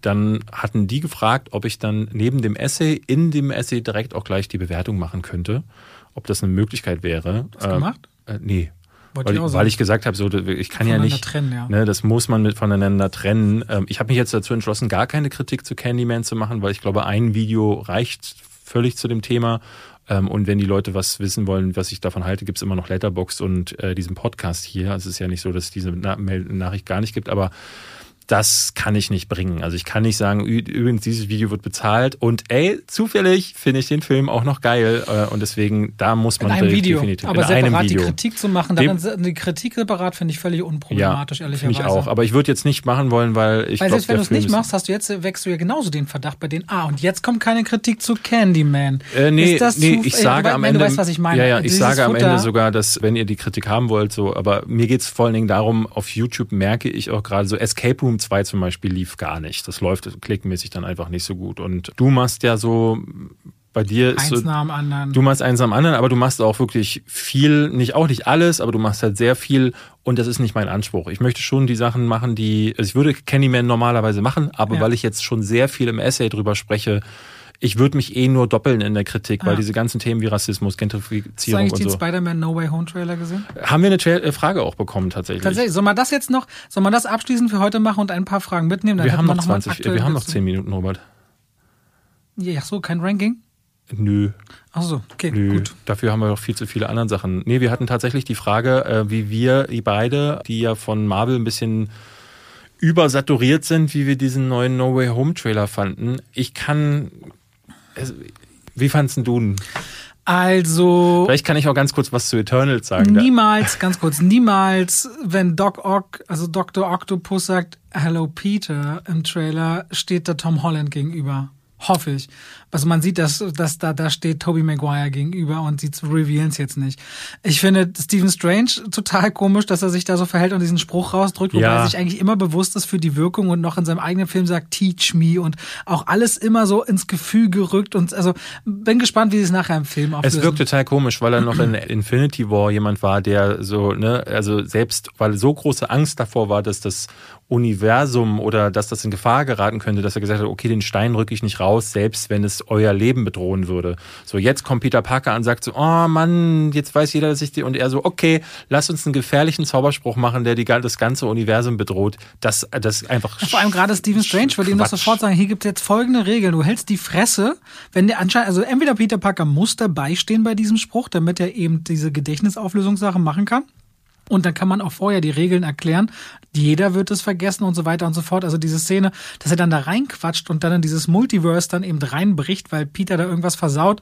Dann hatten die gefragt, ob ich dann neben dem Essay in dem Essay direkt auch gleich die Bewertung machen könnte, ob das eine Möglichkeit wäre. Hast du äh, gemacht? Äh, nee. Weil ich, weil ich, gesagt habe, so ich kann ja nicht, trennen, ja. Ne, das muss man mit voneinander trennen. Ähm, ich habe mich jetzt dazu entschlossen, gar keine Kritik zu Candyman zu machen, weil ich glaube, ein Video reicht völlig zu dem Thema. Ähm, und wenn die Leute was wissen wollen, was ich davon halte, gibt es immer noch Letterbox und äh, diesen Podcast hier. Also es ist ja nicht so, dass es diese Nachricht gar nicht gibt, aber das kann ich nicht bringen. Also ich kann nicht sagen, übrigens, dieses Video wird bezahlt und ey, zufällig finde ich den Film auch noch geil äh, und deswegen, da muss man in einem Video, definitiv aber in separat einem Video. die Kritik zu machen, daran, die Kritik separat finde ich völlig unproblematisch, ja, ehrlicherweise. ich auch, aber ich würde jetzt nicht machen wollen, weil ich Weil glaub, selbst wenn du es nicht machst, hast du jetzt, wächst du ja genauso den Verdacht bei denen, ah, und jetzt kommt keine Kritik zu Candyman. Äh, nee, nee, ich sage ey, am Ende, du weißt, was ich meine. Ja, ja, ich sage am Ende sogar, dass, wenn ihr die Kritik haben wollt, so, aber mir geht es vor allen Dingen darum, auf YouTube merke ich auch gerade so, Escape Room 2 zum Beispiel lief gar nicht. Das läuft klickmäßig dann einfach nicht so gut. Und du machst ja so bei dir ist eins nach dem anderen. Du machst eins dem anderen, aber du machst auch wirklich viel, nicht auch nicht alles, aber du machst halt sehr viel und das ist nicht mein Anspruch. Ich möchte schon die Sachen machen, die also ich würde Candyman normalerweise machen, aber ja. weil ich jetzt schon sehr viel im Essay drüber spreche, ich würde mich eh nur doppeln in der Kritik, weil diese ganzen Themen wie Rassismus, Gentrifizierung Hast du eigentlich den so. Spider-Man No Way Home Trailer gesehen? Haben wir eine Tra äh, Frage auch bekommen tatsächlich. Tatsächlich. Soll man das jetzt noch, soll man das abschließend für heute machen und ein paar Fragen mitnehmen? Dann wir haben noch 20, wir haben noch 10 Minuten, Robert. Ja, so, kein Ranking? Nö. Ach so, okay, Nö. gut. Dafür haben wir noch viel zu viele andere Sachen. Nee, wir hatten tatsächlich die Frage, äh, wie wir, die beide, die ja von Marvel ein bisschen übersaturiert sind, wie wir diesen neuen No Way Home Trailer fanden. Ich kann wie fandest du ihn? Also. Vielleicht kann ich auch ganz kurz was zu Eternals sagen. Niemals, ganz kurz, niemals, wenn Doc Ock, also Dr. Octopus sagt Hello Peter im Trailer, steht da Tom Holland gegenüber. Hoffe ich. Also man sieht, dass, dass da, da steht Toby Maguire gegenüber und sie revealen es jetzt nicht. Ich finde Stephen Strange total komisch, dass er sich da so verhält und diesen Spruch rausdrückt, wobei ja. er sich eigentlich immer bewusst ist für die Wirkung und noch in seinem eigenen Film sagt, teach me und auch alles immer so ins Gefühl gerückt und also bin gespannt, wie sie es nachher im Film auflösen. Es wirkt total komisch, weil er noch in <clears throat> Infinity War jemand war, der so, ne, also selbst, weil so große Angst davor war, dass das Universum oder dass das in Gefahr geraten könnte, dass er gesagt hat, okay, den Stein rücke ich nicht raus, selbst wenn es euer Leben bedrohen würde. So, jetzt kommt Peter Parker und sagt so, oh Mann, jetzt weiß jeder, dass ich die, und er so, okay, lass uns einen gefährlichen Zauberspruch machen, der die, das ganze Universum bedroht. Das, das einfach. Vor allem gerade Stephen Strange würde ihm das sofort sagen, hier gibt es jetzt folgende Regeln. Du hältst die Fresse, wenn der anscheinend, also entweder Peter Parker muss dabei stehen bei diesem Spruch, damit er eben diese Gedächtnisauflösungssache machen kann. Und dann kann man auch vorher die Regeln erklären. Jeder wird es vergessen und so weiter und so fort. Also diese Szene, dass er dann da reinquatscht und dann in dieses Multiverse dann eben reinbricht, weil Peter da irgendwas versaut.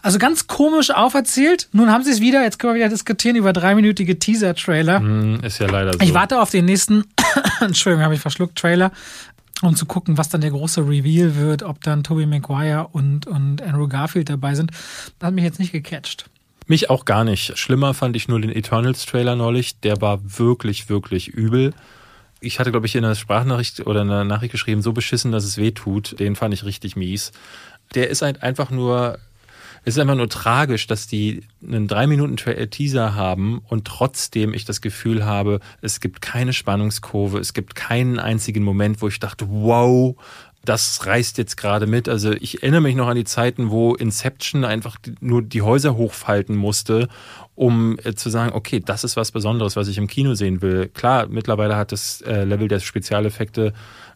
Also ganz komisch auferzählt. Nun haben sie es wieder. Jetzt können wir wieder diskutieren über dreiminütige Teaser-Trailer. Mm, ist ja leider so. Ich warte auf den nächsten, <coughs> Entschuldigung, habe ich verschluckt, Trailer, um zu gucken, was dann der große Reveal wird, ob dann Tobey Maguire und, und Andrew Garfield dabei sind. Das hat mich jetzt nicht gecatcht. Mich auch gar nicht. Schlimmer fand ich nur den Eternals-Trailer neulich. Der war wirklich, wirklich übel. Ich hatte, glaube ich, in einer Sprachnachricht oder in einer Nachricht geschrieben, so beschissen, dass es weh tut. Den fand ich richtig mies. Der ist halt einfach nur, es ist einfach nur tragisch, dass die einen drei Minuten Teaser haben und trotzdem ich das Gefühl habe, es gibt keine Spannungskurve, es gibt keinen einzigen Moment, wo ich dachte, wow, das reißt jetzt gerade mit. Also ich erinnere mich noch an die Zeiten, wo Inception einfach nur die Häuser hochfalten musste, um äh, zu sagen, okay, das ist was Besonderes, was ich im Kino sehen will. Klar, mittlerweile hat das äh, Level der Spezialeffekte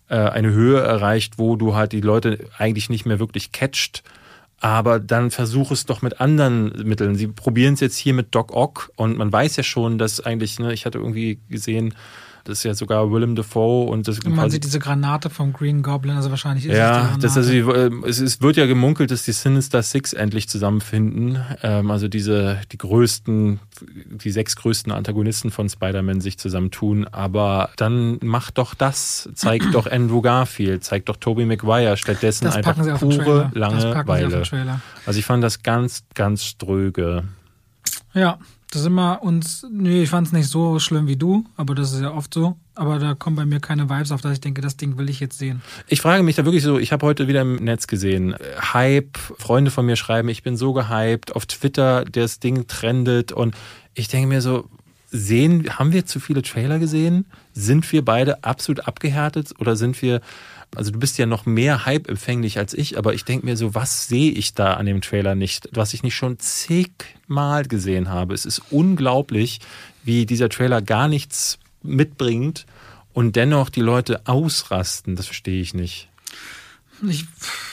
äh, eine Höhe erreicht, wo du halt die Leute eigentlich nicht mehr wirklich catcht. Aber dann versuch es doch mit anderen Mitteln. Sie probieren es jetzt hier mit Doc Ock und man weiß ja schon, dass eigentlich, ne, ich hatte irgendwie gesehen, das ist ja sogar Willem Dafoe und das. Und man sieht diese Granate vom Green Goblin, also wahrscheinlich ist ja, es das also, es, es wird ja gemunkelt, dass die Sinister Six endlich zusammenfinden. Ähm, also diese, die größten, die sechs größten Antagonisten von Spider-Man sich zusammentun. Aber dann macht doch das, zeigt doch Andrew Garfield, zeigt doch Tobey Maguire stattdessen das einfach pure Langeweile. Also ich fand das ganz, ganz ströge. Ja, das immer uns, nee, ich fand es nicht so schlimm wie du, aber das ist ja oft so. Aber da kommen bei mir keine Vibes auf, dass ich denke, das Ding will ich jetzt sehen. Ich frage mich da wirklich so, ich habe heute wieder im Netz gesehen, Hype, Freunde von mir schreiben, ich bin so gehypt, auf Twitter das Ding trendet und ich denke mir so, sehen, haben wir zu viele Trailer gesehen? Sind wir beide absolut abgehärtet oder sind wir also du bist ja noch mehr Hype-empfänglich als ich, aber ich denke mir so, was sehe ich da an dem Trailer nicht, was ich nicht schon zigmal gesehen habe. Es ist unglaublich, wie dieser Trailer gar nichts mitbringt und dennoch die Leute ausrasten. Das verstehe ich nicht. Ich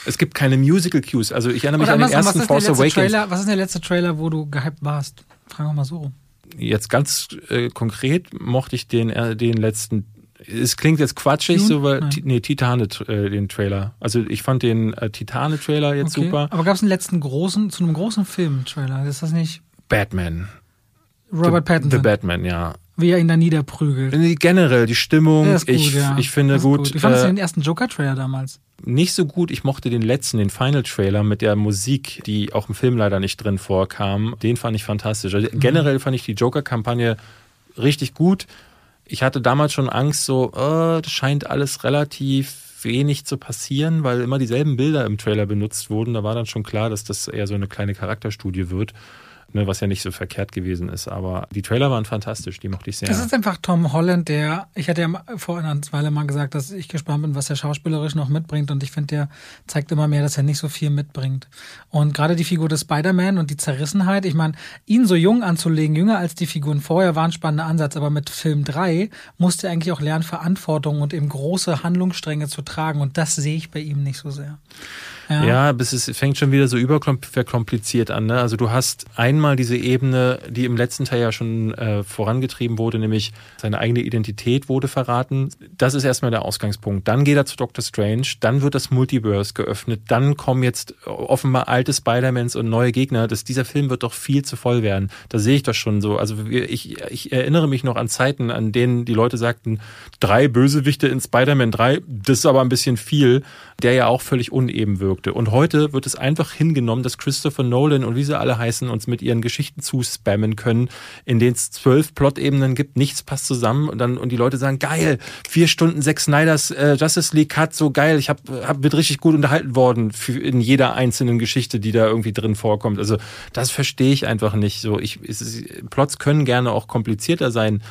es gibt keine Musical Cues. Also ich erinnere mich an den ersten Force Awakens. Trailer, was ist der letzte Trailer, wo du gehypt warst? Fragen wir mal so. Jetzt ganz äh, konkret mochte ich den, äh, den letzten es klingt jetzt quatschig, so weil Nein. nee, Titane äh, den Trailer. Also ich fand den äh, Titane Trailer jetzt okay. super. Aber gab es einen letzten großen zu einem großen Film Trailer? Ist das nicht Batman? Robert The, Pattinson. The Batman, ja. Wie er ihn da niederprügelt. Generell die Stimmung, gut, ich, ja. ich finde gut. gut. Wie fandest du äh, den ersten Joker Trailer damals? Nicht so gut. Ich mochte den letzten, den Final Trailer mit der Musik, die auch im Film leider nicht drin vorkam. Den fand ich fantastisch. Also mhm. Generell fand ich die Joker Kampagne richtig gut ich hatte damals schon Angst, so, oh, das scheint alles relativ wenig zu passieren, weil immer dieselben Bilder im Trailer benutzt wurden. Da war dann schon klar, dass das eher so eine kleine Charakterstudie wird ne, was ja nicht so verkehrt gewesen ist. Aber die Trailer waren fantastisch, die mochte ich sehr. Es ist einfach Tom Holland, der, ich hatte ja vor einer Weile mal gesagt, dass ich gespannt bin, was er schauspielerisch noch mitbringt. Und ich finde, der zeigt immer mehr, dass er nicht so viel mitbringt. Und gerade die Figur des Spider-Man und die Zerrissenheit, ich meine, ihn so jung anzulegen, jünger als die Figuren vorher, war ein spannender Ansatz. Aber mit Film 3 musste er eigentlich auch lernen, Verantwortung und eben große Handlungsstränge zu tragen. Und das sehe ich bei ihm nicht so sehr. Ja, ja bis es fängt schon wieder so überverkompliziert an. Ne? Also du hast einmal diese Ebene, die im letzten Teil ja schon äh, vorangetrieben wurde, nämlich seine eigene Identität wurde verraten. Das ist erstmal der Ausgangspunkt. Dann geht er zu Doctor Strange, dann wird das Multiverse geöffnet, dann kommen jetzt offenbar alte Spider-Mans und neue Gegner. Das, dieser Film wird doch viel zu voll werden. Da sehe ich das schon so. Also ich, ich erinnere mich noch an Zeiten, an denen die Leute sagten, drei Bösewichte in Spider-Man 3, das ist aber ein bisschen viel, der ja auch völlig uneben wirkt wirkte. Und heute wird es einfach hingenommen, dass Christopher Nolan und wie sie alle heißen, uns mit ihren Geschichten zuspammen können, in denen es zwölf Plot-Ebenen gibt, nichts passt zusammen und dann und die Leute sagen, geil, vier Stunden sechs Snyders äh, Justice League Cut, so geil, ich hab, hab wird richtig gut unterhalten worden für, in jeder einzelnen Geschichte, die da irgendwie drin vorkommt. Also das verstehe ich einfach nicht. So, ich, es, Plots können gerne auch komplizierter sein,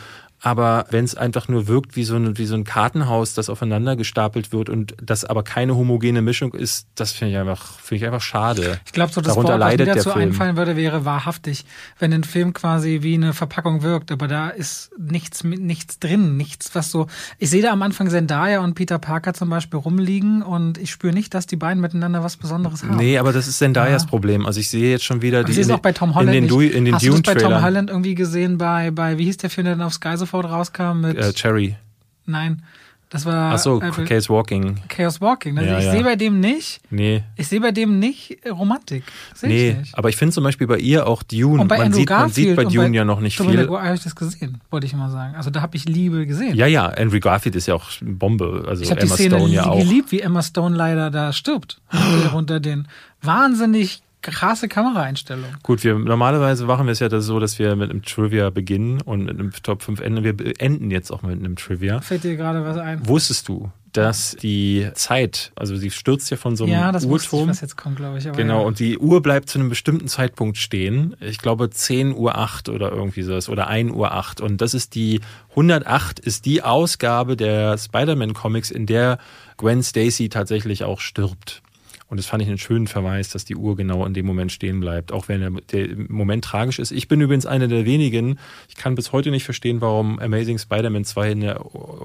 Aber wenn es einfach nur wirkt wie so, ein, wie so ein Kartenhaus, das aufeinander gestapelt wird und das aber keine homogene Mischung ist, das finde ich einfach, finde ich einfach schade. Ich glaube, so das Darunter Wort, was mir dazu einfallen würde, wäre wahrhaftig. Wenn ein Film quasi wie eine Verpackung wirkt, aber da ist nichts, nichts drin, nichts, was so. Ich sehe da am Anfang Zendaya und Peter Parker zum Beispiel rumliegen und ich spüre nicht, dass die beiden miteinander was Besonderes haben. Nee, aber das ist Zendayas Ja. Problem. Also ich sehe jetzt schon wieder die ich sehe es auch bei Tom Holland in den, in den Hast du das bei Tom. Holland irgendwie gesehen bei, bei, wie hieß der Film, der dann auf Sky sofort rauskam mit, Äh, Cherry. nein, das war Ach so, äh, Case Walking. Chaos Walking. Also Ja, ich ja. sehe bei dem nicht, Nee. ich sehe bei dem nicht Romantik. Sehe Nee, ich nicht. aber ich finde zum Beispiel bei ihr auch Dune. Und bei man, Andrew sieht, man sieht bei Dune bei ja noch nicht Tobey viel. Habe ich das gesehen, wollte ich immer sagen. Also da habe ich Liebe gesehen. Ja, ja, Andrew Garfield ist ja auch eine Bombe. Also ich habe die Szene Stone ja auch. geliebt, wie Emma Stone leider da stirbt. <gasps> unter den wahnsinnig krasse Kameraeinstellungen. Gut, wir normalerweise machen wir es ja das so, dass wir mit einem Trivia beginnen und mit einem Top 5 enden. Wir enden jetzt auch mit einem Trivia. Fällt dir gerade was ein? Wusstest du, dass die Zeit, also sie stürzt ja von so einem ja, das wusste ich, Uhrturm. was jetzt kommt, glaube ich. Genau, ja. und die Uhr bleibt zu einem bestimmten Zeitpunkt stehen. Ich glaube 10 Uhr 8 oder irgendwie sowas oder 1 Uhr 8. Und das ist die 108 ist die Ausgabe der Spider-Man-Comics, in der Gwen Stacy tatsächlich auch stirbt. Und das fand ich einen schönen Verweis, dass die Uhr genau in dem Moment stehen bleibt, auch wenn der, der Moment tragisch ist. Ich bin übrigens einer der wenigen, ich kann bis heute nicht verstehen, warum Amazing Spider-Man 2 in der,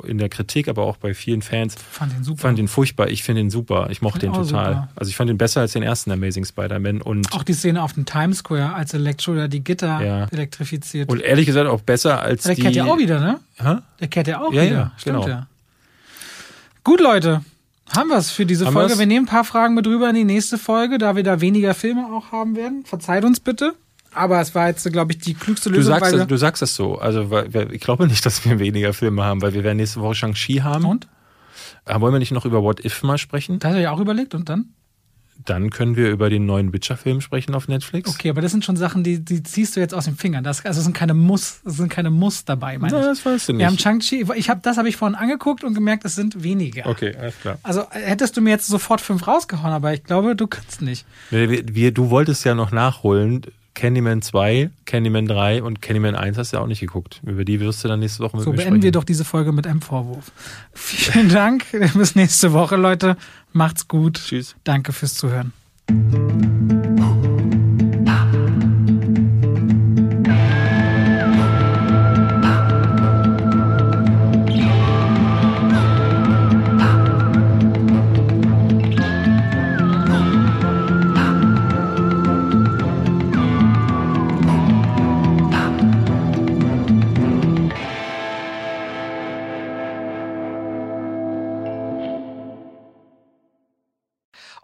in der Kritik, aber auch bei vielen Fans fand den super. fand ihn furchtbar. Ich finde ihn super. Ich mochte auch total. super. Also ich fand ihn besser als den ersten Amazing Spider-Man und, auch die Szene auf dem Times Square, als Electro da die Gitter Ja. elektrifiziert. und ehrlich gesagt auch besser als der die. kehrt ja auch wieder, ne? Hä? Der kehrt ja auch Ja, wieder. ja, Stimmt genau. ja. Gut, Leute. Haben wir es für diese Haben Folge. wir's? Wir nehmen ein paar Fragen mit rüber in die nächste Folge, da wir da weniger Filme auch haben werden. Verzeiht uns bitte. Aber es war jetzt, glaube ich, die klügste Du Lösung. sagst, weil das, du sagst das so. Also weil, weil, ich glaube nicht, dass wir weniger Filme haben, weil wir werden nächste Woche Shang-Chi haben. Und? Äh, Wollen wir nicht noch über What If mal sprechen? Da hast du ja auch überlegt und dann? Dann können wir über den neuen Witcher-Film sprechen auf Netflix. Okay, aber das sind schon Sachen, die, die ziehst du jetzt aus den Fingern. Das, also es sind keine Muss, es sind keine Muss dabei, meine Na, ich. das weißt du Wir haben nicht. Shang-Chi, ich hab, das habe ich vorhin angeguckt und gemerkt, es sind weniger. Okay, alles klar. Also äh, hättest du mir jetzt sofort fünf rausgehauen, aber ich glaube, du kannst nicht. Wir, wir, du wolltest ja noch nachholen. Candyman 2, Candyman 3 und Candyman 1 hast du ja auch nicht geguckt. Über die wirst du dann nächste Woche mit So mir beenden wir sprechen. doch diese Folge mit einem Vorwurf. <laughs> Vielen Dank. <laughs> Bis nächste Woche, Leute. Macht's gut. Tschüss. Danke fürs Zuhören. <laughs>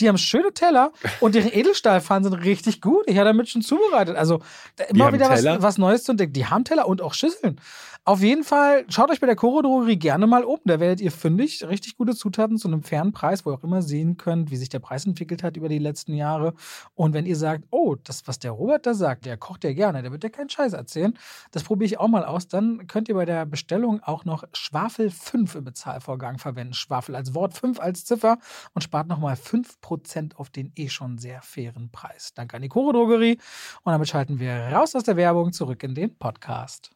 Die haben schöne Teller und deren Edelstahlpfannen sind richtig gut. Ich habe damit schon zubereitet. Also immer wieder was, was Neues zu entdecken. Die haben Teller und auch Schüsseln. Auf jeden Fall, schaut euch bei der Koro Drogerie gerne mal um. Da werdet ihr fündig. Richtig gute Zutaten zu einem fairen Preis, wo ihr auch immer sehen könnt, wie sich der Preis entwickelt hat über die letzten Jahre. Und wenn ihr sagt, oh, das, was der Robert da sagt, der kocht ja gerne, der wird ja keinen Scheiß erzählen, das probiere ich auch mal aus, dann könnt ihr bei der Bestellung auch noch Schwafel 5 im Bezahlvorgang verwenden. Schwafel als Wort, 5 als Ziffer und spart nochmal 5% auf den eh schon sehr fairen Preis. Danke an die Koro Drogerie. Und damit schalten wir raus aus der Werbung zurück in den Podcast.